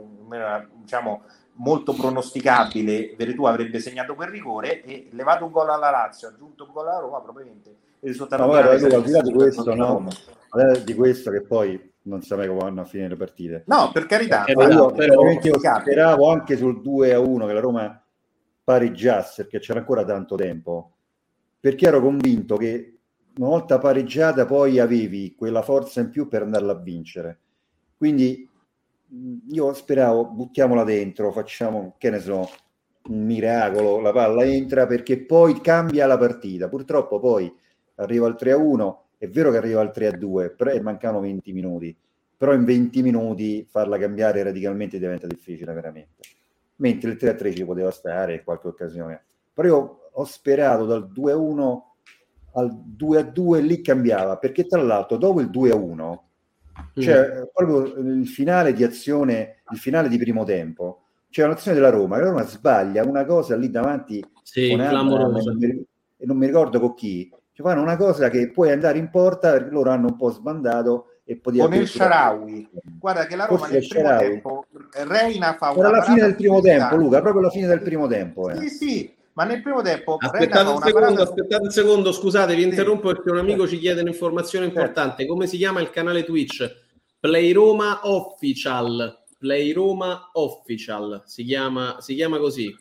diciamo, molto pronosticabile Veretù avrebbe segnato quel rigore e levato un gol alla Lazio, aggiunto un gol alla Roma, probabilmente il risultato No, guarda, Luca, al di là di questo, no, di questo che poi non sa mai come vanno a finire le partite. No, per carità, Per Ma carità, io però- io speravo anche sul 2 a 1 che la Roma pareggiasse perché c'era ancora tanto tempo. Perché ero convinto che una volta pareggiata poi avevi quella forza in più per andarla a vincere. Quindi io speravo buttiamola dentro facciamo che ne so un miracolo la palla entra perché poi cambia la partita. Purtroppo poi arriva al 3 a 1 è vero che arriva al 3 a 2 però mancano 20 minuti però in 20 minuti farla cambiare radicalmente diventa difficile veramente. Mentre il 3 a 3 ci poteva stare in qualche occasione. Però io ho sperato dal 2 a 1 al 2 a 2 lì cambiava, perché tra l'altro dopo il 2 a 1 cioè proprio il finale di azione, il finale di primo tempo, c'è un'azione della Roma, che la Roma sbaglia una cosa lì davanti Sì, clamorosa. e non mi ricordo con chi, cioè fanno una cosa che puoi andare in porta perché loro hanno un po' sbandato e poteva con il Sharawi. Guarda che la Roma Forse nel il primo tempo Reina fa una Era la fine del primo tempo. Luca, proprio la fine del primo tempo. eh. Sì, sì, ma nel primo tempo Aspettate un secondo, aspettate un secondo, scusate, vi Sì. interrompo perché un amico ci chiede un'informazione importante. Come si chiama il canale Twitch? Play Roma Official. Play Roma Official si chiama, si chiama così.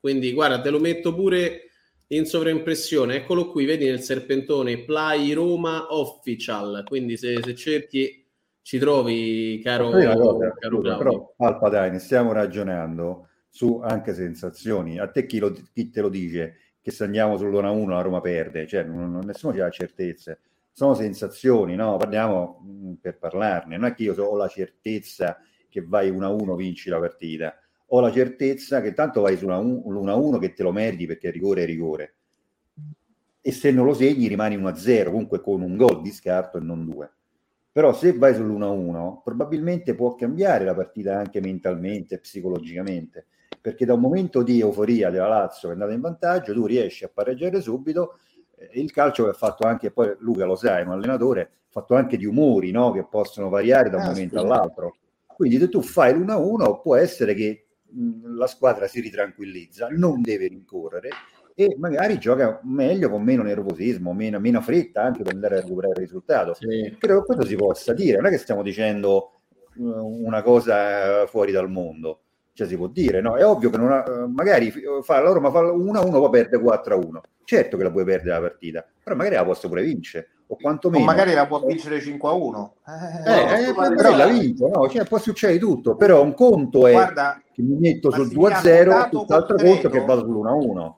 Quindi guarda, te lo metto pure in sovraimpressione. Eccolo qui, vedi nel serpentone Play Roma Official. Quindi se, se cerchi ci trovi, caro, cosa, caro Claudio. però Alpa dai, ne stiamo ragionando su anche sensazioni. A te chi, lo- chi te lo dice che se andiamo sull'1-1 la Roma perde? Cioè, non, nessuno ci ha certezze. Sono sensazioni, no? Parliamo mh, per parlarne. Non è che io so- ho la certezza che vai 1-1 vinci la partita. Ho la certezza che tanto vai sull'1-1 che te lo meriti perché rigore è rigore. E se non lo segni rimani 1-0, comunque con un gol di scarto e non due. Però se vai sull'1-1 probabilmente può cambiare la partita anche mentalmente, psicologicamente, perché da un momento di euforia della Lazio che è andata in vantaggio, tu riesci a pareggiare subito. eh, Il calcio è fatto anche, poi Luca lo sa, è un allenatore, fatto anche di umori no? che possono variare da un Ah, momento sì. all'altro. Quindi se tu fai l'1-1 può essere che mh, la squadra si ritranquillizza, non deve rincorrere e magari gioca meglio con meno nervosismo, meno, meno fretta anche per andare a recuperare il risultato. Credo che questo si possa dire, non è che stiamo dicendo eh, una cosa fuori dal mondo, cioè si può dire, no? È ovvio che non ha- eh, magari fa la Roma fa 1-1 poi perde 4-1. Certo che la puoi perdere la partita, però magari la posso pure vincere, o o quantomeno... magari la può vincere 5 a 1. Eh, eh, magari la vinto, no? Cioè, può succedere tutto, però un conto è Guarda, che mi metto sul Massimiliano, 2-0, un dato tutt'altro conto che vado sull'1-1.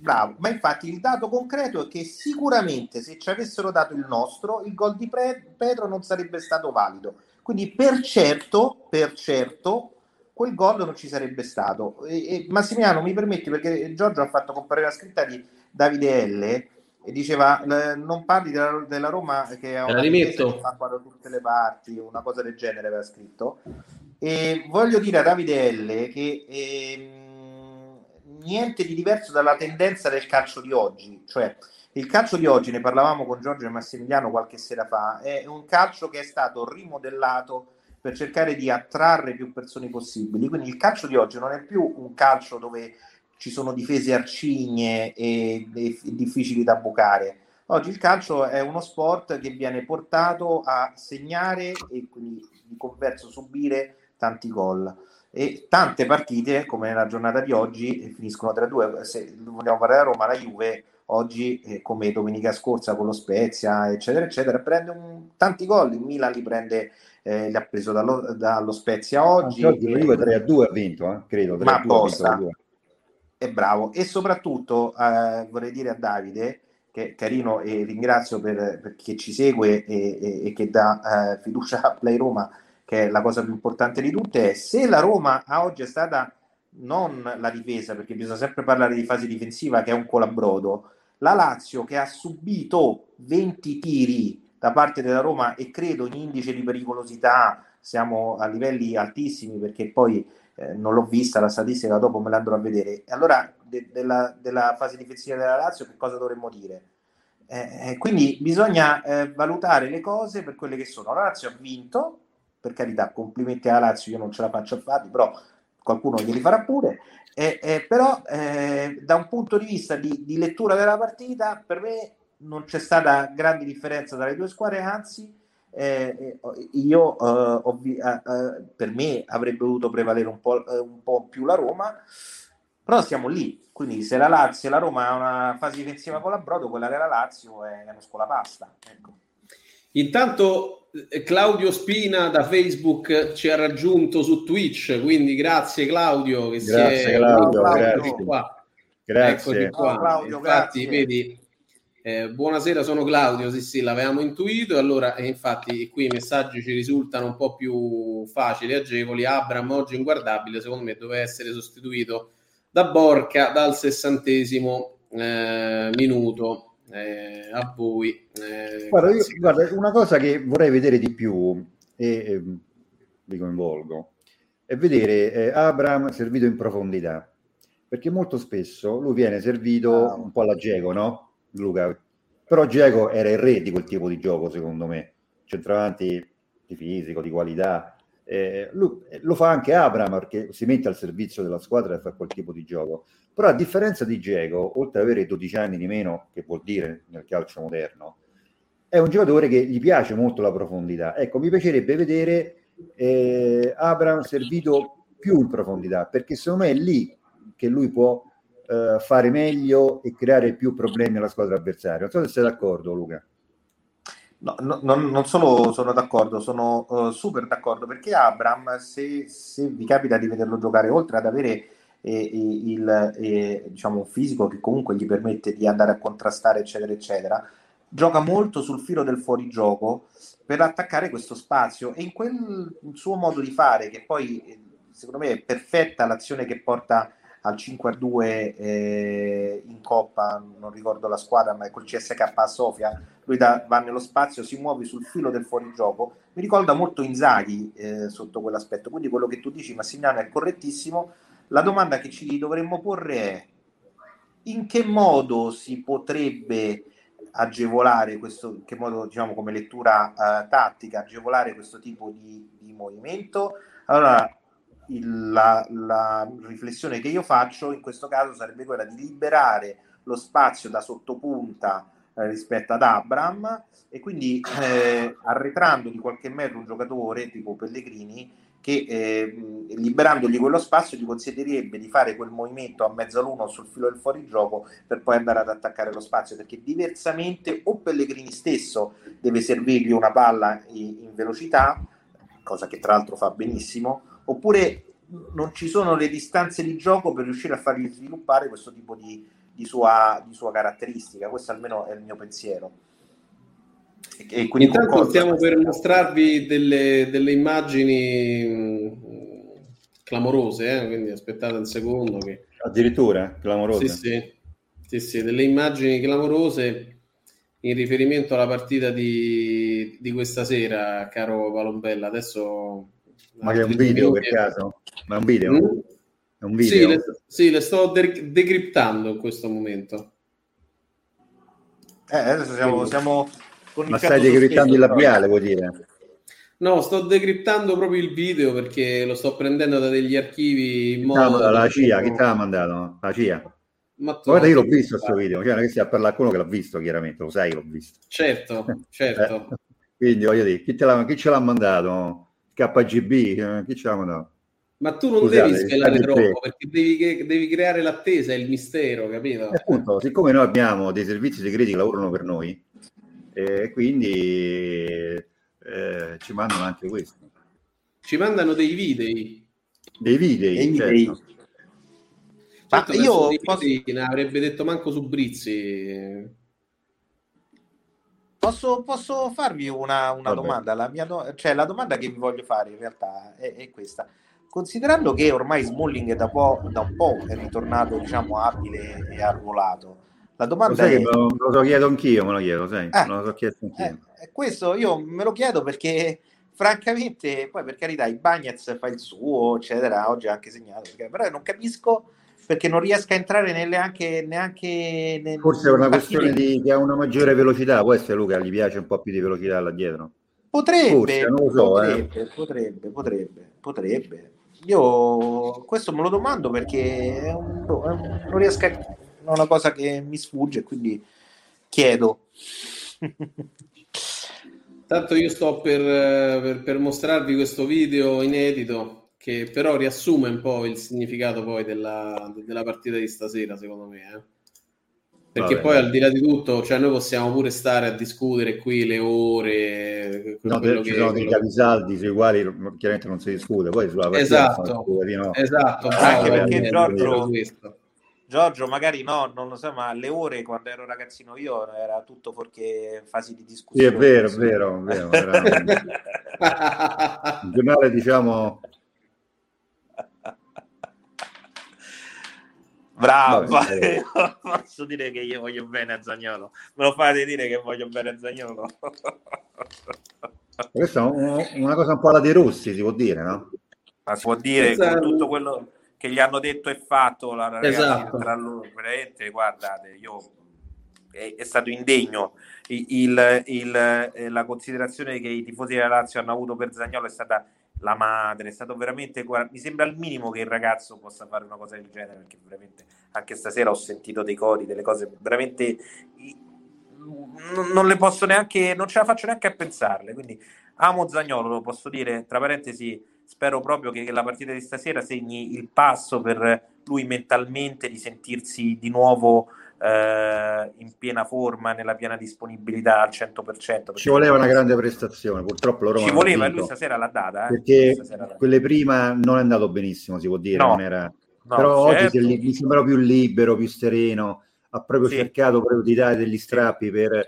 Bravo, ma infatti il dato concreto è che sicuramente se ci avessero dato il nostro, il gol di Pre- Pedro non sarebbe stato valido. Quindi per certo, per certo, quel gol non ci sarebbe stato. E, e Massimiliano, mi permetti, perché Giorgio ha fatto comparire la scritta di Davide L e diceva eh, non parli della, della Roma che la una rimetto? che fa qua da tutte le parti, una cosa del genere aveva scritto. E voglio dire a Davide L che ehm, niente di diverso dalla tendenza del calcio di oggi, cioè il calcio di oggi, ne parlavamo con Giorgio e Massimiliano qualche sera fa, è un calcio che è stato rimodellato per cercare di attrarre più persone possibili. Quindi il calcio di oggi non è più un calcio dove ci sono difese arcigne e, e difficili da bucare. Oggi il calcio è uno sport che viene portato a segnare e quindi di converso subire tanti gol. E tante partite, come nella giornata di oggi, finiscono 3-2. Se vogliamo parlare a Roma, la Juve oggi, eh, come domenica scorsa con lo Spezia, eccetera, eccetera, prende un, tanti gol. Il Milan li prende, eh, li ha preso dallo, dallo Spezia oggi. Oggi la Juve 3-2 ha vinto, eh, credo. Ma apposta. È bravo. E soprattutto eh, vorrei dire a Davide che è carino e ringrazio per, per chi ci segue e, e, e che dà eh, fiducia a Play Roma, che è la cosa più importante di tutte, è se la Roma a oggi è stata non la difesa, perché bisogna sempre parlare di fase difensiva che è un colabrodo, la Lazio che ha subito 20 tiri da parte della Roma e credo in indice di pericolosità siamo a livelli altissimi perché poi eh, non l'ho vista la statistica, dopo me la andrò a vedere. Allora, de- della, della, fase difensiva della Lazio, che cosa dovremmo dire? Eh, eh, quindi bisogna eh, valutare le cose per quelle che sono. La Lazio ha vinto, per carità, complimenti alla Lazio, io non ce la faccio a farli, però qualcuno glieli farà pure. però, eh, da un punto di vista di, di lettura della partita, per me non c'è stata grande differenza tra le due squadre, anzi eh, io eh, ovvi- eh, eh, per me avrebbe dovuto prevalere un po', eh, un po' più la Roma, però siamo lì. Quindi se la Lazio e la Roma ha una fase difensiva con la Brodo, quella della Lazio è una scuola pasta. Ecco. Intanto Claudio Spina da Facebook ci ha raggiunto su Twitch, quindi grazie Claudio che grazie, si è Claudio, grazie. qua. Grazie. Qua. Oh, Claudio, Infatti, grazie. vedi, eh, buonasera, sono Claudio. Sì, sì, l'avevamo intuito. E allora, eh, infatti, qui i messaggi ci risultano un po' più facili e agevoli. Abram, oggi inguardabile, secondo me, doveva essere sostituito da Borca dal sessantesimo eh, minuto. Eh, a voi, Eh, Guarda, io- guarda, una cosa che vorrei vedere di più, e ehm, vi coinvolgo, è vedere eh, Abram servito in profondità, perché molto spesso lui viene servito un po' alla Geco, no? Luca, però Geco era il re di quel tipo di gioco, secondo me, centravanti di fisico, di qualità. Eh, lui- lo fa anche Abram perché si mette al servizio della squadra e fa quel tipo di gioco. Però a differenza di Geco, oltre ad avere 12 anni di meno, che vuol dire nel calcio moderno, è un giocatore che gli piace molto la profondità. Ecco, mi piacerebbe vedere eh, Abram servito più in profondità, perché secondo me è lì che lui può eh, fare meglio e creare più problemi alla squadra avversaria. Non so se sei d'accordo, Luca. No, no, non, solo sono d'accordo, sono eh, super d'accordo perché Abram, se, se vi capita di vederlo giocare, oltre ad avere eh, il, eh, diciamo, un fisico che comunque gli permette di andare a contrastare, eccetera, eccetera, gioca molto sul filo del fuorigioco per attaccare questo spazio. E in quel suo modo di fare, che poi eh, secondo me è perfetta l'azione che porta al 5 a 2 eh, in Coppa, non ricordo la squadra, ma è col CSK a Sofia. Lui da- va nello spazio, si muove sul filo del fuorigioco. Mi ricorda molto Inzaghi eh, sotto quell'aspetto. Quindi quello che tu dici, Massimiliano, è correttissimo. La domanda che ci dovremmo porre è in che modo si potrebbe agevolare questo, in che modo, diciamo, come lettura eh, tattica, agevolare questo tipo di, di movimento? Allora, il- la, la riflessione che io faccio in questo caso sarebbe quella di liberare lo spazio da sottopunta eh, rispetto ad Abram e quindi eh, arretrando di qualche metro un giocatore tipo Pellegrini che eh, liberandogli quello spazio gli consentirebbe di fare quel movimento a mezzo all'uno sul filo del fuorigioco per poi andare ad attaccare lo spazio perché diversamente o Pellegrini stesso deve servirgli una palla in, in velocità cosa che tra l'altro fa benissimo oppure non ci sono le distanze di gioco per riuscire a fargli sviluppare questo tipo di, di sua, di sua caratteristica. Questo almeno è il mio pensiero. E, e quindi Intanto stiamo per mostrarvi delle, delle immagini mh, clamorose, eh, quindi aspettate un secondo. Che... Addirittura, clamoroso. Sì, sì, sì, sì, delle immagini clamorose in riferimento alla partita di, di questa sera, caro Palombella. Adesso Ma che è un video per caso? Ma è un video? Mm? È un Sì, video? le, sì, le sto de- decriptando in questo momento. Eh, adesso siamo, siamo con il Ma stai decriptando il labiale, vuol dire? No, sto decriptando proprio il video perché lo sto prendendo da degli archivi in modo... modo... La CIA, chi te l'ha mandato? La CIA? Ma tu Guarda, io l'ho visto questo video, cioè non è che stia a parlare con uno che l'ha visto, chiaramente, lo sai, l'ho visto. Certo, certo. eh, quindi voglio dire, chi, chi, ce l'ha mandato? KGB, eh, chi mandato? Ma tu non Scusate, devi svelare troppo perché devi, devi, creare l'attesa, il mistero, capito? E appunto, siccome noi abbiamo dei servizi segreti che lavorano per noi, eh, quindi eh, ci mandano anche questo. Ci mandano dei video. Dei video, certo. Ma certo, io posso... ne avrebbe detto manco su Brizzi. Posso, posso farvi una, una domanda? La, mia do... cioè, la domanda che vi voglio fare in realtà è, è questa. Considerando che ormai Smalling da, po', da un po' è ritornato diciamo abile e arruolato, la domanda lo è... Me lo, me lo so chiedo anch'io, me lo chiedo, sai? Eh, me lo so chiesto anch'io. Eh, questo io me lo chiedo perché francamente, poi per carità, i Bagnets fa il suo, eccetera, oggi ha anche segnato, però non capisco perché non riesca a entrare nelle anche, neanche nel, forse è una questione di che ha una maggiore velocità. Può essere Luca gli piace un po' più di velocità là dietro? Potrebbe forse, non lo so, potrebbe, eh. potrebbe, potrebbe, potrebbe io questo me lo domando perché è un, è un, non riesco a è una cosa che mi sfugge quindi chiedo. Tanto io sto per, per, per mostrarvi questo video inedito che però riassume un po' il significato poi della, della partita di stasera, secondo me. Eh? Perché Vabbè. poi al di là di tutto, cioè noi possiamo pure stare a discutere qui le ore. No, ci che, sono dei capisaldi sui quali chiaramente non si discute, poi sulla partita esatto, no. esatto, anche perché Giorgio, Giorgio, magari no, non lo so, ma alle ore quando ero ragazzino io era tutto fuorché fasi di discussione. Sì, è vero, è vero, è vero. Era un giornale, diciamo, Bravo, Vabbè, posso dire che io voglio bene a Zagnolo. Me lo fate dire che voglio bene a Zagnolo. Questa è una cosa un po' alla De Rossi, si può dire, no? Ma si può dire esatto. con tutto quello che gli hanno detto e fatto la ragazzi esatto. tra loro, veramente, guardate, io è, è stato indegno il, il, il, eh, la considerazione che i tifosi della Lazio hanno avuto per Zagnolo è stata la madre, è stato veramente mi sembra al minimo che il ragazzo possa fare una cosa del genere perché veramente anche stasera ho sentito dei cori, delle cose veramente non le posso neanche non ce la faccio neanche a pensarle, quindi amo Zagnolo, lo posso dire, tra parentesi spero proprio che la partita di stasera segni il passo per lui mentalmente di sentirsi di nuovo eh, in piena forma, nella piena disponibilità al 100%. Ci voleva una grande prestazione, purtroppo loro Ci voleva e lui stasera l'ha data. Eh? Perché quelle prima non è andato benissimo, si può dire, no. era... no Però certo. oggi mi sembra più libero, più sereno, ha proprio sì. cercato proprio di dare degli strappi per,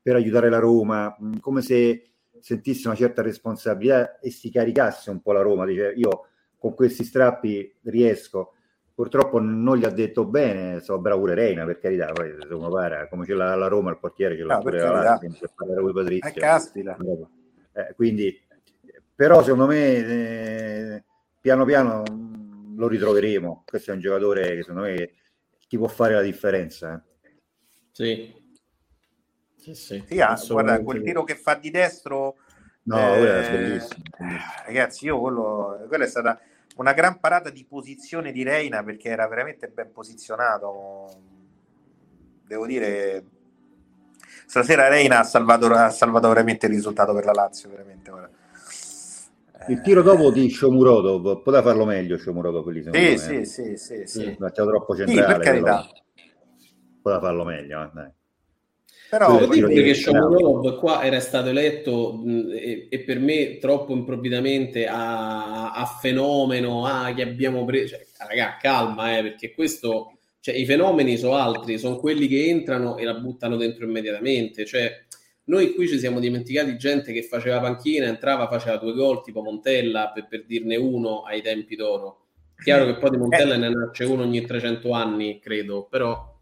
per aiutare la Roma, mm, come se sentisse una certa responsabilità e si caricasse un po' la Roma, dice io con questi strappi riesco purtroppo non gli ha detto bene, so bravure Reina per carità, poi se uno para come ce l'ha la Roma il portiere ce l'ha no, pure la parlare con Patrizio. Eh, quindi, però secondo me eh, piano piano lo ritroveremo, questo è un giocatore che secondo me ti può fare la differenza. Eh. Sì. Sì, sì. sì ah, guarda, quel tiro che fa di destro No, eh, è bellissimo, bellissimo. Ragazzi, io quello, quella è stata una gran parata di posizione di Reina perché era veramente ben posizionato. Devo dire, stasera Reina ha salvato, ha salvato veramente il risultato per la Lazio. Veramente, il tiro dopo di Shomurodov poteva farlo meglio Shomurodov lì, sì, me, sì, eh. sì, sì, sì, sì. troppo centrale sì, per carità. poteva farlo meglio eh, dai. Però devo dire che Shomurodov qua era stato eletto mh, e, e, per me troppo improvvidamente a, a fenomeno, a che abbiamo preso. Cioè, raga, calma, eh, perché questo, cioè, i fenomeni sono altri, sono quelli che entrano e la buttano dentro immediatamente. Cioè, noi qui ci siamo dimenticati gente che faceva panchina, entrava, faceva due gol, tipo Montella, per, per dirne uno ai tempi d'oro. Chiaro che poi di Montella eh. ne nasce uno ogni 300 anni, credo, però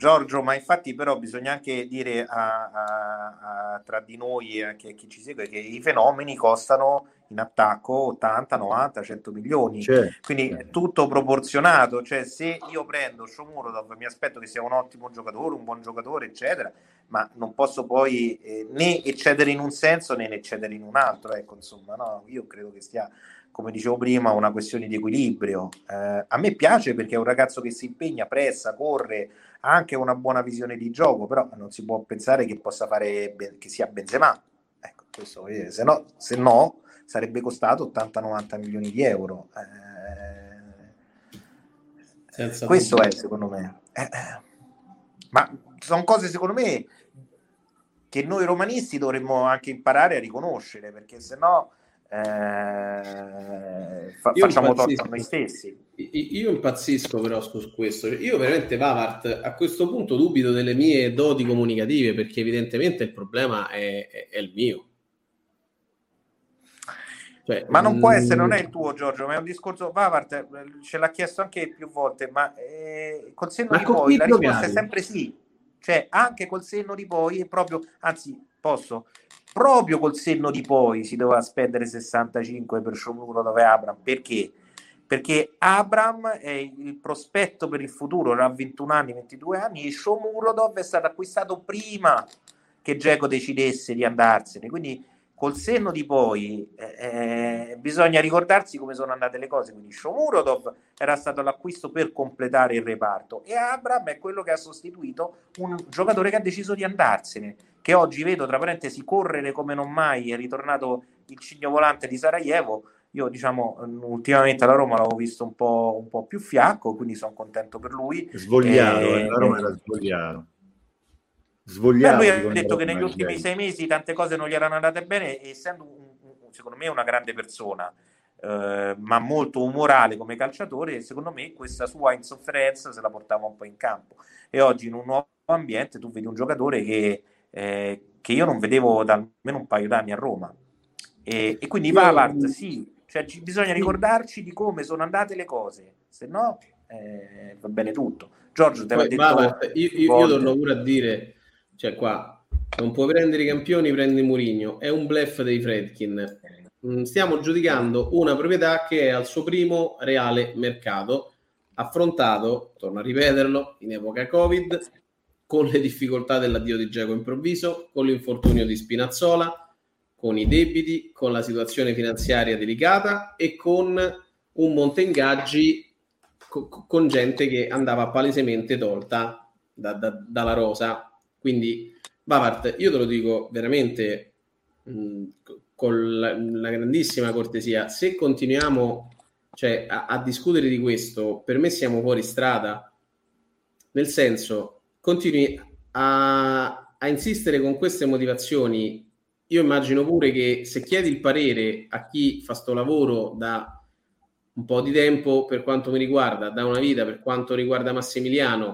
Giorgio, ma infatti però bisogna anche dire a, a, a, tra di noi e anche a chi ci segue che i fenomeni costano in attacco 80, 90, 100 milioni. Certo. Quindi è tutto proporzionato. Cioè, se io prendo Shomurodov, mi aspetto che sia un ottimo giocatore, un buon giocatore, eccetera, ma non posso poi eh, né eccedere in un senso né eccedere in un altro. Ecco, insomma, no, io credo che stia, come dicevo prima, una questione di equilibrio. Eh, a me piace perché è un ragazzo che si impegna, pressa, corre, ha anche una buona visione di gioco, però non si può pensare che possa fare che sia Benzema. Ecco, questo, se no, se no sarebbe costato 80-90 milioni di euro. Eh, questo dubbio. è secondo me. Eh, eh, ma sono cose secondo me che noi romanisti dovremmo anche imparare a riconoscere, perché se no eh, fa- facciamo torto a noi stessi. Io impazzisco però su questo. Io veramente, Vavart, a questo punto dubito delle mie doti comunicative, perché evidentemente il problema è, è, è il mio. Cioè, ma non può essere, non è il tuo Giorgio, ma è un discorso, Vavart ce l'ha chiesto anche più volte, ma eh, col senno ma di poi la risposta è sempre sì, cioè anche col senno di poi, proprio, anzi posso, proprio col senno di poi si doveva spendere 65 per Shomuro dove Abram, perché? Perché Abram è il prospetto per il futuro, ha 21 anni, 22 anni e Shomurodov è stato acquistato prima che Geco decidesse di andarsene, quindi col senno di poi eh, eh, bisogna ricordarsi come sono andate le cose. Quindi Shomurodov era stato l'acquisto per completare il reparto e Abram è quello che ha sostituito un giocatore che ha deciso di andarsene. Che oggi vedo tra parentesi correre come non mai. È ritornato il cigno volante di Sarajevo. Io, diciamo, ultimamente alla Roma l'avevo visto un po', un po più fiacco, quindi sono contento per lui. Svogliato, e, eh, la Roma era svogliato svogliato. lui ha detto che negli ultimi sei mesi tante cose non gli erano andate bene, essendo un, secondo me una grande persona, eh, ma molto umorale come calciatore, secondo me questa sua insofferenza se la portava un po' in campo. E oggi in un nuovo ambiente tu vedi un giocatore che, eh, che io non vedevo da almeno un paio d'anni a Roma. E, e quindi Vavart, sì, cioè, ci, bisogna ricordarci di come sono andate le cose, se no eh, va bene tutto. Giorgio, te l'ha detto. Vavart, io, io, io torno pure a dire cioè qua non puoi prendere i campioni, prendi Murigno, è un blef dei Fredkin. Mm, stiamo giudicando una proprietà che è al suo primo reale mercato, affrontato, torno a ripeterlo, in epoca Covid, con le difficoltà dell'addio di Giacomo improvviso, con l'infortunio di Spinazzola, con i debiti, con la situazione finanziaria delicata e con un monte ingaggi co- con gente che andava palesemente tolta da, da, dalla rosa. Quindi, Bavart, io te lo dico veramente mh, con la, la, grandissima cortesia, se continuiamo cioè, a, a, discutere di questo, per me siamo fuori strada, nel senso, continui a, a insistere con queste motivazioni. Io immagino pure che se chiedi il parere a chi fa sto lavoro da un po' di tempo, per quanto mi riguarda, da una vita, per quanto riguarda Massimiliano,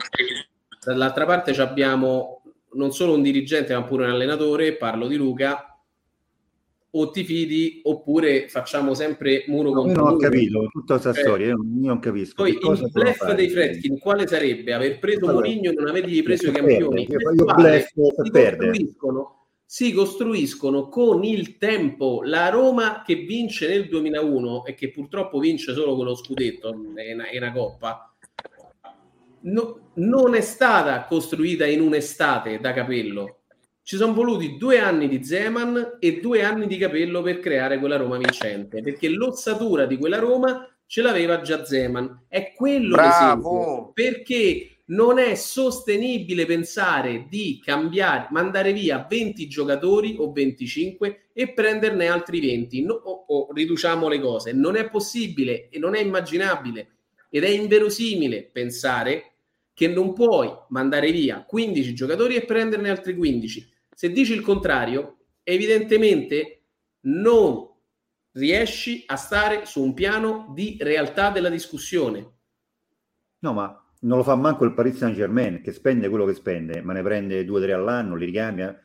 dall'altra parte abbiamo non solo un dirigente ma pure un allenatore, parlo di Luca, o ti fidi oppure facciamo sempre muro no, contro muro. Non ho capito tutta questa eh, storia, io non capisco. Poi il bluff dei Fredkin quale sarebbe? Aver preso allora, Mourinho e non avergli preso i campioni? Io, io bluff si costruiscono, si costruiscono con il tempo la Roma che vince nel 2001 e che purtroppo vince solo con lo scudetto, è una, una coppa, no, non è stata costruita in un'estate da capello. Ci sono voluti due anni di Zeman e due anni di capello per creare quella Roma vincente, perché l'ossatura di quella Roma ce l'aveva già Zeman. È quello Bravo. perché non è sostenibile pensare di cambiare, mandare via 20 giocatori o 25 e prenderne altri 20. No, o, o riduciamo le cose. Non è possibile e non è immaginabile ed è inverosimile pensare che non puoi mandare via 15 giocatori e prenderne altri 15. Se dici il contrario, evidentemente non riesci a stare su un piano di realtà della discussione. No, ma non lo fa manco il Paris Saint Germain che spende quello che spende, ma ne prende 2-3 all'anno, li ricambia.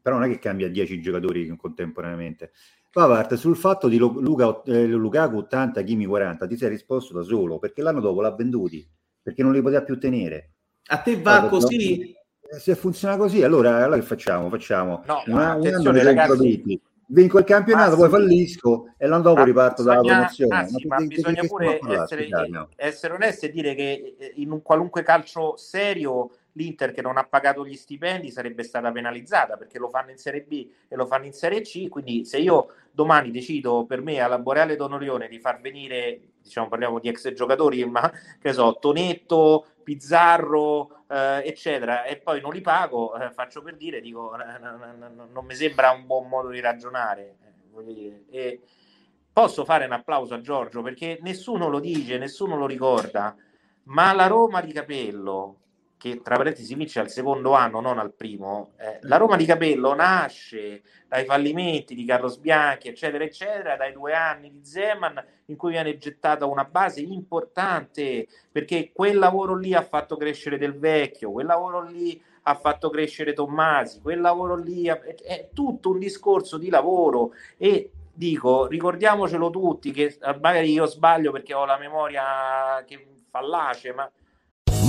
Però non è che cambia 10 giocatori contemporaneamente. Pavard, sul fatto di Luca, eh, Lukaku 80, Kimi 40, ti sei risposto da solo perché l'anno dopo l'ha venduti perché non li poteva più tenere. A te va allora, così? No, se funziona così, allora, allora che facciamo? Facciamo no, una, un anno ragazzi, vinco il campionato, poi fallisco e l'anno dopo Ma riparto dalla promozione. ah, sì, Ma bisogna pure essere, essere onesti e dire che eh, in un qualunque calcio serio l'Inter che non ha pagato gli stipendi sarebbe stata penalizzata perché lo fanno in Serie B e lo fanno in Serie C. Quindi, se io domani decido per me alla Boreale d'Onorione di far venire, diciamo, parliamo di ex giocatori, ma che so, Tonetto, Pizzarro, eh, eccetera, e poi non li pago, eh, faccio per dire, dico, no, no, no, no, non mi sembra un buon modo di ragionare. eh. E posso fare un applauso a Giorgio perché nessuno lo dice, nessuno lo ricorda, ma la Roma di Capello, che tra parentesi vince al secondo anno, non al primo, eh, la Roma di Capello nasce dai fallimenti di Carlos Bianchi, eccetera, eccetera, dai due anni di Zeman in cui viene gettata una base importante perché quel lavoro lì ha fatto crescere Del Vecchio, quel lavoro lì ha fatto crescere Tommasi, quel lavoro lì ha- è, tutto un discorso di lavoro. E dico, ricordiamocelo tutti che eh, magari io sbaglio perché ho la memoria che fallace, ma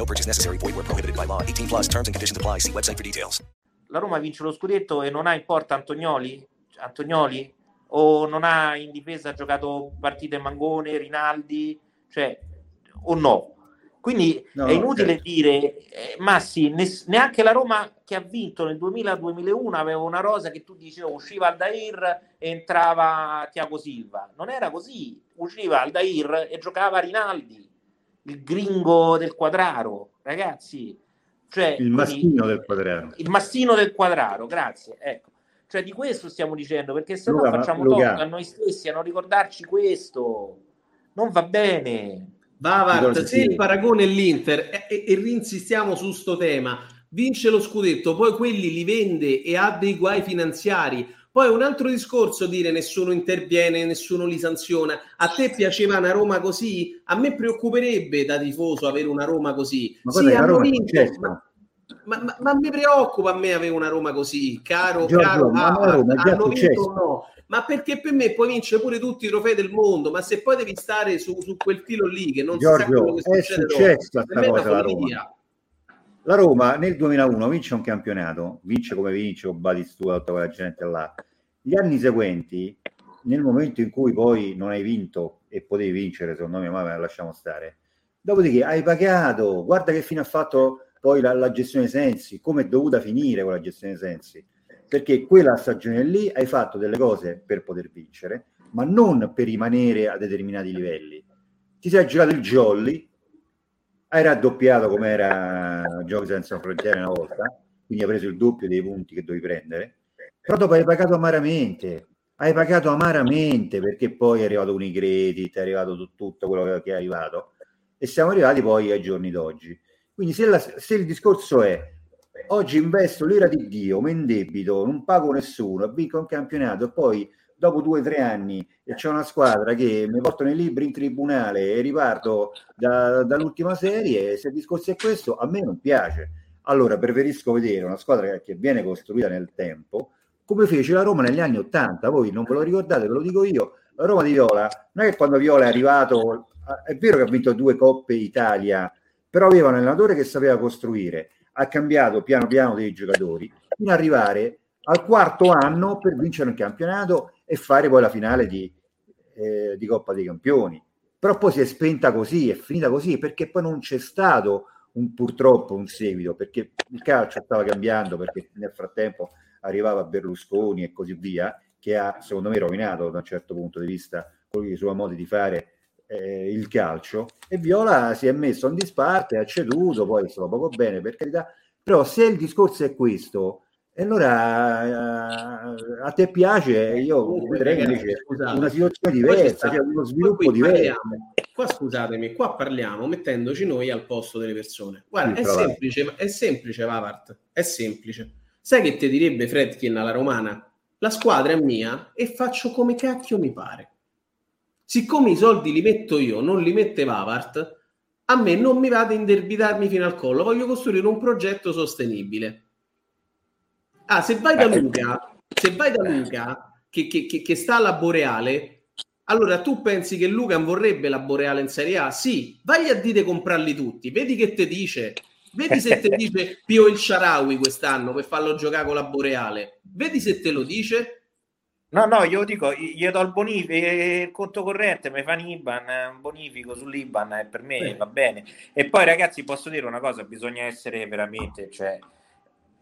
No purchase necessary. Void where prohibited by law. 18 plus terms and conditions apply. See website for details. la Roma vince lo scudetto e non ha in porta Antonioli? Antonioli? O non ha in difesa giocato partite Mangone, Rinaldi? Cioè, o no? Quindi No, è inutile certo. dire, eh, Massi, ness- neanche la Roma che ha vinto nel 2000-2001 aveva una rosa che tu dicevi "Oh, usciva Aldair e entrava Tiago Silva. Non era così, usciva Aldair e giocava Rinaldi, il gringo del quadraro, ragazzi. Cioè, Il quindi- maschino del quadrato. il mastino del quadraro, grazie. Ecco. Cioè di questo stiamo dicendo, perché se no facciamo Luca. torto a noi stessi a non ricordarci questo. Non va bene. Bavard, se il paragone è l'Inter e, e, e rinsistiamo su sto tema, vince lo scudetto, poi quelli li vende e ha dei guai finanziari. Poi è un altro discorso dire nessuno interviene, nessuno li sanziona. A te piaceva una Roma così? A me preoccuperebbe da tifoso avere una Roma così. Ma sì, la hanno Roma è vinto, ma, ma, ma- ma mi preoccupa a me avere una Roma così, caro, Giorgio, caro ma a Bavard, Roma è già hanno vinto o no? Ma perché per me puoi vincere pure tutti i trofei del mondo, ma se poi devi stare su, su quel filo lì che non si sa Giorgio, quello che è succede dopo, successa è una cosa alla Roma. La Roma nel 2001 vince un campionato, vince come vince con Batistuta, tutta quella gente là. Gli anni seguenti, nel momento in cui poi non hai vinto e potevi vincere, secondo me, ma lasciamo stare. Dopodiché hai pagato, guarda che fine ha fatto poi la, la gestione Sensi, come è dovuta finire con la gestione Sensi, perché quella stagione lì hai fatto delle cose per poter vincere, ma non per rimanere a determinati livelli. Ti sei giocato il jolly, hai raddoppiato come era Giochi senza frontiere una volta, quindi hai preso il doppio dei punti che dovevi prendere, però dopo hai pagato amaramente, hai pagato amaramente perché poi è arrivato un credit, è arrivato tu- tutto quello che, è arrivato e siamo arrivati poi ai giorni d'oggi. Quindi se, la- se il discorso è oggi investo l'ira di Dio, mi indebito, non pago nessuno, vinco un campionato e poi dopo due o tre anni e c'è una squadra che mi portano i libri in tribunale e riparto da- dall'ultima serie, se il discorso è questo, a me non piace. Allora preferisco vedere una squadra che viene costruita nel tempo, come fece la Roma negli anni Ottanta. Voi non ve lo ricordate, ve lo dico io. La Roma di Viola, non è che quando Viola è arrivato, è vero che ha vinto due Coppe Italia, però aveva un allenatore che sapeva costruire, ha cambiato piano piano dei giocatori, fino ad arrivare al quarto anno per vincere un campionato e fare poi la finale di, eh, di Coppa dei Campioni. Però poi si è spenta così, è finita così, perché poi non c'è stato un, purtroppo un seguito, perché il calcio stava cambiando, perché nel frattempo arrivava Berlusconi e così via, che ha secondo me rovinato da un certo punto di vista con i suoi modi di fare eh, il calcio e Viola si è messo in disparte, ha ceduto, poi stava poco bene per carità, però se il discorso è questo, allora eh, a te piace, io vedrei ragazzi, invece scusate. una situazione diversa, cioè uno sviluppo diverso. parliamo- Qua scusatemi, qua parliamo mettendoci noi al posto delle persone. Guarda, Sì, è semplice, è semplice, Vavart, è semplice. Sai che ti direbbe Fredkin alla romana? La squadra è mia e faccio come cacchio mi pare. Siccome i soldi li metto io, non li mette Vavart, a me non mi va di indebitarmi fino al collo, voglio costruire un progetto sostenibile. Ah, se vai da Luca, se vai da Luca che, che- che- che sta alla Boreale, allora tu pensi che Luca vorrebbe la Boreale in Serie A? Sì, vai a dire comprarli tutti, vedi che te dice, vedi se te dice Pio il Sharawi quest'anno per farlo giocare con la Boreale, vedi se te lo dice. No, no, io dico, gli do il bonifico, il conto corrente, mi fa un IBAN, eh, un bonifico sull'IBAN e per me Beh. va bene. E poi ragazzi, posso dire una cosa, bisogna essere veramente, cioè,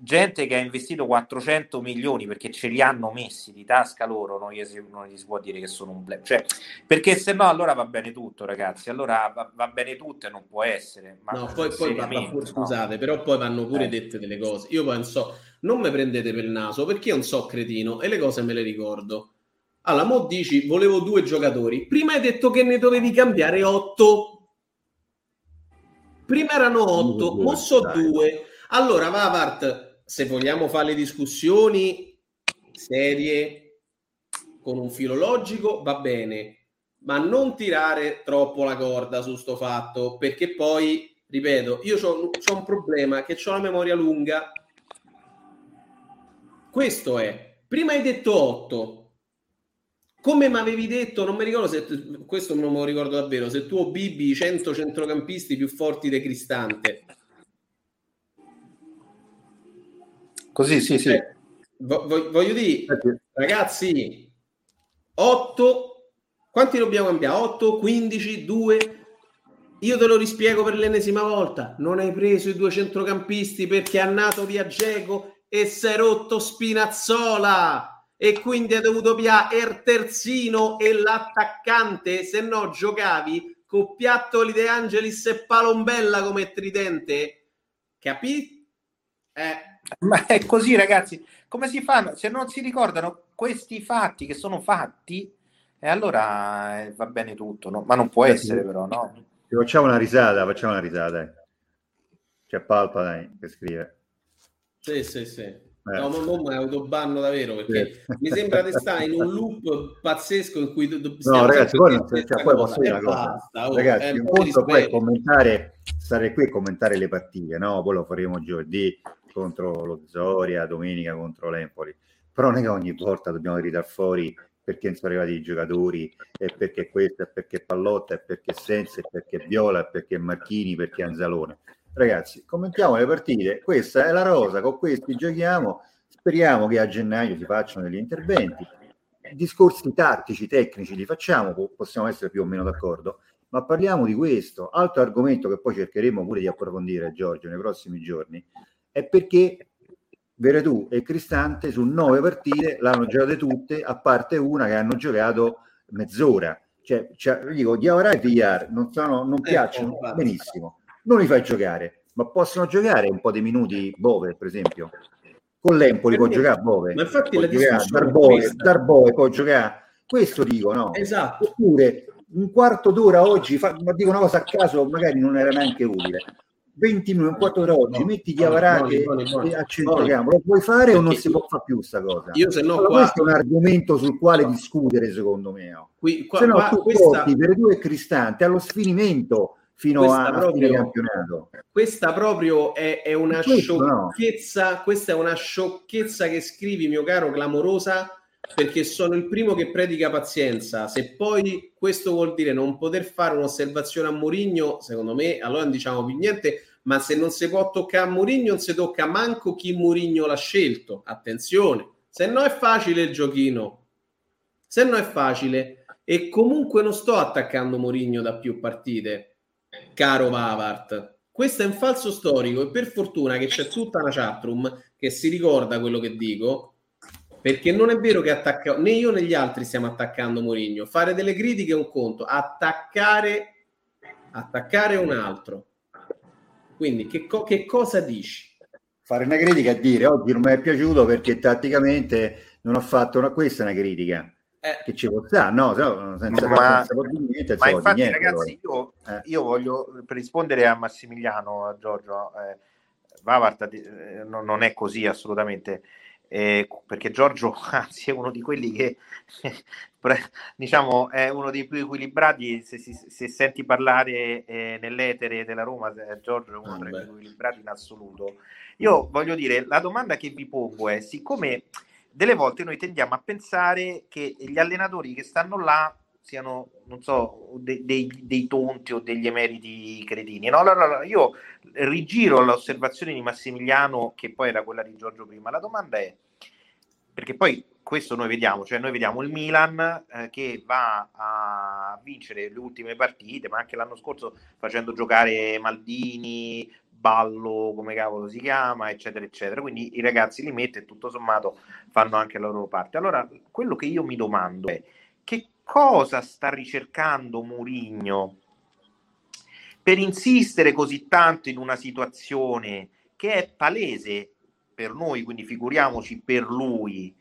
gente che ha investito 400 milioni perché ce li hanno messi di tasca loro, non gli si, non gli si può dire che sono un blef. Cioè, perché se no allora va bene tutto, ragazzi, allora va, va bene tutto e non può essere. Ma No, poi, poi va- va seriamente, pure- no. scusate, però poi vanno pure Eh. dette delle cose. Io poi non so, non mi prendete per il naso perché io non so cretino e le cose me le ricordo. Allora, mo dici, volevo due giocatori. Prima hai detto che ne dovevi cambiare otto. Prima erano otto, mo so dai. due. Allora, Vavart, se vogliamo fare le discussioni serie con un filo logico, va bene, ma non tirare troppo la corda su sto fatto, perché poi, ripeto, io ho un problema che ho la memoria lunga. Questo è. Prima hai detto 8. Come mi avevi detto, non mi ricordo se questo non me lo ricordo davvero, se tu o Bibi i 100 centrocampisti più forti di Cristante. Così, sì, sì. Eh, vo- vo- voglio dire, ragazzi, 8, quanti dobbiamo cambiare? 8, 15, 2. Io te lo rispiego per l'ennesima volta. Non hai preso i due centrocampisti perché è nato via Geco e si è rotto Spinazzola e quindi hai dovuto piare il terzino e l'attaccante, se no giocavi con Piattoli De Angelis e Palombella come tridente. Capì? Eh, Ma è così, ragazzi. Come si fanno? Se non si ricordano questi fatti che sono fatti, e allora eh, va bene tutto, no? Ma non può Eh, essere, però, no? Ci facciamo una risata, facciamo una risata. dai. C'è Palpa dai, che scrive. Sì, sì, sì. No, ma non è autobanno davvero perché Sì. mi sembra di stare in un loop pazzesco in cui do- do- No, ragazzi, poi, cioè, poi posso dire una cosa. basta, oh, Ragazzi, è un conto poi commentare, stare qui e commentare le partite, no? Poi lo faremo giovedì contro lo Zoria, domenica contro l'Empoli. Però non è che ogni volta dobbiamo ritare fuori perché sono arrivati i giocatori, e perché questo, e perché Pallotta, e perché Senza, e perché Viola, e perché Marchini, perché Anzalone. Ragazzi, commentiamo le partite, questa è la rosa, con questi giochiamo, speriamo che a gennaio si facciano degli interventi, discorsi tattici, tecnici li facciamo, po- possiamo essere più o meno d'accordo, ma parliamo di questo. Altro argomento che poi cercheremo pure di approfondire, Giorgio, nei prossimi giorni, è perché Veretù e Cristante su nove partite l'hanno giocate tutte, a parte una che hanno giocato mezz'ora. Cioè, cioè dico, Diavara e Villar non, sono, non piacciono infatti. benissimo, non li fai giocare, ma possono giocare un po' di minuti Bove, per esempio. Con l'Empoli può Perché- giocare Bove, ma infatti può la giocare questa. Darboe può giocare. Questo dico, no? Esatto. Oppure un quarto d'ora oggi, fa- ma dico una cosa a caso, magari non era neanche utile. 20 minuti, un quarto d'ora oggi, metti Diavara buoni, che buoni, buoni, a centrocampo, lo puoi fare o non si può fare più sta cosa? Io se no Allora, qua- questo è un argomento sul quale discutere secondo me. oh. Qui, qua, se no qua- tu questa, per due e Cristante allo sfinimento fino Questa a, proprio- fine campionato. questa proprio è, è una Questo no. sciocchezza, questa è una sciocchezza che scrivi, mio caro, clamorosa, perché sono il primo che predica pazienza. Se poi questo vuol dire non poter fare un'osservazione a Mourinho, secondo me, allora non diciamo più niente, ma se non si può toccare a Mourinho, non si tocca manco chi Mourinho l'ha scelto. Attenzione, se no è facile il giochino. Se no è facile. E comunque non sto attaccando Mourinho da più partite, caro Vavart. Questo è un falso storico e per fortuna che c'è tutta una chatroom che si ricorda quello che dico. Perché non è vero che attacca, né io né gli altri stiamo attaccando Mourinho. Fare delle critiche è un conto, attaccare, attaccare un altro. Quindi che, co- che cosa dici? Fare una critica e dire oggi non mi è piaciuto perché tatticamente non ho fatto una, questa è una critica. Eh. Che ci può stare, no, no senza, Ma- senza niente, Ma so infatti, niente, ragazzi, io, Eh. io voglio per rispondere a Massimiliano, a Giorgio, eh, Vavart eh, non, non è così assolutamente, eh, perché Giorgio, anzi, è uno di quelli che diciamo è uno dei più equilibrati. Se, si- se senti parlare eh, nell'etere della Roma, eh, Giorgio è uno tra i più equilibrati in assoluto. Io voglio dire, la domanda che vi pongo è: siccome delle volte noi tendiamo a pensare che gli allenatori che stanno là siano, non so, de- dei, dei tonti o degli emeriti cretini. No? Allora, allora, io rigiro l'osservazione di Massimiliano, che poi era quella di Giorgio prima. La domanda è, perché poi questo noi vediamo, cioè noi vediamo il Milan eh, che va a vincere le ultime partite, ma anche l'anno scorso facendo giocare Maldini, Ballo, come cavolo si chiama, eccetera, eccetera. Quindi i ragazzi li mette e tutto sommato fanno anche la loro parte. Allora, quello che io mi domando è che cosa sta ricercando Mourinho per insistere così tanto in una situazione che è palese per noi, quindi figuriamoci per lui,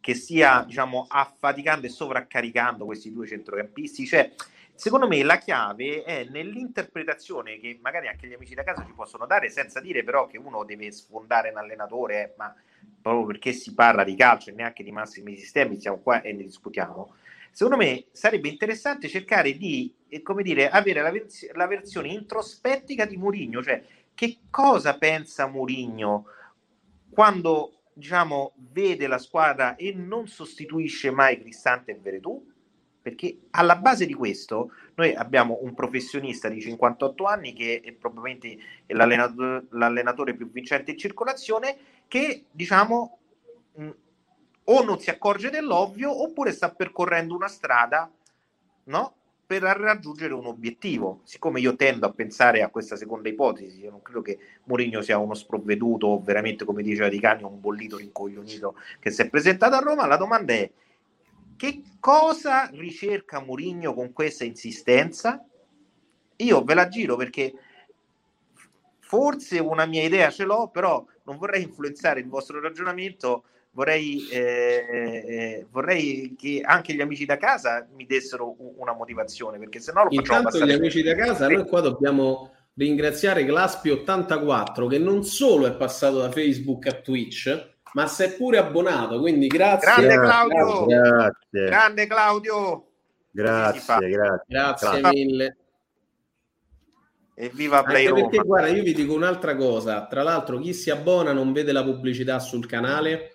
che stia diciamo affaticando e sovraccaricando questi due centrocampisti. Cioè, secondo me la chiave è nell'interpretazione che magari anche gli amici da casa ci possono dare, senza dire però che uno deve sfondare un allenatore, eh, ma proprio perché si parla di calcio e neanche di massimi sistemi, siamo qua e ne discutiamo. Secondo me sarebbe interessante cercare di, eh, come dire, avere la, vers- la versione introspettica di Mourinho, cioè che cosa pensa Mourinho quando diciamo vede la squadra e non sostituisce mai Cristante e Veretù perché alla base di questo noi abbiamo un professionista di 58 anni che è probabilmente l'allenatore, l'allenatore più vincente in circolazione che diciamo mh, o non si accorge dell'ovvio oppure sta percorrendo una strada no? Per raggiungere un obiettivo. Siccome io tendo a pensare a questa seconda ipotesi, io non credo che Mourinho sia uno sprovveduto veramente, come diceva Di Cagno, un bollito rincoglionito che si è presentato a Roma, la domanda è che cosa ricerca Mourinho con questa insistenza? Io ve la giro perché forse una mia idea ce l'ho, però non vorrei influenzare il vostro ragionamento vorrei, eh, eh, vorrei che anche gli amici da casa mi dessero una motivazione perché se no lo facciamo Intanto gli amici da casa, noi qua dobbiamo ringraziare Glaspi84 che non solo è passato da Facebook a Twitch, ma si è pure abbonato, quindi grazie. grande Claudio Grazie. grande Claudio Grazie, grazie. Grazie mille. e viva Play Anche Roma perché, guarda, io vi dico un'altra cosa. Tra l'altro, chi si abbona non vede la pubblicità sul canale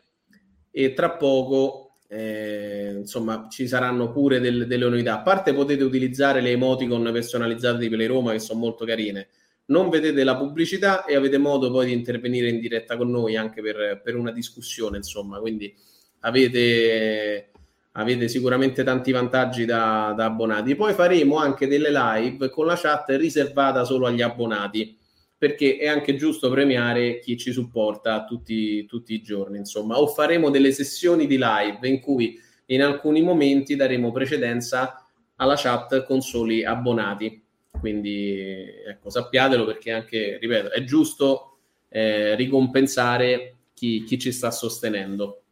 e tra poco, eh, insomma, ci saranno pure del- delle novità. A parte potete utilizzare le emoticon personalizzate di Play Roma che sono molto carine. Non vedete la pubblicità e avete modo poi di intervenire in diretta con noi anche per, per una discussione, insomma. Quindi avete, avete sicuramente tanti vantaggi da, da abbonati. Poi faremo anche delle live con la chat riservata solo agli abbonati perché è anche giusto premiare chi ci supporta tutti, tutti i giorni, insomma, o faremo delle sessioni di live in cui in alcuni momenti daremo precedenza alla chat con soli abbonati. Quindi ecco, sappiatelo perché anche, ripeto, è giusto eh, ricompensare chi, chi ci sta sostenendo.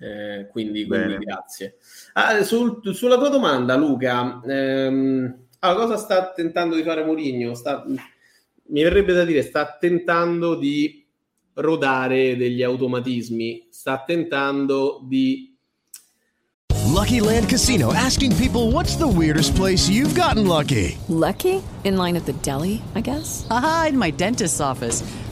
Eh, quindi, quindi grazie. Ah, sul- sulla tua domanda, Luca, ehm, allora, cosa sta tentando di fare Mourinho? Sta, mi verrebbe da dire, sta tentando di rodare degli automatismi, sta tentando di Lucky Land Casino asking people what's the weirdest place you've gotten lucky? Lucky? In line at the deli, I guess? Aha, in my dentist's office.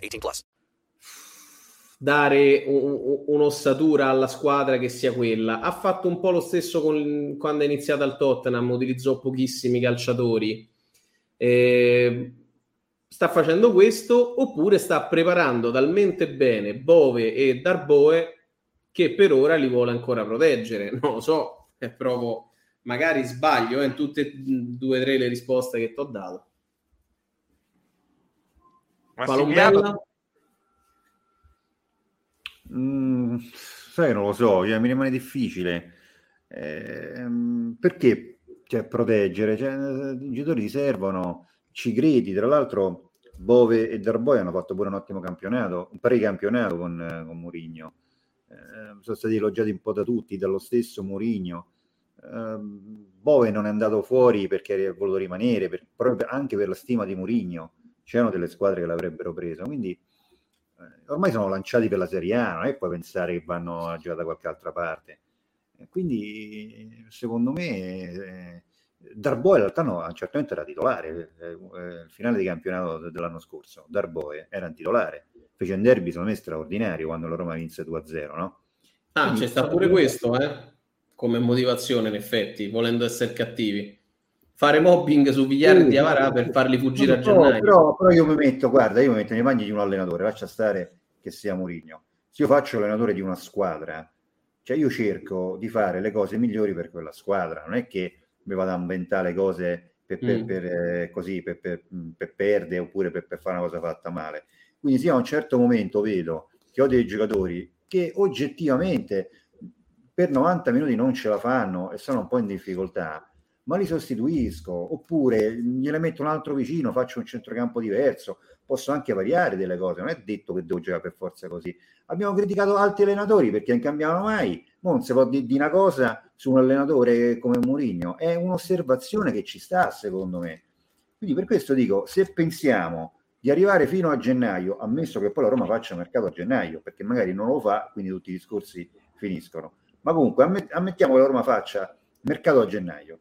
18 plus. dare un- un- un'ossatura alla squadra che sia quella. Ha fatto un po' lo stesso con- quando è iniziata al Tottenham, utilizzò pochissimi calciatori. Eh, sta facendo questo oppure sta preparando talmente bene Bove e Darboe che per ora li vuole ancora proteggere. Non lo so, è proprio magari sbaglio eh, in tutte e due o tre le risposte che ti ho dato. Palombella? Mm, sai, non lo so, mi rimane difficile. Ehm, perché cioè, proteggere? Cioè, I giocatori ti servono, ci credi. Tra l'altro, Bove e Darboy hanno fatto pure un ottimo campionato, un pre-campionato con, eh, con Mourinho. Eh, sono stati elogiati un po' da tutti, dallo stesso Mourinho. Ehm, Bove non è andato fuori perché ha voluto rimanere, per- proprio anche per la stima di Mourinho. C'erano delle squadre che l'avrebbero preso, quindi eh, ormai sono lanciati per la Serie A, non è puoi pensare che vanno a giocare da qualche altra parte. Quindi, secondo me, eh, Darboe in realtà no, certamente era titolare. eh, eh, il finale di campionato de- dell'anno scorso, Darboe era un titolare. Fece un derby, secondo me, straordinario quando la Roma vinse 2-0, no? Ah, Quindi- c'è sta pure questo, eh? Come motivazione, in effetti, volendo essere cattivi. Fare mobbing su Vigliare e Sì, Diavara per farli fuggire a gennaio. Però, però io mi metto, guarda, io mi metto nei panni di un allenatore, lascia stare che sia Mourinho. Se io faccio l'allenatore di una squadra, cioè io cerco di fare le cose migliori per quella squadra, non è che mi vado a inventare le cose per, per- Mm. per, eh, così, per, per- per perdere oppure per, per fare una cosa fatta male. Quindi se a un certo momento vedo che ho dei giocatori che oggettivamente per 90 minuti non ce la fanno e sono un po' in difficoltà, ma li sostituisco oppure gliene metto un altro vicino, faccio un centrocampo diverso, posso anche variare delle cose, non è detto che devo giocare per forza così. Abbiamo criticato altri allenatori perché non cambiavano mai, non si può dire di una cosa su un allenatore come Mourinho, è un'osservazione che ci sta secondo me. Quindi per questo dico, se pensiamo di arrivare fino a gennaio, ammesso che poi la Roma faccia mercato a gennaio, perché magari non lo fa, quindi tutti i discorsi finiscono. Ma comunque ammet- ammettiamo che la Roma faccia mercato a gennaio.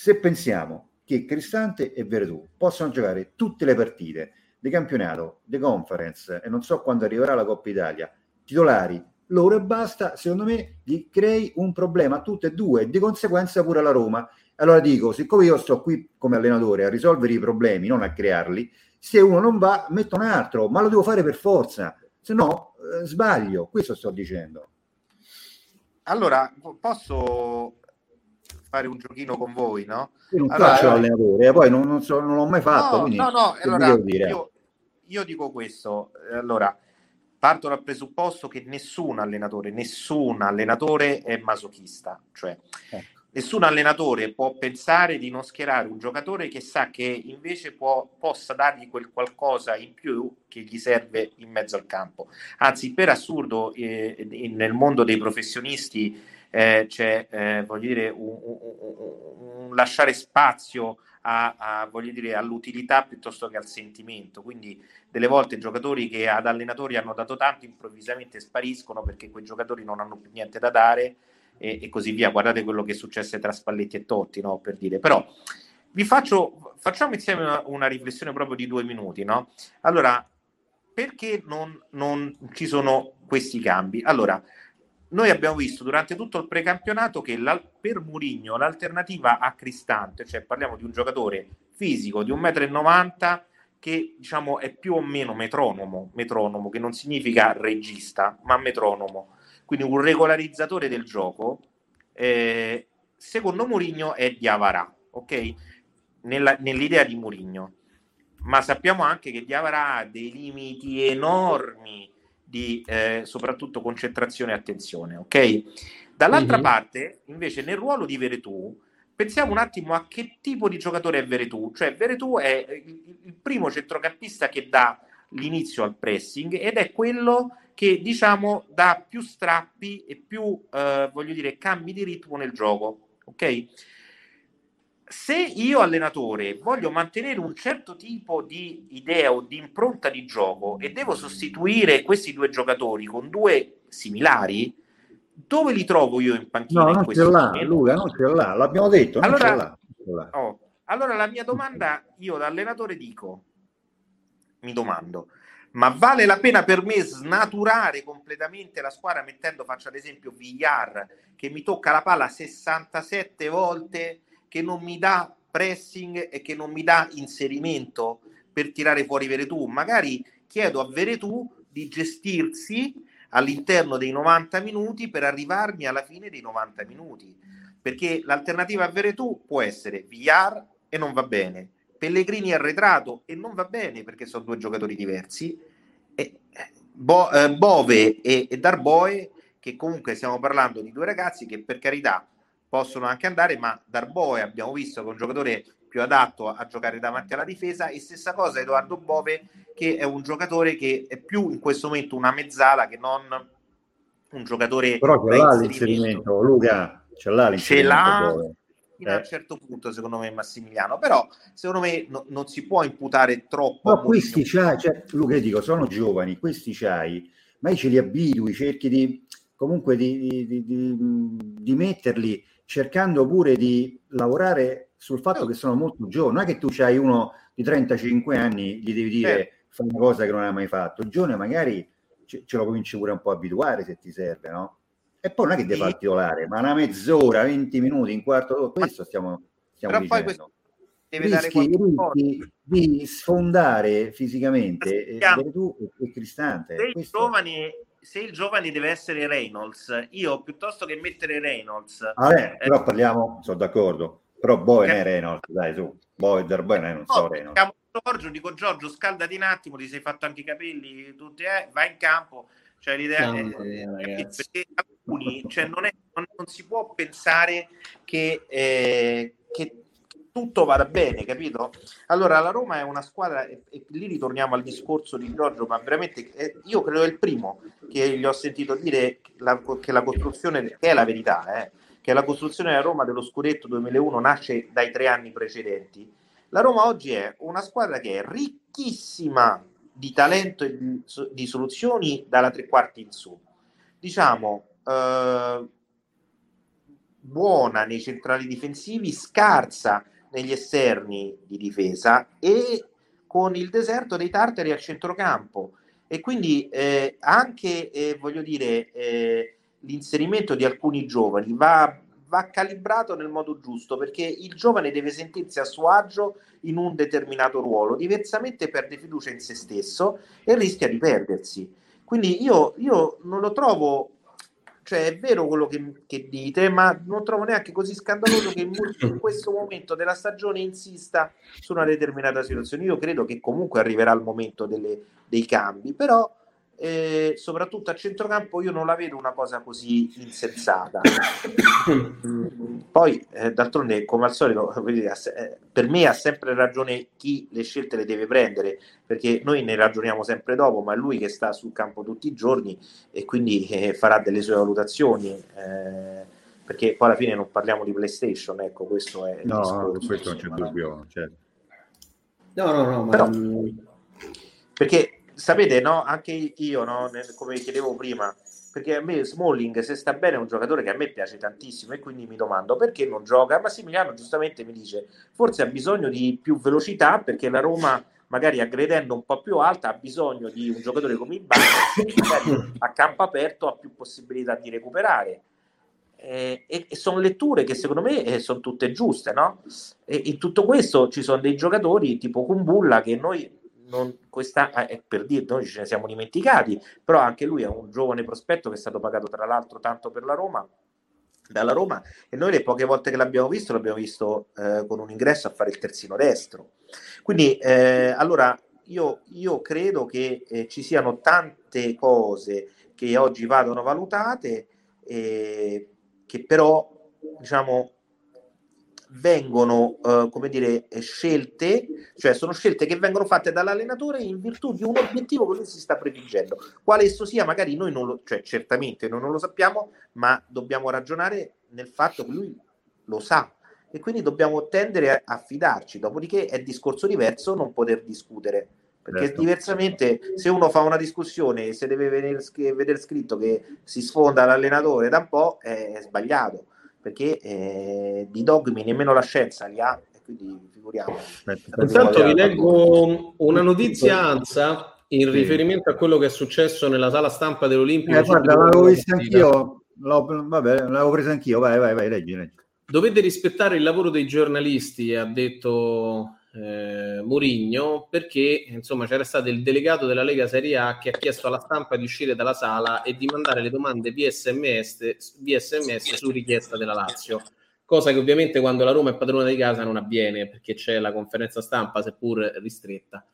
Se pensiamo che Cristante e Veretù possono giocare tutte le partite di campionato, di conference e non so quando arriverà la Coppa Italia, titolari, loro e basta, secondo me gli crei un problema a tutte e due e di conseguenza pure alla Roma. Allora dico, siccome io sto qui come allenatore a risolvere i problemi, non a crearli, se uno non va, metto un altro, ma lo devo fare per forza, se no eh, sbaglio, questo sto dicendo. Allora, po- posso fare un giochino con voi, no? Io non Allora, faccio l'allenatore, eh, poi non, non so- non l'ho mai fatto, No, quindi no, no, allora io, io dico questo, eh, allora parto dal presupposto che nessun allenatore, nessun allenatore è masochista, cioè Ecco. nessun allenatore può pensare di non schierare un giocatore che sa che invece può, possa dargli quel qualcosa in più che gli serve in mezzo al campo. Anzi, per assurdo, eh, nel mondo dei professionisti eh, c'è, eh, voglio dire, un, un- un- lasciare spazio a, a, voglio dire, all'utilità piuttosto che al sentimento. Quindi delle volte giocatori che ad allenatori hanno dato tanto improvvisamente spariscono perché quei giocatori non hanno più niente da dare e, e così via. Guardate quello che successe tra Spalletti e Totti, no? per dire. Però vi faccio, facciamo insieme una, una riflessione proprio di due minuti. No? Allora, perché non, non ci sono questi cambi? Allora, noi abbiamo visto durante tutto il precampionato che per Murigno l'alternativa a Cristante, cioè parliamo di un giocatore fisico di 1,90 m che diciamo è più o meno metronomo, metronomo che non significa regista, ma metronomo, quindi un regolarizzatore del gioco, eh, secondo Murigno è Diavara, ok? Nella- nell'idea di Murigno. Ma sappiamo anche che Diavara ha dei limiti enormi di eh, soprattutto concentrazione e attenzione, ok? Dall'altra Mhm. parte, invece, nel ruolo di Veretù, pensiamo un attimo a che tipo di giocatore è Veretù. Cioè, Veretù è il, il primo centrocampista che dà l'inizio al pressing ed è quello che diciamo dà più strappi e più eh, voglio dire cambi di ritmo nel gioco ok se io allenatore voglio mantenere un certo tipo di idea o di impronta di gioco e devo sostituire questi due giocatori con due similari dove li trovo io in panchina No, non ce l'ha, momento? Luca, non ce l'ha, l'abbiamo detto, non Allora- ce l'ha. non ce l'ha. Oh, allora la mia domanda, io da allenatore dico, mi domando, ma vale la pena per me snaturare completamente la squadra mettendo, faccio ad esempio Villar, che mi tocca la palla 67 volte, che non mi dà pressing e che non mi dà inserimento per tirare fuori Veretù? Magari chiedo a Veretù di gestirsi all'interno dei 90 minuti per arrivarmi alla fine dei 90 minuti. Perché l'alternativa a Veretù può essere Villar e non va bene, Pellegrini arretrato e non va bene perché sono due giocatori diversi, e Bo- eh, Bove e, e Darboe che comunque stiamo parlando di due ragazzi che per carità possono anche andare, ma Darboe abbiamo visto che è un giocatore più adatto a giocare davanti alla difesa e stessa cosa Edoardo Bove che è un giocatore che è più in questo momento una mezzala che non un giocatore Però ce l'ha inserimento. l'inserimento, Luca, ce l'ha ce l'ha fino a un Eh. certo punto secondo me Massimiliano però secondo me no- non si può imputare troppo Però questi c'hai, cioè, Luca, dico, sono giovani, questi c'hai, ma ce li abitui, cerchi di comunque di- di- di- di metterli cercando pure di lavorare sul fatto che sono molto giovani. Non è che tu c'hai uno di 35 anni, gli devi dire Certo. fai una cosa che non hai mai fatto. Il giovane magari ce, ce lo cominci pure un po' a abituare se ti serve, no? E poi non è che deve fare il titolare, ma una mezz'ora, 20 minuti, un quarto d'ora, questo stiamo, stiamo Però poi dicendo. deve rischi, rischi di sfondare fisicamente eh, Veretù e, Cristante. se Questo- giovane, se il giovane deve essere Reynolds io piuttosto che mettere Reynolds Vabbè, eh, Ah, però parliamo, sono d'accordo, però Boe non è Reynolds, dai su, Boe del Boe non so no, Reynolds. chiamo Giorgio dico Giorgio scaldati un attimo ti sei fatto anche i capelli tutti eh, vai in campo. Cioè l'idea è, perché alcuni cioè non, è- non- non si può pensare che, eh, che tutto vada bene, capito? Allora la Roma è una squadra e, e lì ritorniamo al discorso di Giorgio, ma veramente eh, io credo è il primo che gli ho sentito dire che la, che la costruzione, che è la verità, eh, che la costruzione della Roma dello scudetto 2001 nasce dai tre anni precedenti. La Roma oggi è una squadra che è ricchissima di talento e di, di soluzioni dalla tre quarti in su. Diciamo, eh, buona nei centrali difensivi, scarsa negli esterni di difesa e con il deserto dei tartari al centrocampo. E quindi eh, anche, eh, voglio dire, eh, l'inserimento di alcuni giovani va, va calibrato nel modo giusto perché il giovane deve sentirsi a suo agio in un determinato ruolo, diversamente perde fiducia in se stesso e rischia di perdersi. Quindi io, io non lo trovo, cioè è vero quello che, che dite, ma non trovo neanche così scandaloso che in, questo momento della stagione insista su una determinata situazione. Io credo che comunque arriverà il momento delle, dei cambi, però eh, soprattutto a centrocampo io non la vedo una cosa così insensata. Poi, eh, d'altronde, come al solito, eh, per me ha sempre ragione chi le scelte le deve prendere, perché noi ne ragioniamo sempre dopo, ma è lui che sta sul campo tutti i giorni e quindi eh, farà delle sue valutazioni. Eh, perché poi alla fine non parliamo di PlayStation, ecco, questo è il No, discorso, no, questo non c'è dubbio. certo. No, no, no, ma Però- perché sapete, no, anche io, no, come chiedevo prima, perché a me Smalling, se sta bene, è un giocatore che a me piace tantissimo e quindi mi domando perché non gioca. Massimiliano giustamente mi dice, forse ha bisogno di più velocità perché la Roma, magari aggredendo un po' più alta, ha bisogno di un giocatore come il magari a campo aperto ha più possibilità di recuperare. Eh, e, e sono letture che secondo me eh, sono tutte giuste, no? E in tutto questo ci sono dei giocatori tipo Kumbulla che noi non, questa, eh, per dire, noi ce ne siamo dimenticati, però anche lui è un giovane prospetto che è stato pagato tra l'altro tanto per la Roma, dalla Roma, e noi le poche volte che l'abbiamo visto l'abbiamo visto eh, con un ingresso a fare il terzino destro. Quindi eh, allora io, io credo che eh, ci siano tante cose che oggi vadano valutate, eh, che però diciamo vengono, eh, come dire, scelte, cioè sono scelte che vengono fatte dall'allenatore in virtù di un obiettivo che lui si sta prefiggendo. Quale esso sia, magari noi non lo, cioè certamente noi non lo sappiamo, ma dobbiamo ragionare nel fatto che lui lo sa e quindi dobbiamo tendere a, a fidarci. Dopodiché è discorso diverso non poter discutere perché certo. diversamente se uno fa una discussione e se deve vedere, vedere scritto che si sfonda l'allenatore da un po' è sbagliato perché eh, di dogmi nemmeno la scienza li ha, e quindi figuriamo. Intanto vi leggo una notizia ANSA in sì. riferimento a quello che è successo nella sala stampa dell'Olimpico. Eh, guarda, l'avevo vista anch'io, l'ho, vabbè, l'avevo presa anch'io, vai, vai, vai, leggi, leggi. Dovete rispettare il lavoro dei giornalisti, ha detto eh, Murigno perché insomma c'era stato il delegato della Lega Serie A che ha chiesto alla stampa di uscire dalla sala e di mandare le domande via sms, via SMS su richiesta della Lazio. Cosa che ovviamente quando la Roma è padrona di casa non avviene perché c'è la conferenza stampa seppur ristretta.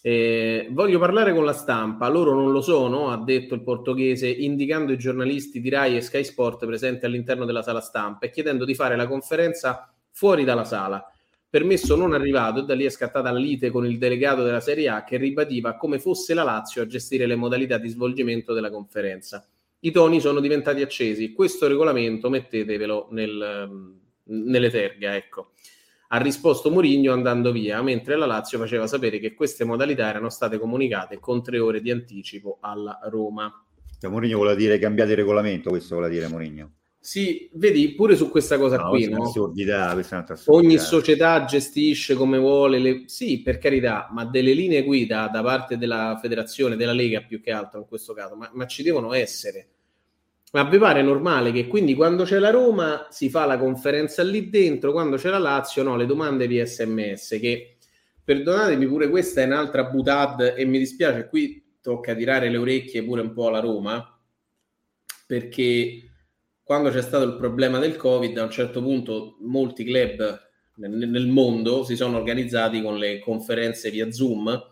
Eh, voglio parlare con la stampa, loro non lo sono, ha detto il portoghese, indicando i giornalisti di Rai e Sky Sport presenti all'interno della sala stampa e chiedendo di fare la conferenza fuori dalla sala permesso non arrivato e da lì è scattata la lite con il delegato della Serie A che ribadiva come fosse la Lazio a gestire le modalità di svolgimento della conferenza. I toni sono diventati accesi. Questo regolamento mettetevelo nel, nelle terga, ecco. Ha risposto Mourinho andando via, mentre la Lazio faceva sapere che queste modalità erano state comunicate con tre ore di anticipo alla Roma. Cioè, Mourinho vuole dire cambiate il regolamento, questo vuole dire Mourinho. Sì, vedi pure su questa cosa no, qui, no? Assurdità, ogni società gestisce come vuole, le... sì, per carità, ma delle linee guida da parte della federazione, della Lega più che altro in questo caso, ma, ma ci devono essere. Ma vi pare normale che quindi quando c'è la Roma si fa la conferenza lì dentro, quando c'è la Lazio no, le domande via sms, che perdonatemi pure questa è un'altra butad e mi dispiace, qui tocca tirare le orecchie pure un po' alla Roma, perché quando c'è stato il problema del Covid, a un certo punto molti club nel, mondo si sono organizzati con le conferenze via Zoom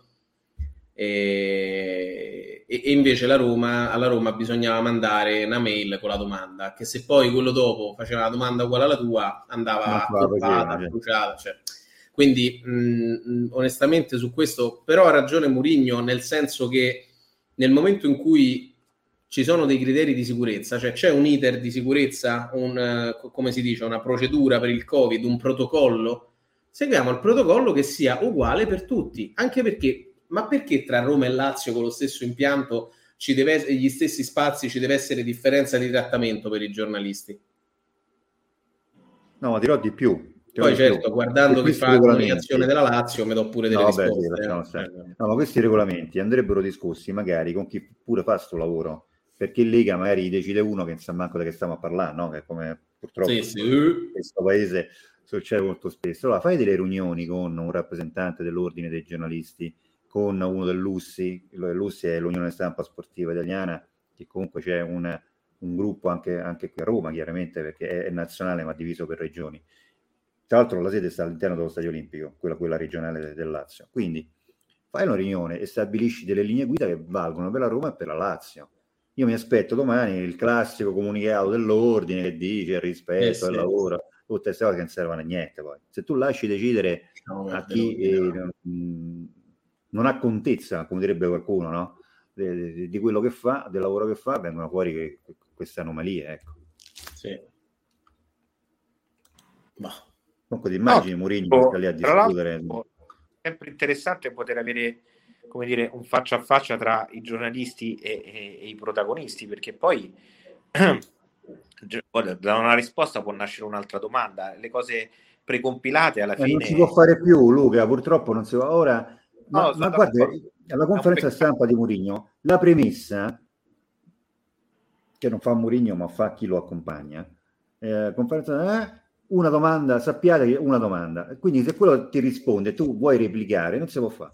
e, e, invece la Roma, alla Roma bisognava mandare una mail con la domanda, che se poi quello dopo faceva la domanda uguale alla tua andava accordata, bruciata. Cioè. Quindi mh, onestamente su questo però ha ragione Murigno nel senso che nel momento in cui ci sono dei criteri di sicurezza, cioè c'è un iter di sicurezza, un, come si dice, una procedura per il Covid, un protocollo. Seguiamo il protocollo che sia uguale per tutti, anche perché, ma perché tra Roma e Lazio con lo stesso impianto ci deve, gli stessi spazi ci deve essere differenza di trattamento per i giornalisti? No, ma dirò di più. Poi certo, guardando chi fa la comunicazione della Lazio, mi do pure delle no, risposte. Beh, eh. no, ma questi regolamenti andrebbero discussi magari con chi pure fa questo lavoro perché in Lega magari decide uno che non sa manco di che stiamo a parlare, no? che come purtroppo sì, sì. in questo paese succede molto spesso. Allora fai delle riunioni con un rappresentante dell'ordine dei giornalisti, con uno dell'USSI, l'USSI è l'Unione Stampa Sportiva Italiana, che comunque c'è un, un gruppo anche, anche, qui a Roma, chiaramente, perché è, è, nazionale ma diviso per regioni. Tra l'altro la sede sta all'interno dello Stadio Olimpico, quella, quella regionale del Lazio. Quindi fai una riunione e stabilisci delle linee guida che valgono per la Roma e per la Lazio io mi aspetto domani il classico comunicato dell'ordine che dice rispetto eh sì. al lavoro, tutte queste cose che non servono a niente poi. Se tu lasci decidere no, a chi eh, non, non ha contezza, come direbbe qualcuno, no? di, di, quello che fa, del lavoro che fa, vengono fuori che, che queste anomalie, ecco. Sì. Ma. Comunque ti immagini no, Mourinho lì a discutere. Sempre interessante poter avere come dire, un faccia a faccia tra i giornalisti e, e, e i protagonisti, perché poi da una risposta può nascere un'altra domanda. Le cose precompilate alla eh, fine... Non si può fare più, Luca, purtroppo non si può. Ora, ma, no, ma guarda, alla conferenza stampa di Murigno, la premessa, che non fa Murigno ma fa chi lo accompagna, eh, conferenza, eh, una domanda, sappiate che una domanda. Quindi se quello ti risponde tu vuoi replicare, non si può fare.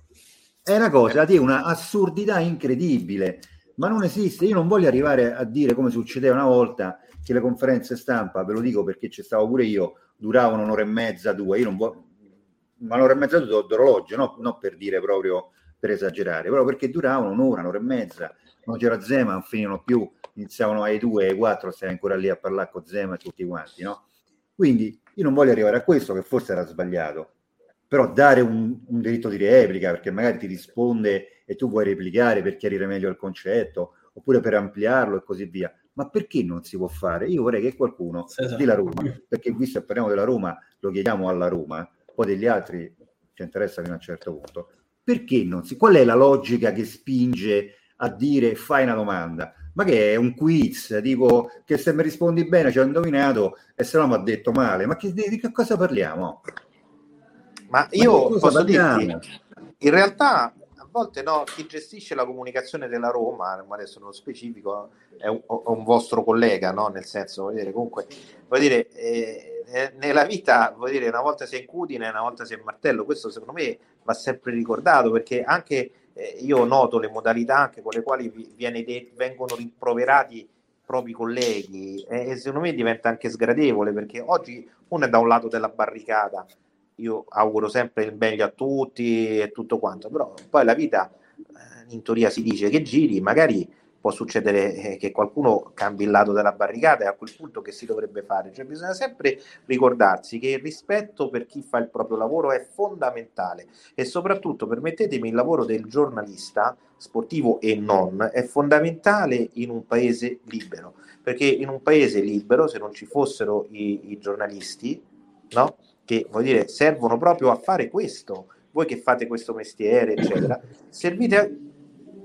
È una cosa di una assurdità incredibile, ma non esiste. Io non voglio arrivare a dire come succedeva una volta che le conferenze stampa, ve lo dico perché ci stavo pure io, duravano un'ora e mezza, due. Io non voglio, ma un'ora e mezza d'orologio, no? non per dire proprio per esagerare, però perché duravano un'ora, un'ora e mezza. Non c'era Zema, non finivano più, iniziavano ai due, ai quattro, stai ancora lì a parlare con Zema e tutti quanti, no? Quindi io non voglio arrivare a questo, che forse era sbagliato, però dare un, un diritto di replica perché magari ti risponde e tu vuoi replicare per chiarire meglio il concetto oppure per ampliarlo e così via. Ma perché non si può fare? Io vorrei che qualcuno Esatto. di la Roma, perché visto che parliamo della Roma, lo chiediamo alla Roma, poi degli altri ci interessa fino a un certo punto. Perché non si? Qual è la logica che spinge a dire fai una domanda? Ma che è un quiz? Dico che se mi rispondi bene ci ho indovinato e se no mi ha detto male. Ma che, di che cosa parliamo? Ma io cosa posso dirti, in realtà a volte no, chi gestisce la comunicazione della Roma, ma adesso nello specifico, è un, è un vostro collega, no? Nel senso, voglio dire, comunque, voglio dire, eh, eh, nella vita, voglio dire, una volta sei in Cudine, una volta sei in Martello, questo secondo me va sempre ricordato perché anche eh, io noto le modalità anche con le quali de- vengono rimproverati i propri colleghi e e secondo me diventa anche sgradevole perché oggi uno è da un lato della barricata, io auguro sempre il meglio a tutti e tutto quanto, però poi la vita eh, in teoria si dice che giri, magari può succedere eh, che qualcuno cambi il lato della barricata e a quel punto che si dovrebbe fare? Cioè bisogna sempre ricordarsi che il rispetto per chi fa il proprio lavoro è fondamentale e soprattutto, permettetemi, il lavoro del giornalista, sportivo e non, è fondamentale in un paese libero, perché in un paese libero, se non ci fossero i, i giornalisti, no? Che vuol dire servono proprio a fare questo, voi che fate questo mestiere, eccetera, servite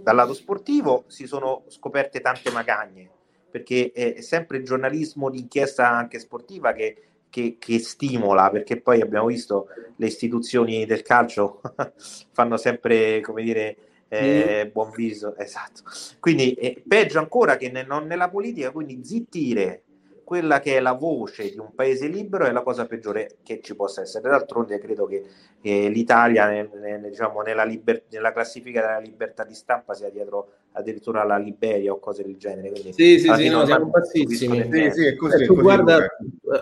dal lato sportivo si sono scoperte tante magagne, perché è sempre il giornalismo d'inchiesta anche sportiva che, che- che stimola, perché poi abbiamo visto le istituzioni del calcio fanno sempre, come dire, eh, buon viso, esatto. Quindi eh, peggio ancora che ne- non nella politica, quindi zittire quella che è la voce di un paese libero è la cosa peggiore che ci possa essere. D'altronde credo che eh, l'Italia nel- nel- diciamo, nella, liber- nella classifica della libertà di stampa sia dietro addirittura alla Liberia o cose del genere. Quindi, Sì, sì, sì, no, siamo mi bassissimi. Sì, sì, è così, Eh, così, guarda,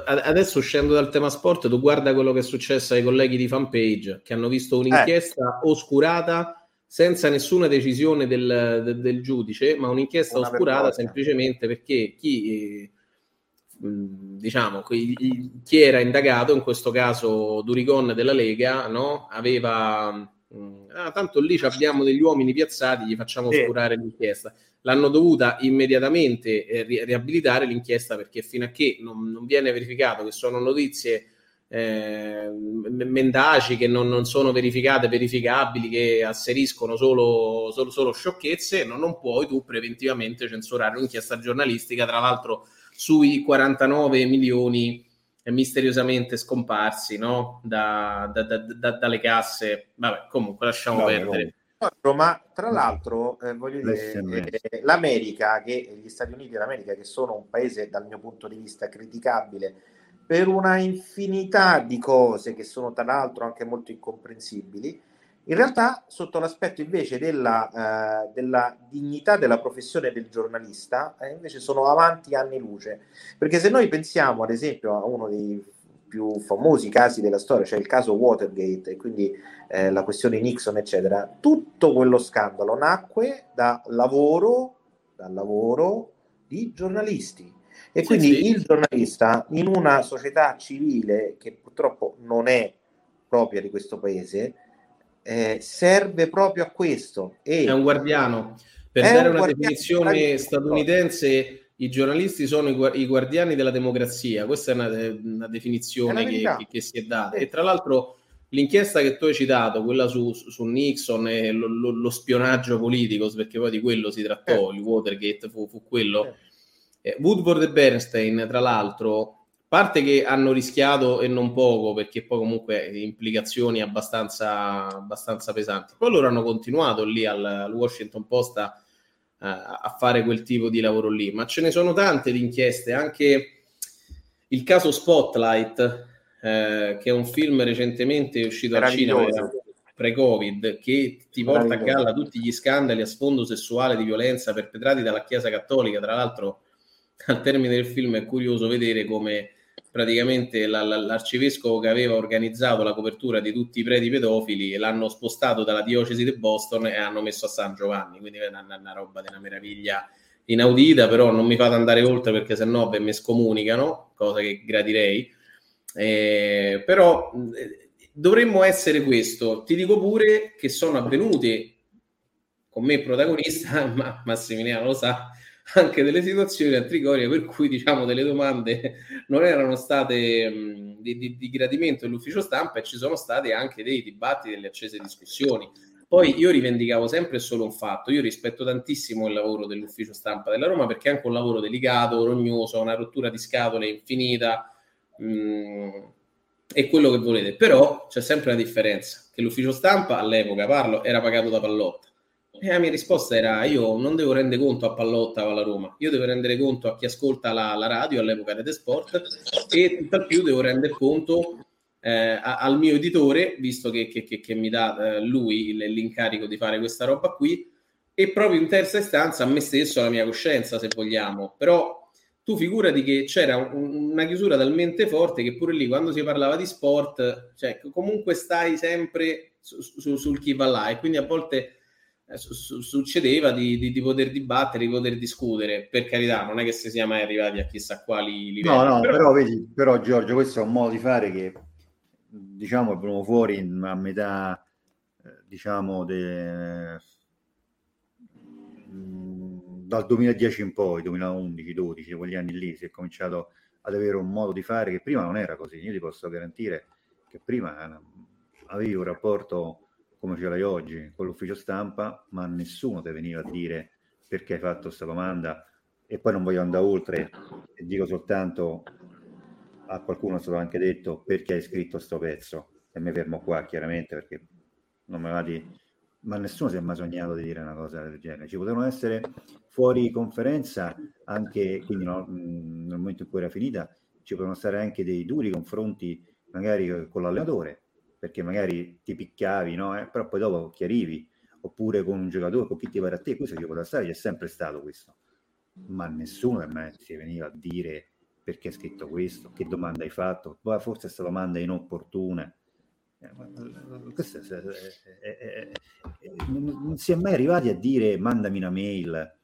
adesso uscendo dal tema sport, tu guarda quello che è successo ai colleghi di fanpage che hanno visto un'inchiesta oscurata senza nessuna decisione del, del- del giudice, ma un'inchiesta Una oscurata semplicemente perché chi, eh, diciamo, chi era indagato, in questo caso Durigon della Lega, no? aveva mh, ah, tanto lì abbiamo degli uomini piazzati, gli facciamo Sì. oscurare l'inchiesta. L'hanno dovuta immediatamente eh, ri- riabilitare l'inchiesta perché fino a che non, non viene verificato che sono notizie eh, mendaci, che non, non sono verificate, verificabili, che asseriscono solo, solo, solo sciocchezze, non, non puoi tu preventivamente censurare un'inchiesta giornalistica, tra l'altro sui 49 milioni eh, misteriosamente scomparsi no? da, da- da- da- dalle casse. Vabbè, comunque lasciamo Vabbè, perdere. comunque. Altro, ma tra l'altro, eh, voglio dire, eh, l'America, che gli Stati Uniti d'America, che sono un paese dal mio punto di vista criticabile per una infinità di cose che sono tra l'altro anche molto incomprensibili, in realtà sotto l'aspetto invece della, eh, della dignità della professione del giornalista, eh, invece sono avanti anni luce. Perché se noi pensiamo ad esempio a uno dei più famosi casi della storia, cioè il caso Watergate, e quindi eh, la questione Nixon, eccetera, tutto quello scandalo nacque da lavoro, dal lavoro di giornalisti. E Sì, quindi sì. il giornalista in una società civile che purtroppo non è propria di questo paese, eh, serve proprio a questo. E È un guardiano. Per È dare un una definizione statunitense, i giornalisti sono i, gua- i guardiani della democrazia. Questa è una, una È definizione la che, che- che si è data. Sì. E tra l'altro l'inchiesta che tu hai citato, quella su, su- Nixon e lo, lo- lo spionaggio politico, perché poi di quello si trattò, il Watergate fu, fu quello. Eh, Woodward e Bernstein, tra l'altro, parte che hanno rischiato e non poco, perché poi comunque implicazioni abbastanza, abbastanza pesanti. Poi loro hanno continuato lì al, al Washington Post a, a- fare quel tipo di lavoro lì, ma ce ne sono tante di inchieste, anche il caso Spotlight, eh, che è un film recentemente uscito al cinema pre-Covid, che ti porta a galla tutti gli scandali a sfondo sessuale di violenza perpetrati dalla Chiesa Cattolica. Tra l'altro, al termine del film è curioso vedere come praticamente la- la- l'arcivescovo che aveva organizzato la copertura di tutti i preti pedofili l'hanno spostato dalla diocesi di Boston e hanno messo a San Giovanni. Quindi è una, una- una roba di una meraviglia inaudita, però non mi fate andare oltre perché sennò beh, mi scomunicano, cosa che gradirei. Eh, però eh, dovremmo essere questo. Ti dico pure che sono avvenute con me protagonista, ma Massimiliano lo sa, anche delle situazioni a Trigoria per cui diciamo delle domande non erano state mh, di, di, di, gradimento dell'ufficio stampa e ci sono state anche dei dibattiti, delle accese discussioni. Poi io rivendicavo sempre solo un fatto, io rispetto tantissimo il lavoro dell'ufficio stampa della Roma perché è anche un lavoro delicato, rognoso, una rottura di scatole infinita e quello che volete, però c'è sempre una differenza, che l'ufficio stampa all'epoca, parlo, era pagato da Pallotta e la mia risposta era: io non devo rendere conto a Pallotta o alla Roma, io devo rendere conto a chi ascolta la, la radio all'epoca Rete Sport e tutt'al più devo rendere conto eh, al mio editore, visto che, che, che, che mi dà eh, lui l'incarico di fare questa roba qui, e proprio in terza istanza a me stesso, alla mia coscienza, se vogliamo. Però tu figurati che c'era un, una chiusura talmente forte che pure lì quando si parlava di sport, cioè comunque stai sempre su, su, sul chi va là e quindi a volte eh, su- succedeva di, di, di, poter dibattere, di poter discutere. Per carità, non è che si sia mai arrivati a chissà quali livelli. No, no, però, però vedi, però Giorgio, questo è un modo di fare che diciamo è venuto fuori a metà eh, diciamo de, mm, dal 2010 in poi, 2011, 12, quegli anni lì si è cominciato ad avere un modo di fare che prima non era così. Io ti posso garantire che prima eh, avevi un rapporto come ce l'hai oggi con l'ufficio stampa, ma nessuno ti veniva a dire perché hai fatto questa domanda. E poi non voglio andare oltre e dico soltanto a qualcuno è stato anche detto perché hai scritto questo pezzo? E mi fermo qua chiaramente perché non me va di ma nessuno si è mai sognato di dire una cosa del genere. Ci potevano essere fuori conferenza anche quindi no, nel momento in cui era finita ci potevano stare anche dei duri confronti magari con l'allenatore perché magari ti picchiavi, no? Eh? però poi dopo chiarivi, oppure con un giocatore, con chi ti pare a te, questo ci poteva stare, c'è sempre stato questo. Ma nessuno per me si veniva a dire perché hai scritto questo, che domanda hai fatto, poi forse questa domanda è inopportuna. Eh, questo è, è, è, non si è mai arrivati a dire mandami una mail.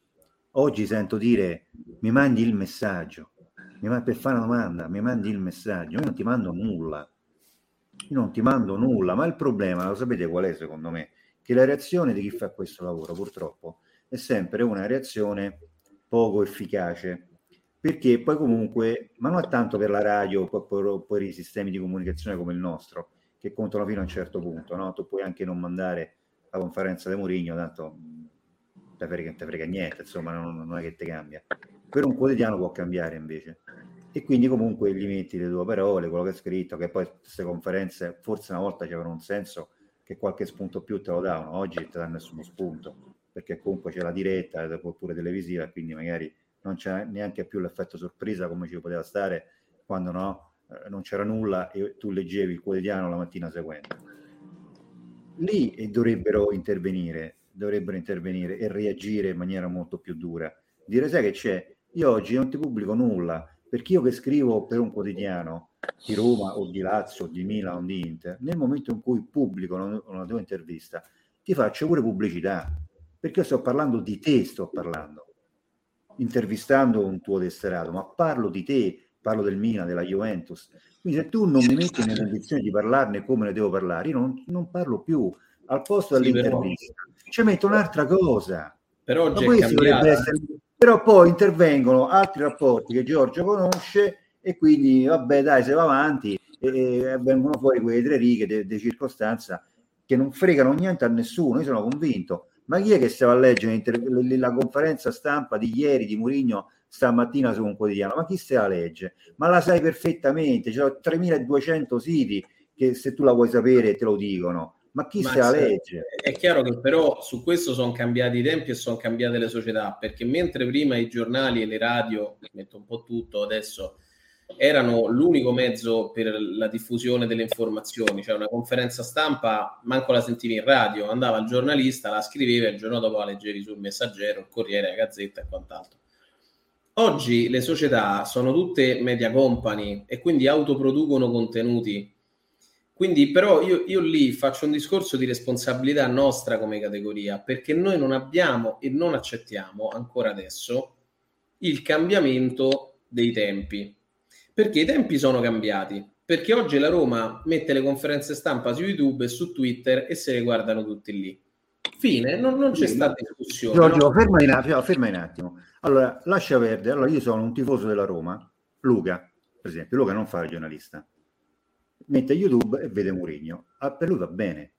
Oggi sento dire mi mandi il messaggio, mi mandi, per fare una domanda, mi mandi il messaggio, io non ti mando nulla io non ti mando nulla, ma il problema, lo sapete qual è secondo me? Che la reazione di chi fa questo lavoro purtroppo è sempre una reazione poco efficace, perché poi comunque, ma non tanto per la radio, poi per i sistemi di comunicazione come il nostro, che contano fino a un certo punto, no? Tu puoi anche non mandare la conferenza di Mourinho, tanto te frega, frega niente, insomma, non, non è che ti cambia. Per un quotidiano può cambiare invece e quindi comunque gli metti le tue parole, quello che hai scritto, che poi queste conferenze forse una volta c'erano un senso che qualche spunto più te lo davano, oggi ti danno nessuno spunto, perché comunque c'è la diretta oppure televisiva, quindi magari non c'è neanche più l'effetto sorpresa come ci poteva stare quando no, eh, non c'era nulla e tu leggevi il quotidiano la mattina seguente. Lì dovrebbero intervenire, dovrebbero intervenire e reagire in maniera molto più dura. Dire sai che c'è, io oggi non ti pubblico nulla, perché io che scrivo per un quotidiano di Roma o di Lazio o di Milano o di Inter, nel momento in cui pubblico una, una tua intervista, ti faccio pure pubblicità, perché io sto parlando di te, sto parlando, intervistando un tuo tesserato, ma parlo di te, parlo del Milan, della Juventus. Quindi se tu non mi metti nelle condizioni di parlarne come ne devo parlare, io non, non parlo più. Al posto dell'intervista sì, ci metto un'altra cosa. Però oggi è cambiata. Essere, però poi intervengono altri rapporti che Giorgio conosce e quindi vabbè dai se va avanti e, e vengono fuori quelle tre righe di circostanza che non fregano niente a nessuno, io sono convinto. Ma chi è che stava a leggere la conferenza stampa di ieri di Murigno stamattina su un quotidiano? Ma chi se la legge? Ma la sai perfettamente, c'è 3200 siti che se tu la vuoi sapere te lo dicono ma chi ma se la legge? È chiaro che però su questo sono cambiati i tempi e sono cambiate le società, perché mentre prima i giornali e le radio, metto un po' tutto adesso, erano l'unico mezzo per la diffusione delle informazioni, cioè una conferenza stampa, manco la sentivi in radio, andava il giornalista, la scriveva e il giorno dopo la leggevi sul messaggero, il Corriere, la Gazzetta e quant'altro. Oggi le società sono tutte media company e quindi autoproducono contenuti quindi però io, io, lì faccio un discorso di responsabilità nostra come categoria, perché noi non abbiamo e non accettiamo ancora adesso il cambiamento dei tempi, perché i tempi sono cambiati. perché oggi la Roma mette le conferenze stampa su YouTube e su Twitter e se le guardano tutti lì. Fine, non, non c'è Sì, stata discussione. Giorgio, no? fermati un attimo, fermati un attimo. Allora, lascia perdere. Allora, io sono un tifoso della Roma. Luca, per esempio, Luca non fa il giornalista. Mette YouTube e vede Mourinho. Ah, per lui va bene.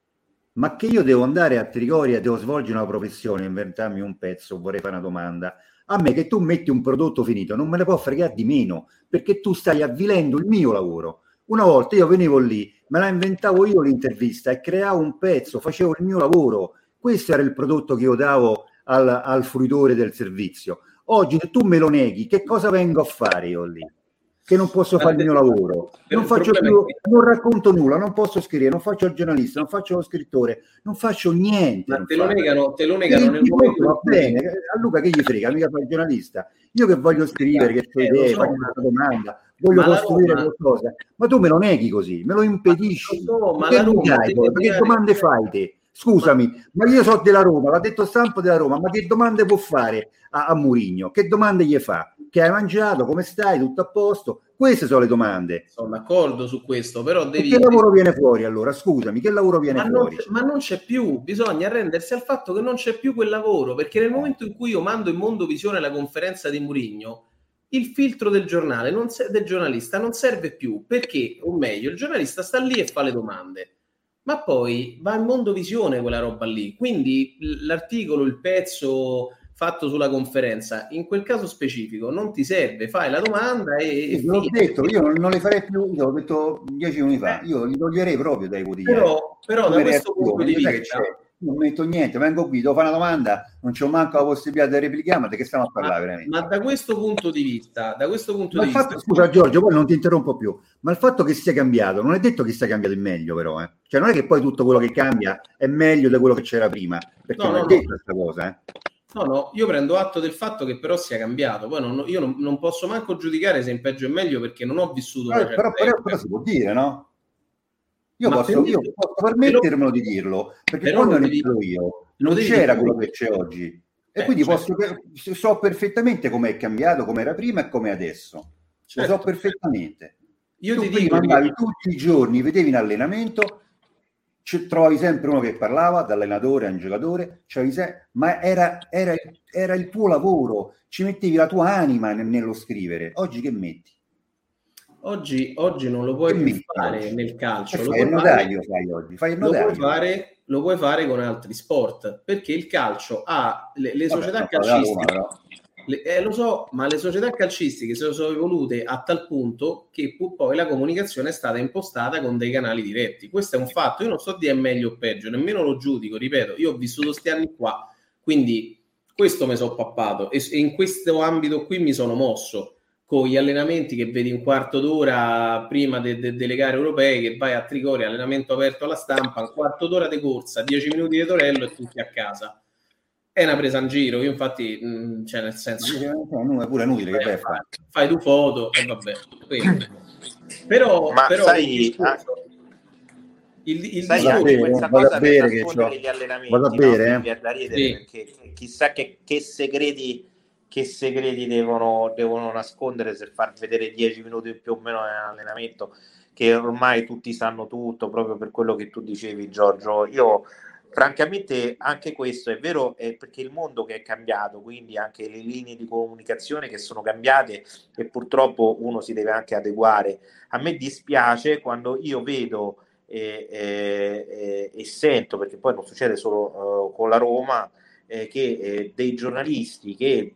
Ma che io devo andare a Trigoria, devo svolgere una professione, inventarmi un pezzo, vorrei fare una domanda. A me che tu metti un prodotto finito non me ne può fregare di meno, perché tu stai avvilendo il mio lavoro. Una volta io venivo lì, me la inventavo io l'intervista e creavo un pezzo, facevo il mio lavoro. Questo era il prodotto che io davo al, al fruitore del servizio. Oggi se tu me lo neghi, che cosa vengo a fare io lì? Che non posso fare il mio lavoro, non faccio più, non racconto nulla, non posso scrivere, non faccio il giornalista, non faccio lo scrittore, non faccio niente. Ma non te lo faccio. negano, te lo negano nel momento va bene, a Luca che gli frega, mica fa il giornalista. Io che voglio scrivere, che ho Eh, idee, so, ma- una domanda, voglio ma costruire Roma- qualcosa, ma tu me lo neghi così, me lo impedisci. Lo so, ma che Roma dai poi? Ma che domande fai te? Scusami, ma io so della Roma, l'ha detto Stampo della Roma, ma che domande può fare a, a Murigno? Che domande gli fa? Che hai mangiato? Come stai? Tutto a posto? Queste sono le domande. Sono d'accordo su questo, però E devi... che lavoro viene fuori allora? Scusami, che lavoro viene Ma non, fuori? c'è- ma non c'è più, bisogna arrendersi al fatto che non c'è più quel lavoro, perché nel momento in cui io mando in Mondovisione la conferenza di Murigno, il filtro del giornale, non se- del giornalista, non serve più, perché, o meglio, il giornalista sta lì e fa le domande, ma poi va in Mondovisione quella roba lì, quindi l'articolo, il pezzo fatto sulla conferenza, in quel caso specifico non ti serve, fai la domanda e... Sì, l'ho detto, io non, le farei più, io l'ho detto dieci minuti fa, io li toglierei proprio dai quotidiani. Però, però da questo punto di vista... c'è? Non metto niente, vengo qui, devo fare una domanda, non c'ho manco la possibilità di replicare, ma di che stiamo a parlare veramente? Ma da questo punto di vista, da questo punto Ma di fatto, vista, scusa Giorgio, poi non ti interrompo più, ma il fatto che sia cambiato non è detto che sia cambiato in meglio però, eh. cioè non è che poi tutto quello che cambia è meglio di quello che c'era prima, perché No, non no, è no. detto questa cosa, eh. No, no, io prendo atto del fatto che però sia cambiato. Poi non- io non, non posso manco giudicare se in peggio è meglio perché non ho vissuto Però, però, però- però si può dire, no? Io, posso, io posso permettermelo di dirlo, perché però quando lo iniziato io lo non c'era quello che c'è oggi. E Eh, quindi certo. posso, so perfettamente come è cambiato, come era prima e come adesso. Lo Certo. so perfettamente. Io tu ti prima dico andavi che- tutti i giorni, vedevi in allenamento, ci trovavi sempre uno che parlava, da allenatore a un giocatore, c'avevi se- ma era, era- era il tuo lavoro, ci mettevi la tua anima ne- nello scrivere. Oggi che metti? oggi, oggi non lo puoi più metti fare oggi? nel calcio. Che Lo fai il puoi, fare, notaio fai oggi? Fai il lo, puoi notaio. fare, lo puoi fare con altri sport perché il calcio ha le, le Vabbè, società Roma, calcistiche. Eh, lo so, ma le società calcistiche si sono evolute a tal punto che poi la comunicazione è stata impostata con dei canali diretti. Questo è un fatto. Io non so di è meglio o peggio, nemmeno lo giudico. Ripeto, io ho vissuto questi anni qua, quindi questo mi sono pappato e, e in questo ambito qui mi sono mosso con gli allenamenti che vedi un quarto d'ora prima de- de- delle gare europee, che vai a Trigoria, allenamento aperto alla stampa, un quarto d'ora di corsa, dieci minuti di torello e tutti a casa. È una presa in giro, io infatti, mh, cioè nel senso, è pure inutile che fare. fai tu foto e vabbè. Quindi. Però, Ma però sai, il discorso, il, il Sai discorso- anche questa cosa per bere che gli allenamenti a no? bere, eh. Da ridere Sì. perché chissà che, che segreti che segreti devono, devono nascondere se far vedere 10 minuti più o meno nell'allenamento che ormai tutti sanno tutto proprio per quello che tu dicevi Giorgio io francamente anche questo è vero è perché il mondo che è cambiato quindi anche le linee di comunicazione che sono cambiate e purtroppo uno si deve anche adeguare. A me dispiace quando io vedo e, e- e- e sento, perché poi non succede solo eh, con la Roma, eh, che eh, dei giornalisti che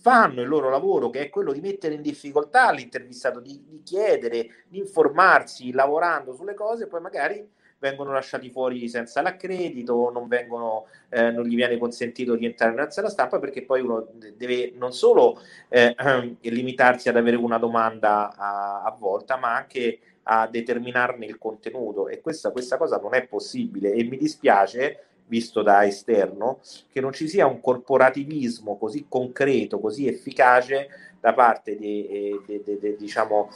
fanno il loro lavoro, che è quello di mettere in difficoltà l'intervistato, di, di chiedere, di informarsi, lavorando sulle cose, poi magari vengono lasciati fuori senza l'accredito, non, vengono, eh, non gli viene consentito di entrare nella sala stampa perché poi uno deve non solo eh, limitarsi ad avere una domanda a, a volta, ma anche a determinarne il contenuto. E questa, questa cosa non è possibile. E mi dispiace visto da esterno che non ci sia un corporativismo così concreto, così efficace da parte di, eh, de, de, diciamo,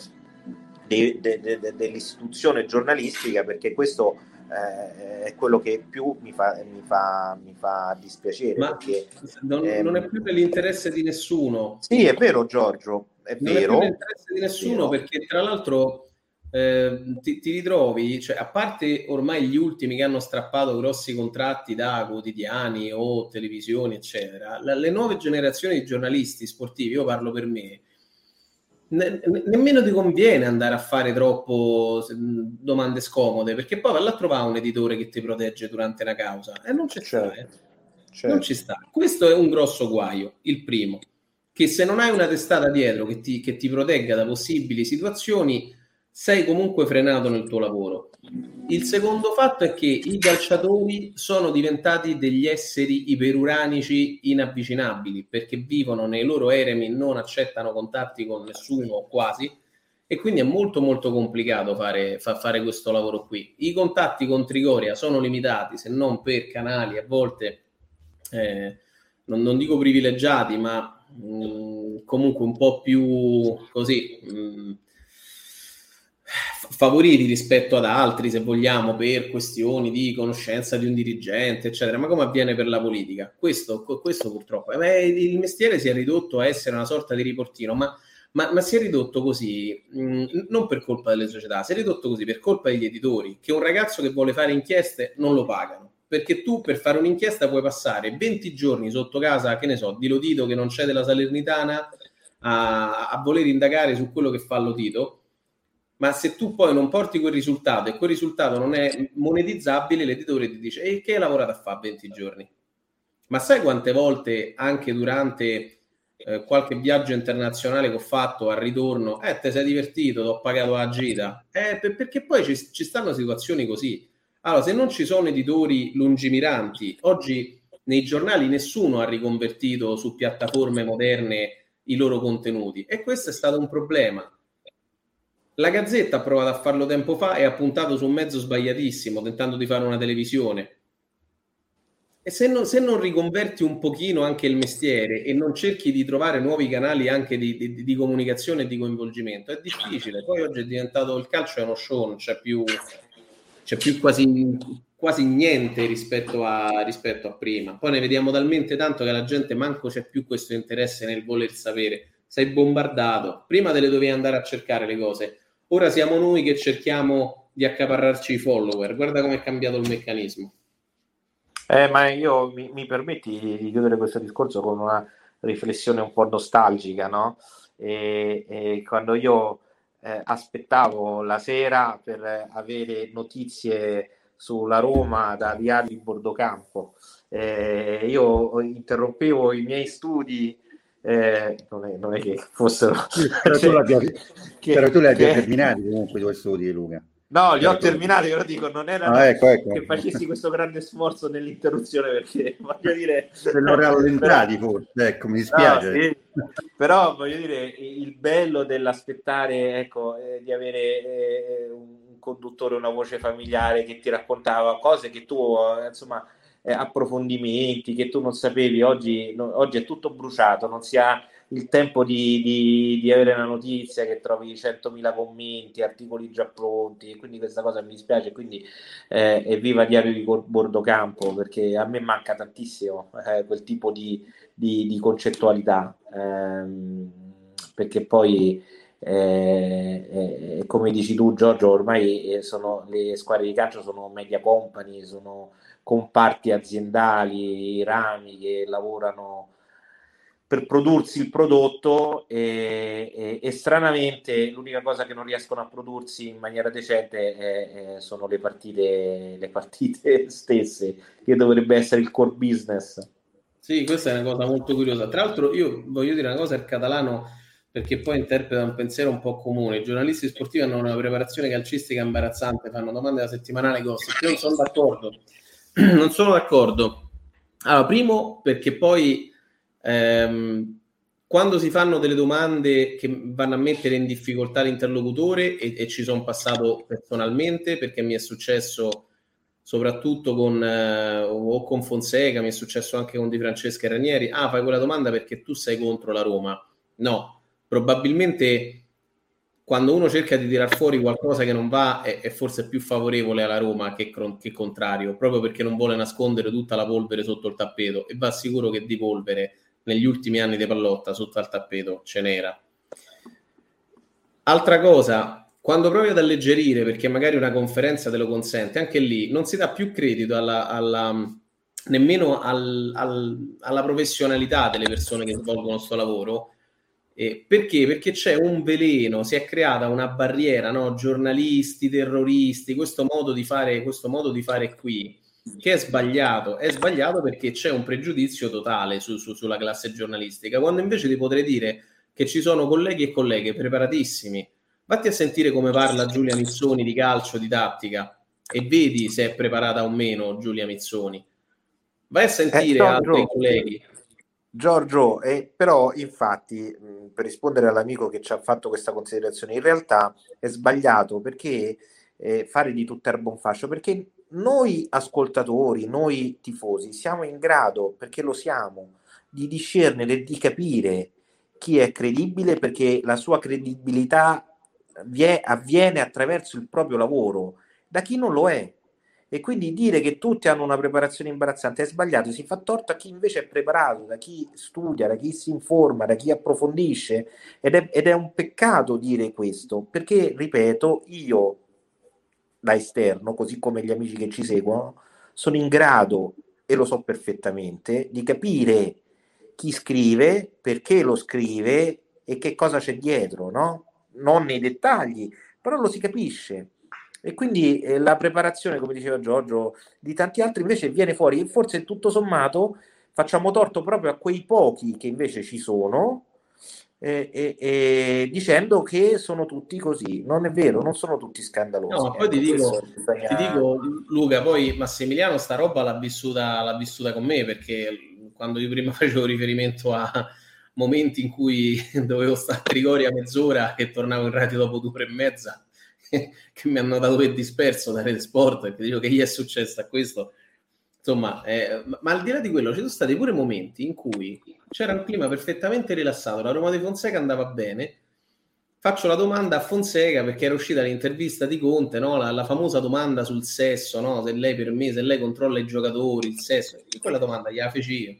dell'istituzione giornalistica perché questo eh, è quello che più mi fa, mi fa, mi fa dispiacere Ma perché, non, ehm, non è più nell'interesse di nessuno. sì è vero Giorgio è non vero è più nell'interesse di nessuno perché tra l'altro eh, ti, ti, ritrovi, cioè, a parte ormai gli ultimi che hanno strappato grossi contratti da quotidiani o televisioni, eccetera, la, le nuove generazioni di giornalisti sportivi, io parlo per me, ne, nemmeno ti conviene andare a fare troppo domande scomode, perché poi va a trovare un editore che ti protegge durante una causa e non c'è certo. sta, eh. certo. non ci sta. Questo è un grosso guaio, il primo, che se non hai una testata dietro che ti, che ti protegga da possibili situazioni sei comunque frenato nel tuo lavoro. Il secondo fatto è che i calciatori sono diventati degli esseri iperuranici inavvicinabili perché vivono nei loro eremi, non accettano contatti con nessuno quasi e quindi è molto molto complicato fare, fa, fare questo lavoro qui. I contatti con Trigoria sono limitati se non per canali a volte eh, non, non, dico privilegiati ma mh, mm, comunque un po' più così mh, mm, favoriti rispetto ad altri, se vogliamo, per questioni di conoscenza di un dirigente, eccetera, ma come avviene per la politica? Questo, questo purtroppo, eh, il mestiere si è ridotto a essere una sorta di riportino, ma, ma, ma si è ridotto così mh, mm, non per colpa delle società, si è ridotto così per colpa degli editori, che un ragazzo che vuole fare inchieste non lo pagano. Perché tu per fare un'inchiesta puoi passare 20 giorni sotto casa, che ne so, di Lotito che non c'è della Salernitana, a, a voler indagare su quello che fa Lotito, ma se tu poi non porti quel risultato e quel risultato non è monetizzabile, l'editore ti dice e che hai lavorato a fare 20 giorni? Ma sai quante volte anche durante eh, qualche viaggio internazionale che ho fatto al ritorno, eh, ti sei divertito, ti ho pagato la gita? Eh, per, perché poi ci, ci stanno situazioni così. Allora, se non ci sono editori lungimiranti, oggi nei giornali nessuno ha riconvertito su piattaforme moderne i loro contenuti e questo è stato un problema la Gazzetta ha provato a farlo tempo fa e ha puntato su un mezzo sbagliatissimo, tentando di fare una televisione. E se non, se non, riconverti un pochino anche il mestiere e non cerchi di trovare nuovi canali anche di, di, di, comunicazione e di coinvolgimento, è difficile. Poi oggi è diventato il calcio è uno show, non c'è più, c'è più quasi, quasi niente rispetto a, rispetto a prima. Poi ne vediamo talmente tanto che la gente manco c'è più questo interesse nel voler sapere. Sei bombardato, prima te le dovevi andare a cercare le cose Ora siamo noi che cerchiamo di accaparrarci i follower. Guarda come è cambiato il meccanismo. Eh, ma io mi, mi permetti di chiudere questo discorso con una riflessione un po' nostalgica, no? E, e quando io eh, aspettavo la sera per avere notizie sulla Roma da Diario di Bordocampo, eh, io interrompevo i miei studi eh, non, è, non, è, che fossero... Però tu, l'abbia, che, però tu li hai che... terminati comunque i tuoi studi, Luca. No, li ho terminati, ve lo dico, non era ah, ecco, ecco. che facessi questo grande sforzo nell'interruzione perché voglio dire... Se lo rallentati forse, ecco, mi dispiace. No, sì. Però voglio dire, il bello dell'aspettare, ecco, eh, di avere eh, un conduttore, una voce familiare che ti raccontava cose che tu, eh, insomma, eh, approfondimenti che tu non sapevi, oggi, no, oggi, è tutto bruciato, non si ha il tempo di, di, di avere una notizia che trovi 100.000 commenti, articoli già pronti, e quindi questa cosa mi dispiace, quindi eh, evviva Diario di Bordocampo, perché a me manca tantissimo eh, quel tipo di, di, di concettualità, ehm, perché poi... Eh, eh, come dici tu Giorgio ormai eh, sono, le squadre di calcio sono media company sono comparti aziendali, rami che lavorano per prodursi il prodotto e, e, e, stranamente l'unica cosa che non riescono a prodursi in maniera decente è, è, sono le partite, le partite stesse, che dovrebbe essere il core business. Sì, questa è una cosa molto curiosa. Tra l'altro io voglio dire una cosa, il catalano perché poi interpreta un pensiero un po' comune. I giornalisti sportivi hanno una preparazione calcistica imbarazzante, fanno domande da settimanale gossip. Io non sono d'accordo non sono d'accordo. Allora, primo perché poi ehm, quando si fanno delle domande che vanno a mettere in difficoltà l'interlocutore e, e ci sono passato personalmente perché mi è successo soprattutto con eh, o con Fonseca, mi è successo anche con Di Francesca e Ranieri. Ah, fai quella domanda perché tu sei contro la Roma. No, probabilmente quando uno cerca di tirar fuori qualcosa che non va è, è forse più favorevole alla Roma che, che, contrario, proprio perché non vuole nascondere tutta la polvere sotto il tappeto e va sicuro che di polvere negli ultimi anni di pallotta sotto al tappeto ce n'era. Altra cosa, quando provi ad alleggerire, perché magari una conferenza te lo consente, anche lì non si dà più credito alla, alla, nemmeno al, al, alla professionalità delle persone che svolgono questo lavoro. Eh, perché? Perché c'è un veleno, si è creata una barriera, no? giornalisti, terroristi, questo modo di fare, questo modo di fare qui, che è sbagliato. È sbagliato perché c'è un pregiudizio totale su, su, sulla classe giornalistica, quando invece ti potrei dire che ci sono colleghi e colleghe preparatissimi, Vatti a sentire come parla Giulia Mizzoni di calcio, di tattica e vedi se è preparata o meno Giulia Mizzoni. Vai a sentire eh, altri colleghi. Giorgio, eh, però infatti mh, per rispondere all'amico che ci ha fatto questa considerazione, in realtà è sbagliato perché eh, fare di tutta erba un fascio, perché noi ascoltatori, noi tifosi, siamo in grado, perché lo siamo, di discernere di capire chi è credibile perché la sua credibilità avviene attraverso il proprio lavoro, da chi non lo è. E quindi dire che tutti hanno una preparazione imbarazzante è sbagliato, si fa torto a chi invece è preparato, da chi studia, da chi si informa, da chi approfondisce ed è, ed è un peccato dire questo, perché, ripeto, io da esterno, così come gli amici che ci seguono, sono in grado, e lo so perfettamente, di capire chi scrive, perché lo scrive e che cosa c'è dietro, no? non nei dettagli, però lo si capisce. E quindi eh, la preparazione, come diceva Giorgio, di tanti altri invece viene fuori e forse tutto sommato facciamo torto proprio a quei pochi che invece ci sono, eh, eh, dicendo che sono tutti così. Non è vero, non sono tutti scandalosi. No, poi ti ecco, dico, bisogna... ti dico, Luca, poi Massimiliano sta roba l'ha vissuta, l'ha vissuta con me perché quando io prima facevo riferimento a momenti in cui dovevo stare a Trigoria mezz'ora e tornavo in radio dopo due ore e mezza che mi hanno dato per disperso da Rete Sport perché dico che gli è successo a questo insomma eh, ma al di là di quello ci sono stati pure momenti in cui c'era un clima perfettamente rilassato la Roma di Fonseca andava bene faccio la domanda a Fonseca perché era uscita l'intervista di Conte no? la, la, famosa domanda sul sesso no? se lei per me se lei controlla i giocatori il sesso e quella domanda gliela feci io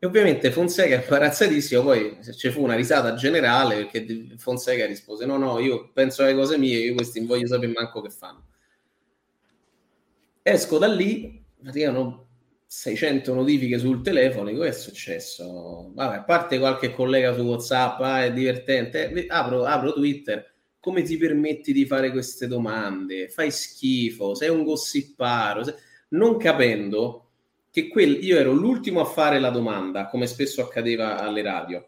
e ovviamente Fonseca è imbarazzatissimo, poi ci fu una risata generale perché Fonseca rispose no, no, io penso alle cose mie, io questi non voglio sapere manco che fanno. Esco da lì, arrivano 600 notifiche sul telefono, dico che è successo? Vabbè, a parte qualche collega su Whatsapp, ah, è divertente, apro, apro Twitter, come ti permetti di fare queste domande? Fai schifo, sei un gossiparo, sei... non capendo che quel, io ero l'ultimo a fare la domanda, come spesso accadeva alle radio.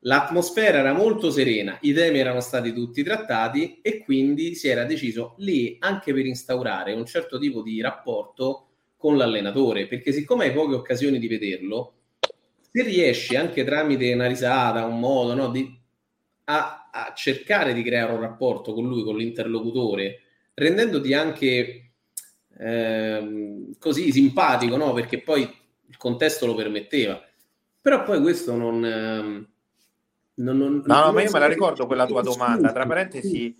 L'atmosfera era molto serena, i temi erano stati tutti trattati e quindi si era deciso lì anche per instaurare un certo tipo di rapporto con l'allenatore, perché siccome hai poche occasioni di vederlo, se riesci anche tramite una risata, un modo no, di, a, a cercare di creare un rapporto con lui, con l'interlocutore, rendendoti anche ehm, così simpatico, no? Perché poi il contesto lo permetteva. Però poi questo non... Ehm, non, non, no, no, ma io me la ricordo quella tua domanda. Tra parentesi,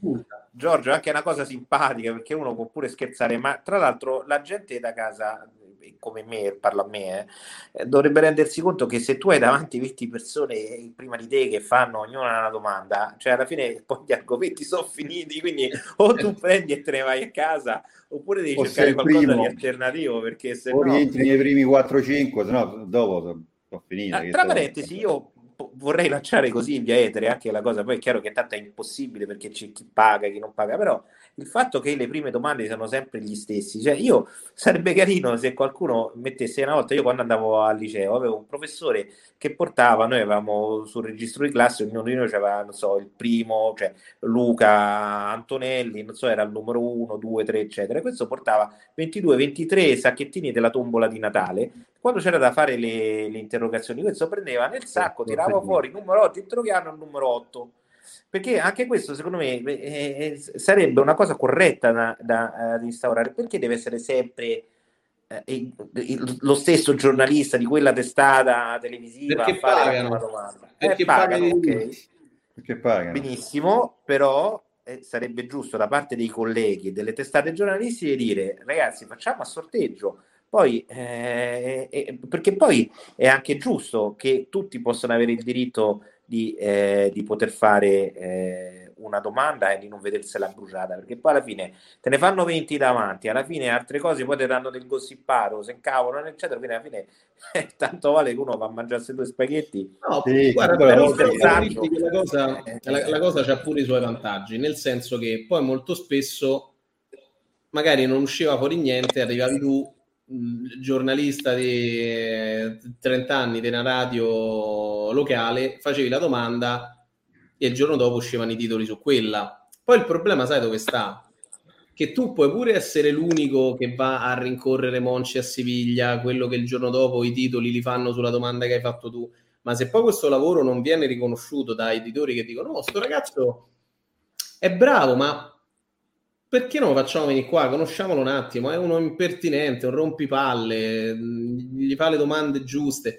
Giorgio, è anche una cosa simpatica perché uno può pure scherzare, ma tra l'altro la gente da casa come me, parlo a me, eh, dovrebbe rendersi conto che se tu hai davanti 20 persone prima di te che fanno ognuna una domanda, cioè alla fine poi gli argomenti sono finiti, quindi o tu prendi e te ne vai a casa oppure devi o cercare qualcosa primo, di alternativo perché se o no... rientri nei primi 4-5, se no dopo sono finita. Ah, tra parentesi, io vorrei lanciare così via etere anche la cosa, poi è chiaro che tanto è impossibile perché c'è chi paga, chi non paga, però il fatto che le prime domande siano sempre gli stessi, cioè io sarebbe carino se qualcuno mettesse una volta, io quando andavo al liceo avevo un professore che portava, noi avevamo sul registro di classe, ognuno di noi aveva, non so, il primo, cioè Luca Antonelli, non so, era il numero 1, 2, 3, eccetera, questo portava 22, 23 sacchettini della tombola di Natale, quando c'era da fare le, le interrogazioni, questo prendeva nel sacco, tirava fuori il numero 8, interrogavano il numero 8 perché anche questo secondo me eh, eh, sarebbe una cosa corretta da, da, da instaurare, perché deve essere sempre eh, il, lo stesso giornalista di quella testata televisiva perché a fare pagano. una domanda. Perché, eh, pagano, okay. perché pagano. Benissimo, però eh, sarebbe giusto da parte dei colleghi delle testate giornalistiche dire ragazzi facciamo a sorteggio poi, eh, eh, perché poi è anche giusto che tutti possano avere il diritto di, eh, di poter fare eh, una domanda e di non vedersela bruciata, perché poi alla fine te ne fanno 20 davanti, alla fine altre cose poi ti danno del gossiparo, se incavolano, eccetera, quindi alla fine eh, tanto vale che uno va a mangiarsi due spaghetti. No, Sì, guarda, però esatto. dici che la cosa, la, la cosa c'ha pure i suoi vantaggi, nel senso che poi molto spesso magari non usciva fuori niente, arrivavi tu, giornalista di eh, 30 anni di una radio locale, facevi la domanda e il giorno dopo uscivano i titoli su quella. Poi il problema, sai dove sta? Che tu puoi pure essere l'unico che va a rincorrere Monci a Siviglia, quello che il giorno dopo i titoli li fanno sulla domanda che hai fatto tu. Ma se poi questo lavoro non viene riconosciuto da editori che dicono: No, sto ragazzo è bravo, ma perché non lo facciamo venire qua? Conosciamolo un attimo. È uno impertinente, un rompipalle, gli fa le domande giuste.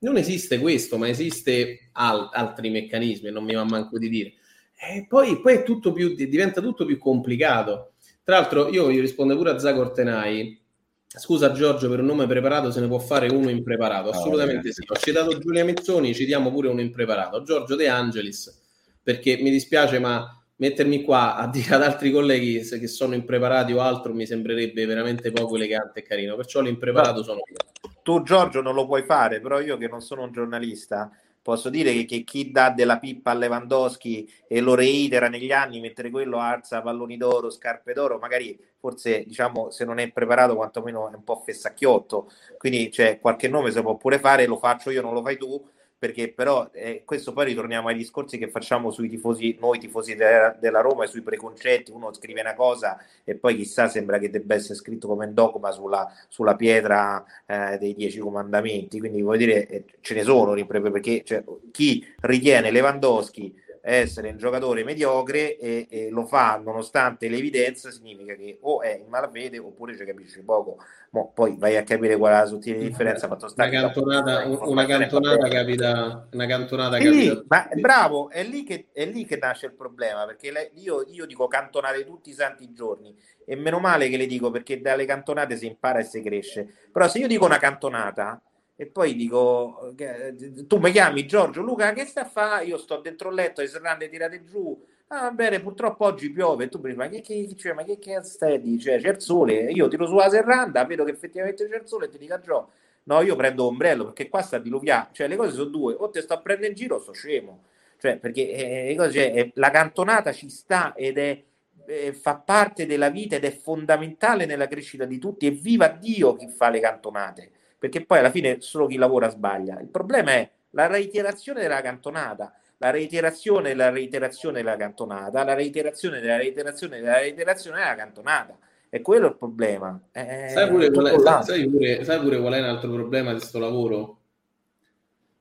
Non esiste questo, ma esiste al- altri meccanismi, non mi va manco di dire. E poi, poi è tutto più, diventa tutto più complicato. Tra l'altro, io voglio rispondere pure a Zagor Tenai. Scusa Giorgio, per un nome preparato se ne può fare uno impreparato? Assolutamente sì. Ho citato Giulia Mezzoni, citiamo pure uno impreparato. Giorgio De Angelis, perché mi dispiace, ma mettermi qua a dire ad altri colleghi se- che sono impreparati o altro mi sembrerebbe veramente poco elegante e carino. Perciò l'impreparato sono io. Tu Giorgio non lo puoi fare, però io che non sono un giornalista posso dire che, che chi dà della pippa a Lewandowski e lo reitera negli anni, mentre quello alza palloni d'oro, scarpe d'oro, magari forse diciamo se non è preparato quantomeno è un po' fessacchiotto, quindi c'è qualche nome si può pure fare, lo faccio io, non lo fai tu, perché però eh, questo poi ritorniamo ai discorsi che facciamo sui tifosi, noi tifosi de- della Roma e sui preconcetti, uno scrive una cosa e poi chissà sembra che debba essere scritto come un dogma sulla, sulla pietra eh, dei dieci comandamenti, quindi vuol dire eh, ce ne sono perché cioè, chi ritiene Lewandowski essere un giocatore mediocre e, e lo fa nonostante l'evidenza significa che o è in malafede oppure ci capisce poco Mo, poi vai a capire qual è la sottile differenza fatto sta Una cantonata, una cantonata capita, una cantonata Sì, capita. ma bravo, è lì, che, è lì che nasce il problema, perché le- io, io dico cantonate tutti i santi giorni e meno male che le dico perché dalle cantonate si impara e si cresce. Però se io dico una cantonata e poi dico, che- tu mi chiami Giorgio, Luca, che sta a fare? Io sto dentro il letto, le serrande tirate giù. Ah, bene, purtroppo oggi piove. Tu mi dici, ma che, che, cioè, ma che cazzo stai? Cioè, c'è il sole. Io tiro sulla serranda, vedo che effettivamente c'è il sole e ti dico, Gio, no, io prendo ombrello perché qua sta a diluviare. Cioè, le cose sono due, o te sto a prendere in giro o sto scemo. Cioè, perché eh, cose- cioè, eh, la cantonata ci sta ed è eh, fa parte della vita ed è fondamentale nella crescita di tutti e viva Dio chi fa le cantonate perché poi alla fine solo chi lavora sbaglia il problema è la reiterazione della cantonata la reiterazione della reiterazione della cantonata la reiterazione della reiterazione della reiterazione della cantonata è quello il problema Eh, Sai pure, qual è, sai, pure, sai pure qual è un altro problema di questo lavoro?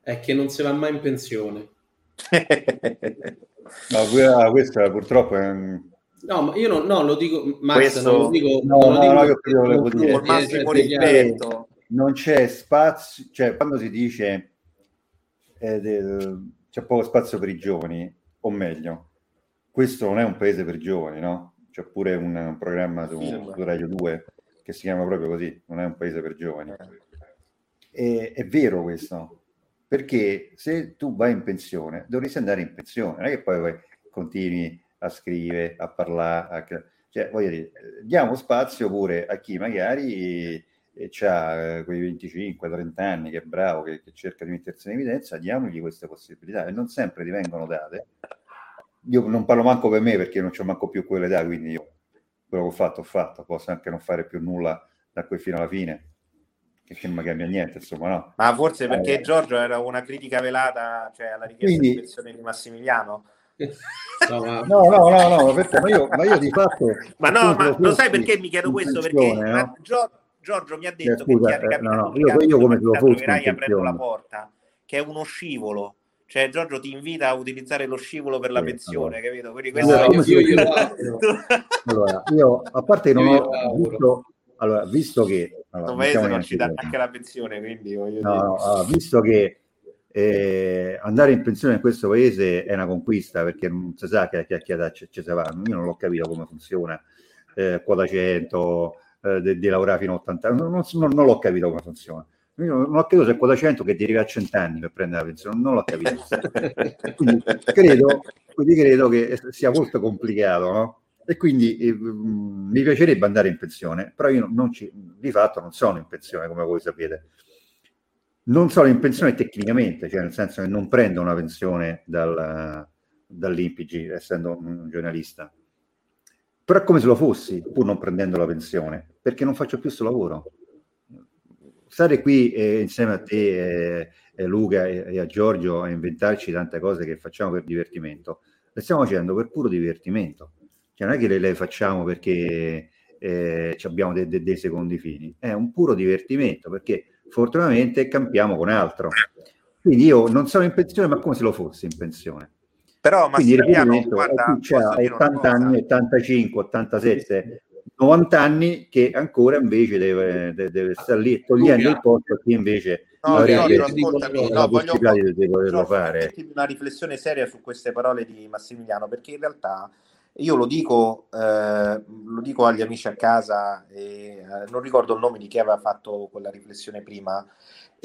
È che non si va mai in pensione. No, que- questo purtroppo è un... No, ma io non, no, lo dico, Max, Questo- non lo dico, No, non lo no, dico no, io quello volevo con dire. col massimo rispetto. Non c'è spazio, cioè quando si dice eh, del- c'è poco spazio per i giovani, o meglio, questo non è un paese per giovani, no? C'è pure un, un programma su, su Radio 2 che si chiama proprio così, non è un paese per giovani. E, è vero questo, perché se tu vai in pensione, dovresti andare in pensione, non è che poi vai- continui a scrivere, a parlare, a cioè, voglio dire, eh, diamo spazio pure a chi magari ha quei 25-30 anni, che è bravo, che, che cerca di mettersi in evidenza, diamogli queste possibilità e non sempre ti vengono date. Io non parlo manco per me perché non c'ho manco più quell'età, quindi io quello che ho fatto ho fatto, posso anche non fare più nulla da qui fino alla fine, che, che non cambia niente, insomma, no? ma forse perché Eh, Giorgio era una critica velata cioè alla richiesta Quindi- di pensione di Massimiliano No, ma- No, no, no, no, perché- ma, io, ma io di fatto... Ma no, ma lo sai perché mi chiedo questo? Perché no? ma Gio- Giorgio mi ha detto Eh, che scusa, ti è eh, no, io- io come se lo fossi aprendo la porta, che è uno scivolo. Cioè, Giorgio ti invita a utilizzare lo scivolo per la Sì, pensione, allora. capito? Quindi questo come io glielo auguro. Allora, io a parte che non Io ho visto, allora, visto che allora, paese non ci dà neanche neanche la pensione, quindi voglio No, dire. no, allora, visto che eh, andare in pensione in questo paese è una conquista perché non si sa che a che che età ci ci si va. Io non l'ho capito come funziona, eh, quota 100, eh, di, lavorare fino a 80 anni, non, non- non l'ho capito come funziona. Io non ho capito se quota 100 che deriva a 100 anni per prendere la pensione, non l'ho capito. quindi, credo, quindi credo che sia molto complicato, no? E quindi eh, mi piacerebbe andare in pensione, però io non ci, di fatto non sono in pensione, come voi sapete. Non sono in pensione tecnicamente, cioè nel senso che non prendo una pensione dal, dall'INPG, essendo un giornalista. Però è come se lo fossi, pur non prendendo la pensione, perché non faccio più questo lavoro. Stare qui eh, insieme a te, eh, eh, Luca e, e, a Giorgio a inventarci tante cose che facciamo per divertimento, le stiamo facendo per puro divertimento. Cioè non è che le, le facciamo perché eh, abbiamo dei, dei, dei secondi fini, è un puro divertimento perché fortunatamente campiamo con altro. Quindi io non sono in pensione, ma come se lo fossi in pensione. Però Massimiliano, guarda, c'è 80 anni, 85, 87, 90 anni che ancora invece deve, deve, deve stare lì togliendo il posto a chi invece no, avrebbe no, ascoltami, no, voglio, di poterlo fare. Una riflessione seria su queste parole di Massimiliano, perché in realtà io lo dico, eh, lo dico agli amici a casa, e, eh, non ricordo il nome di chi aveva fatto quella riflessione prima,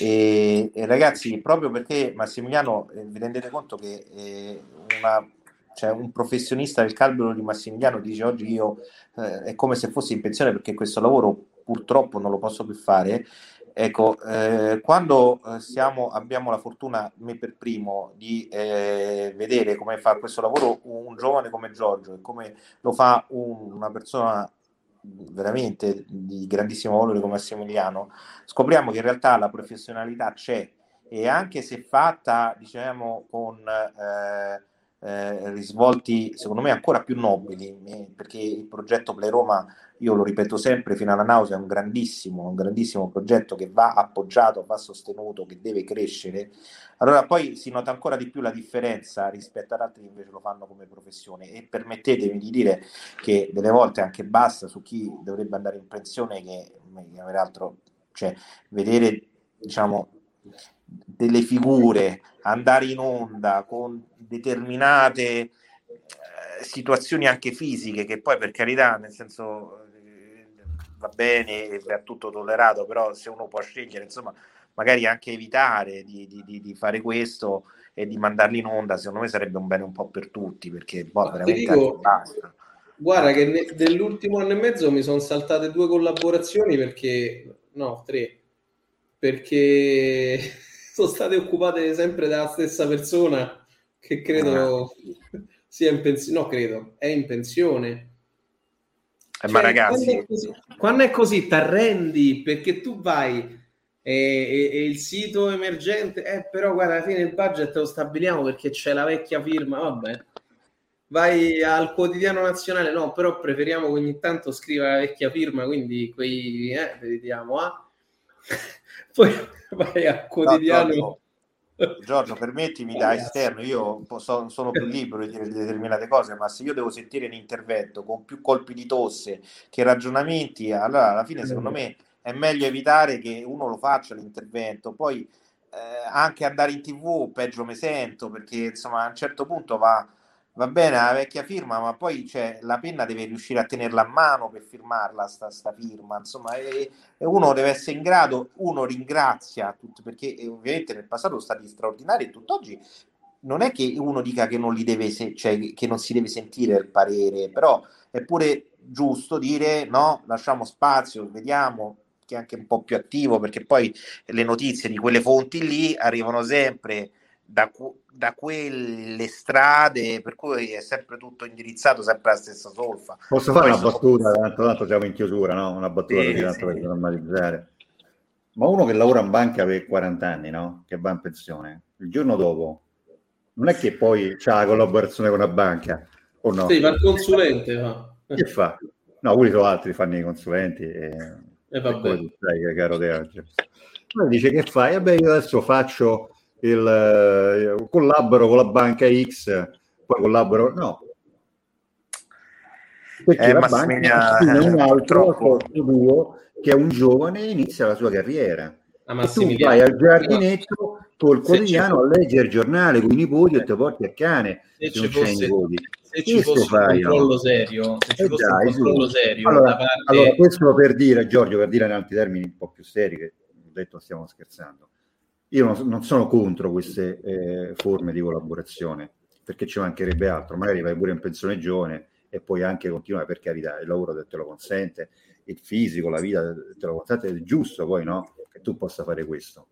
e, e ragazzi, proprio perché Massimiliano, eh, vi rendete conto che eh, una, cioè un professionista del calibro di Massimiliano dice oggi io eh, è come se fossi in pensione perché questo lavoro purtroppo non lo posso più fare. Ecco, eh, quando eh, siamo, abbiamo la fortuna, me per primo, di eh, vedere come fa questo lavoro un giovane come Giorgio e come lo fa un, una persona veramente di grandissimo valore come Massimiliano, scopriamo che in realtà la professionalità c'è e anche se fatta, diciamo, con eh, eh, risvolti secondo me ancora più nobili, eh, perché il progetto Play Roma, io lo ripeto sempre fino alla nausea, è un grandissimo, un grandissimo progetto che va appoggiato, va sostenuto, che deve crescere. Allora poi si nota ancora di più la differenza rispetto ad altri che invece lo fanno come professione e permettetemi di dire che delle volte anche basta su chi dovrebbe andare in pensione che peraltro cioè vedere diciamo delle figure andare in onda con determinate eh, situazioni anche fisiche che poi per carità nel senso eh, va bene va tutto tollerato però se uno può scegliere insomma magari anche evitare di, di, di, fare questo e di mandarli in onda secondo me sarebbe un bene un po' per tutti perché boh, veramente dico, basta. guarda che ne, dell'ultimo anno e mezzo mi sono saltate due collaborazioni perché no tre perché sono state occupate sempre dalla stessa persona che credo ah. sia in pensione, no credo, è in pensione. Eh, cioè, ma ragazzi, quando è così, quando è così t'arrendi perché tu vai e, e, e, il sito emergente, eh, però guarda, alla fine il budget lo stabiliamo perché c'è la vecchia firma, vabbè. Vai al quotidiano nazionale, no, però preferiamo che ogni tanto scriva la vecchia firma, quindi quei, eh, vediamo, ah. Poi vai al quotidiano. No, Giorgio, Giorgio, permettimi da esterno, io posso, sono più libero di dire determinate cose, ma se io devo sentire un intervento con più colpi di tosse che ragionamenti, allora alla fine secondo me è meglio evitare che uno lo faccia l'intervento. Poi eh, anche andare in tv, peggio mi sento, perché insomma a un certo punto va va bene la vecchia firma, ma poi cioè, la penna deve riuscire a tenerla a mano per firmarla, sta, sta firma, insomma, e, e, uno deve essere in grado, uno ringrazia tutti, perché eh, ovviamente nel passato sono stati straordinari e tutt'oggi non è che uno dica che non, li deve se- cioè, che non si deve sentire il parere, però è pure giusto dire no, lasciamo spazio, vediamo che è anche un po' più attivo, perché poi le notizie di quelle fonti lì arrivano sempre da, da, quelle strade, per cui è sempre tutto indirizzato, sempre la stessa solfa. Posso fare una battuta, tanto, tanto siamo in chiusura, no? Una battuta sì, tanto sì. per normalizzare. Ma uno che lavora in banca per 40 anni, no? Che va in pensione, il giorno dopo, non è che poi c'ha la collaborazione con la banca, o no? Sì, fa il consulente, va. Che fa? No, quelli sono altri, fanno i consulenti e... E vabbè. E sai, caro De oggi. dice che fai? Vabbè, io adesso faccio il, eh, collaboro con la banca X, poi collaboro, no. Perché eh, la banca è un altro duo che è un giovane e inizia la sua carriera. Ah, e tu vai al giardinetto col quotidiano a leggere il giornale con i nipoti e ti porti a cane se, se non c'è i nipoti. Se ci fosse fai, un controllo no? serio, se ci eh fosse dai, un controllo serio allora, parte... allora, questo per dire, Giorgio, per dire in altri termini un po' più seri, che detto stiamo scherzando. Io non, non sono contro queste eh, forme di collaborazione, perché ci mancherebbe altro, magari vai pure in pensione giovane e poi anche continuare, per carità, il lavoro te lo consente, il fisico, la vita te lo consente, è giusto poi no? che tu possa fare questo.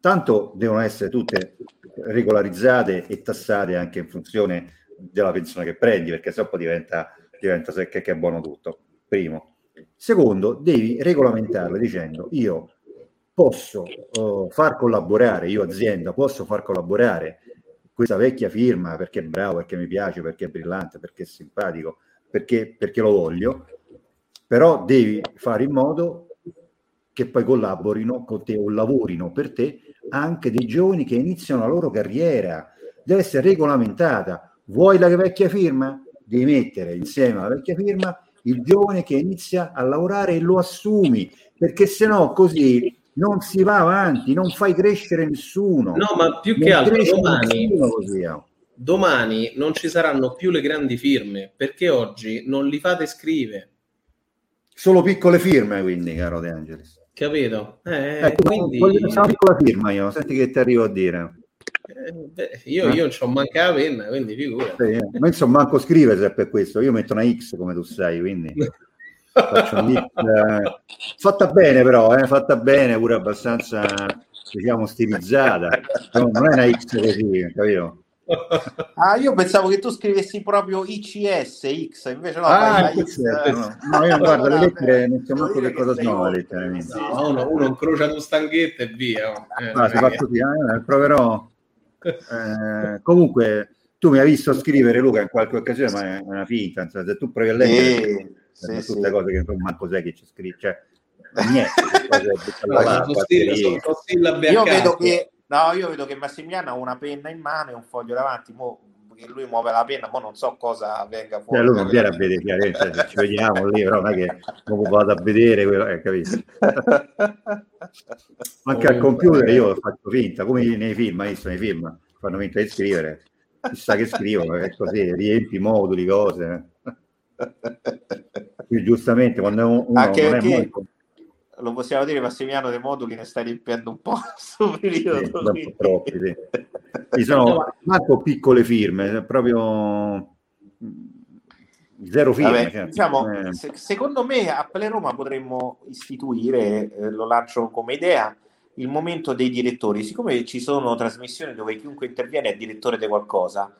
Tanto devono essere tutte regolarizzate e tassate anche in funzione della pensione che prendi, perché sennò poi diventa, diventa che, che è buono tutto. Primo. Secondo, devi regolamentarle dicendo io posso uh, far collaborare, io azienda posso far collaborare questa vecchia firma perché è bravo, perché mi piace, perché è brillante, perché è simpatico, perché, perché lo voglio, però devi fare in modo che poi collaborino con te o lavorino per te anche dei giovani che iniziano la loro carriera. Deve essere regolamentata. Vuoi la vecchia firma? Devi mettere insieme alla vecchia firma il giovane che inizia a lavorare e lo assumi, perché se no così non si va avanti, non fai crescere nessuno. No, ma più che altro domani, domani non ci saranno più le grandi firme, perché oggi non li fate scrivere. Solo piccole firme, quindi, caro De Angelis. Capito? Eh, ecco, quindi... Una piccola firma io, senti che ti arrivo a dire. Eh, beh, io, io non ho manca la penna, quindi figura. Sì, ma insomma, manco scrivere se per questo. Io metto una X come tu sai, quindi faccio un X, eh, fatta bene, però, eh, fatta bene, pure abbastanza diciamo stilizzata. non è una X così, capito? Ah, io pensavo che tu scrivessi proprio ICS X, invece no, ah, X, no, no, io guardo le lettere, non so manco che cosa sono le lettere. No, uno, uno incrocia due stanghette e via. Eh, ah, si fa così, eh, proverò. Eh, comunque, tu mi hai visto scrivere Luca in qualche occasione, ma è una finta. Insomma, se tu provi a leggere sì, sì, tutte sì. cose che manco sai che c'è scritto, cioè niente. io vedo che No, io vedo che Massimiliano ha una penna in mano e un foglio davanti, mo, che lui muove la penna, ma non so cosa venga fuori. Cioè, lui non viene a vedere chiaramente, se ci vediamo lì, però non è che non vado a vedere quello, eh, capito? Anche al computer io faccio finta, come nei film, hai visto nei film, fanno finta di scrivere, chissà che scrivono, è così, riempi moduli, cose. Più giustamente, quando uno Anche non è molto lo possiamo dire, Massimiliano De Moduli ne sta riempiendo un po' questo periodo. Sì, troppi, sì. Ci sono manco piccole firme, proprio zero firme. Vabbè, cioè, diciamo, eh. se, secondo me a Play Roma potremmo istituire, eh, lo lancio come idea, il momento dei direttori. Siccome ci sono trasmissioni dove chiunque interviene è direttore di qualcosa,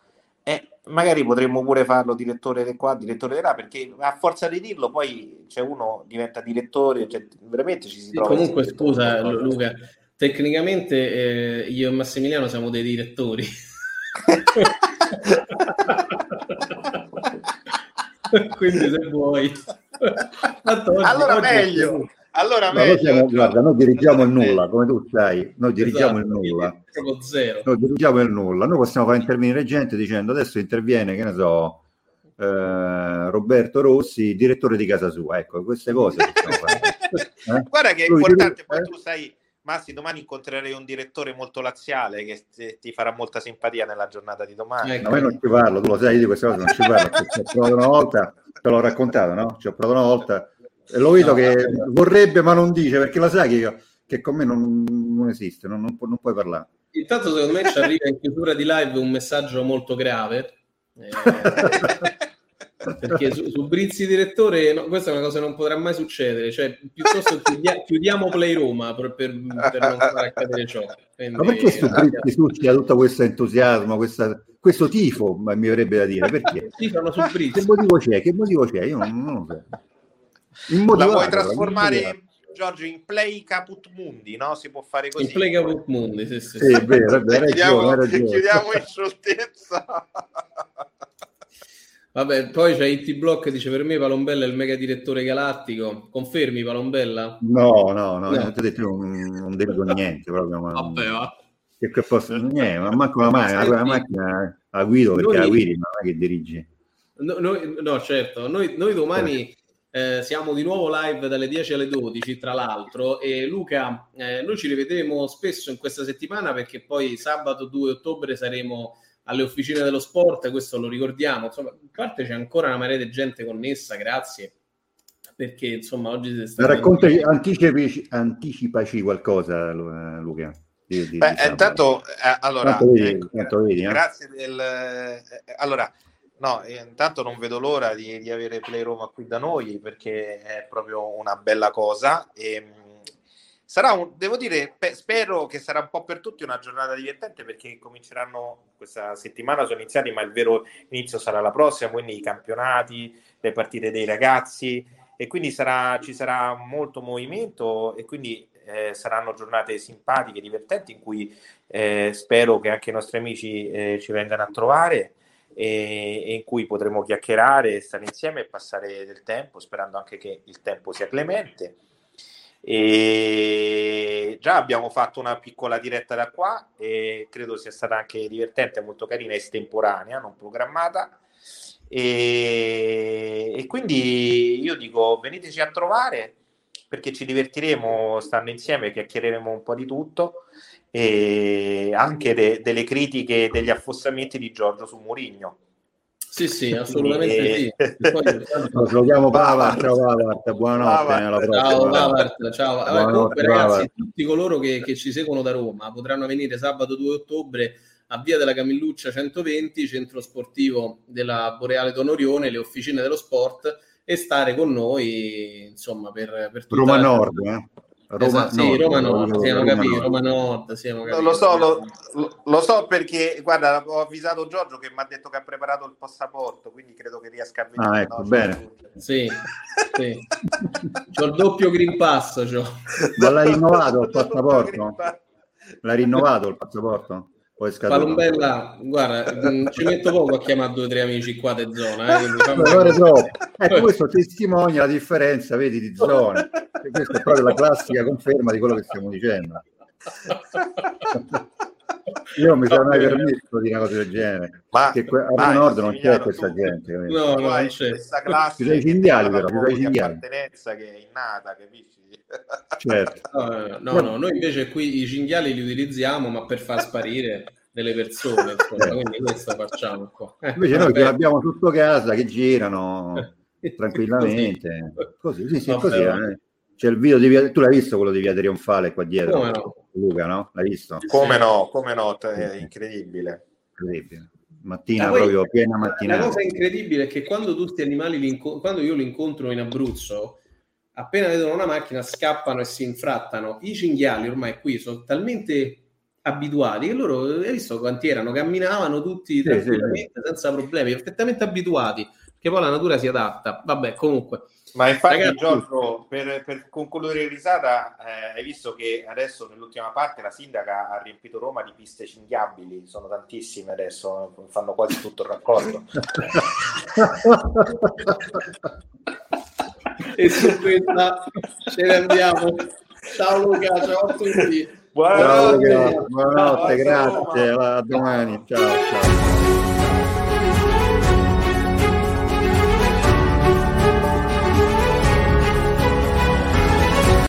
eh, magari potremmo pure farlo direttore di qua, direttore di là, perché a forza di dirlo poi c'è uno diventa direttore, cioè, veramente ci si sì, trova. Comunque scusa Luca, tecnicamente eh, io e Massimiliano siamo dei direttori. Quindi se vuoi. allora meglio. Allora, noi siamo, guarda, noi dirigiamo il nulla, come tu sai, noi dirigiamo esatto, il nulla. Noi dirigiamo il nulla. Noi possiamo far intervenire gente dicendo adesso interviene, che ne so, eh, Roberto Rossi, direttore di casa sua. Ecco, queste cose. eh? Guarda che è importante, poi tu sai, Massi, domani incontrerei un direttore molto laziale che ti farà molta simpatia nella giornata di domani. Ecco. No, io non ci parlo, tu lo sai, io di queste cose non ci parlo, ci ho provato una volta, te l'ho raccontato, no? Ci ho provato una volta lo vedo no, che no. vorrebbe ma non dice perché la sai che, che con me non, non esiste, non, non, pu- non, puoi parlare. Intanto secondo me ci arriva in chiusura di live un messaggio molto grave. Eh, perché su, su Brizzi direttore no, questa è una cosa che non potrà mai succedere cioè piuttosto chiudia, chiudiamo Play Roma per, per, per non far accadere ciò Quindi, ma perché su Brizzi suscita tutto questo entusiasmo questa, questo tifo mi verrebbe da dire perché? Tifano su Brizzi che motivo c'è? che motivo c'è? io non, non lo so la vuoi trasformare Giorgio in play caput mundi no? si può fare così in play caput mundi sì, sì, sì, sì. vero, vero, chiudiamo, ragione. chiudiamo in scioltezza Vabbè, poi c'è IT Block dice per me Palombella è il mega direttore galattico. Confermi Palombella? No, no, no, no. Detto, non, non dico niente proprio. Ma... Vabbè, va. Che, che posso... niente, ma manco la, macchina, la macchina la guido perché noi... la guidi, ma non è che dirigi. No, noi, no certo, noi, noi domani eh, siamo di nuovo live dalle 10 alle 12, tra l'altro. E Luca, eh, noi ci rivedremo spesso in questa settimana perché poi sabato 2 ottobre saremo alle officine dello sport, questo lo ricordiamo. Insomma, in parte c'è ancora una marea di gente connessa, grazie. perché insomma oggi si sta... Raccontaci, anticipaci, anticipaci qualcosa Luca. Di, di, Beh, intanto, eh, allora, vedi, ecco, vedi, eh? grazie del... Eh, allora, no, intanto non vedo l'ora di, di, avere Play Roma qui da noi perché è proprio una bella cosa. E ehm, sarà un, devo dire, pe- spero che sarà un po' per tutti una giornata divertente perché cominceranno questa settimana, sono iniziati, ma il vero inizio sarà la prossima, quindi i campionati, le partite dei ragazzi. E quindi sarà, ci sarà molto movimento e quindi eh, saranno giornate simpatiche, divertenti in cui eh, spero che anche i nostri amici eh, ci vengano a trovare e, e in cui potremo chiacchierare, stare insieme e passare del tempo, sperando anche che il tempo sia clemente. E già abbiamo fatto una piccola diretta da qua e credo sia stata anche divertente, molto carina, estemporanea, non programmata. E, e quindi io dico veniteci a trovare perché ci divertiremo stando insieme, chiacchiereremo un po' di tutto e anche de, delle critiche e degli affossamenti di Giorgio su Murigno sì, sì, assolutamente e... sì. Poi, salutiamo Pavard, ciao Pavard, buonanotte. Ciao Pavard, ciao. Allora, comunque, ragazzi, tutti coloro che, che, ci seguono da Roma potranno venire sabato 2 ottobre a Via della Camilluccia 120, centro sportivo della Boreale d'Onorione, le officine dello sport e stare con noi, insomma, per, per tutta Roma Nord, eh? Roma, esatto, sì, Roma Nord, siamo capiti, Roma Nord, siamo capiti. Lo so, lo, lo, so perché, guarda, ho avvisato Giorgio che mi ha detto che ha preparato il passaporto, quindi credo che riesca a venire. Ah, ecco, no? bene. Sì, sì. C'ho il doppio Green Pass, c'ho. Ma l'ha rinnovato il passaporto? L'ha rinnovato il passaporto? Palombella, guarda, mm, ci metto poco a chiamare due o tre amici qua di zona. Eh, ecco, questo testimonia la differenza, vedi, di zone. E questa è proprio la classica conferma di quello che stiamo dicendo. Io non mi sono mai permesso di una cosa del genere. Ma che que- a Nord non c'è questa tu, gente. No, no, non c'è. Questa classe ci sono i cinghiali, però. Ci sono i cinghiali. appartenenza che è innata, capisci? Certo. No, no, no, noi invece qui i cinghiali li utilizziamo, ma per far sparire delle persone, insomma, certo. quindi questo facciamo qua. Eh, invece noi che abbiamo sotto casa che girano tranquillamente. Così, sì, sì, così. Eh. C'è il video di via... tu l'hai visto quello di Via Trionfale qua dietro? Come no? Luca, no? L'hai visto? Come no, come no, è incredibile. Incredibile. Mattina poi, proprio piena mattinata. La cosa incredibile è che quando tutti gli animali li inco- quando io li incontro in Abruzzo, appena vedono una macchina scappano e si infrattano. I cinghiali ormai qui sono talmente abituati che loro, hai visto quanti erano? Camminavano tutti tranquillamente, senza problemi, perfettamente abituati, che poi la natura si adatta. Vabbè, comunque. Ma infatti, Ragazzi, Giorgio, per, per concludere risata, eh, hai visto che adesso nell'ultima parte la sindaca ha riempito Roma di piste cinghiabili, sono tantissime adesso, fanno quasi tutto il raccordo. e su questa ce ne andiamo. Ciao Luca, ciao a tutti. Buonanotte, ciao, buonanotte, grazie, a domani, ciao ciao.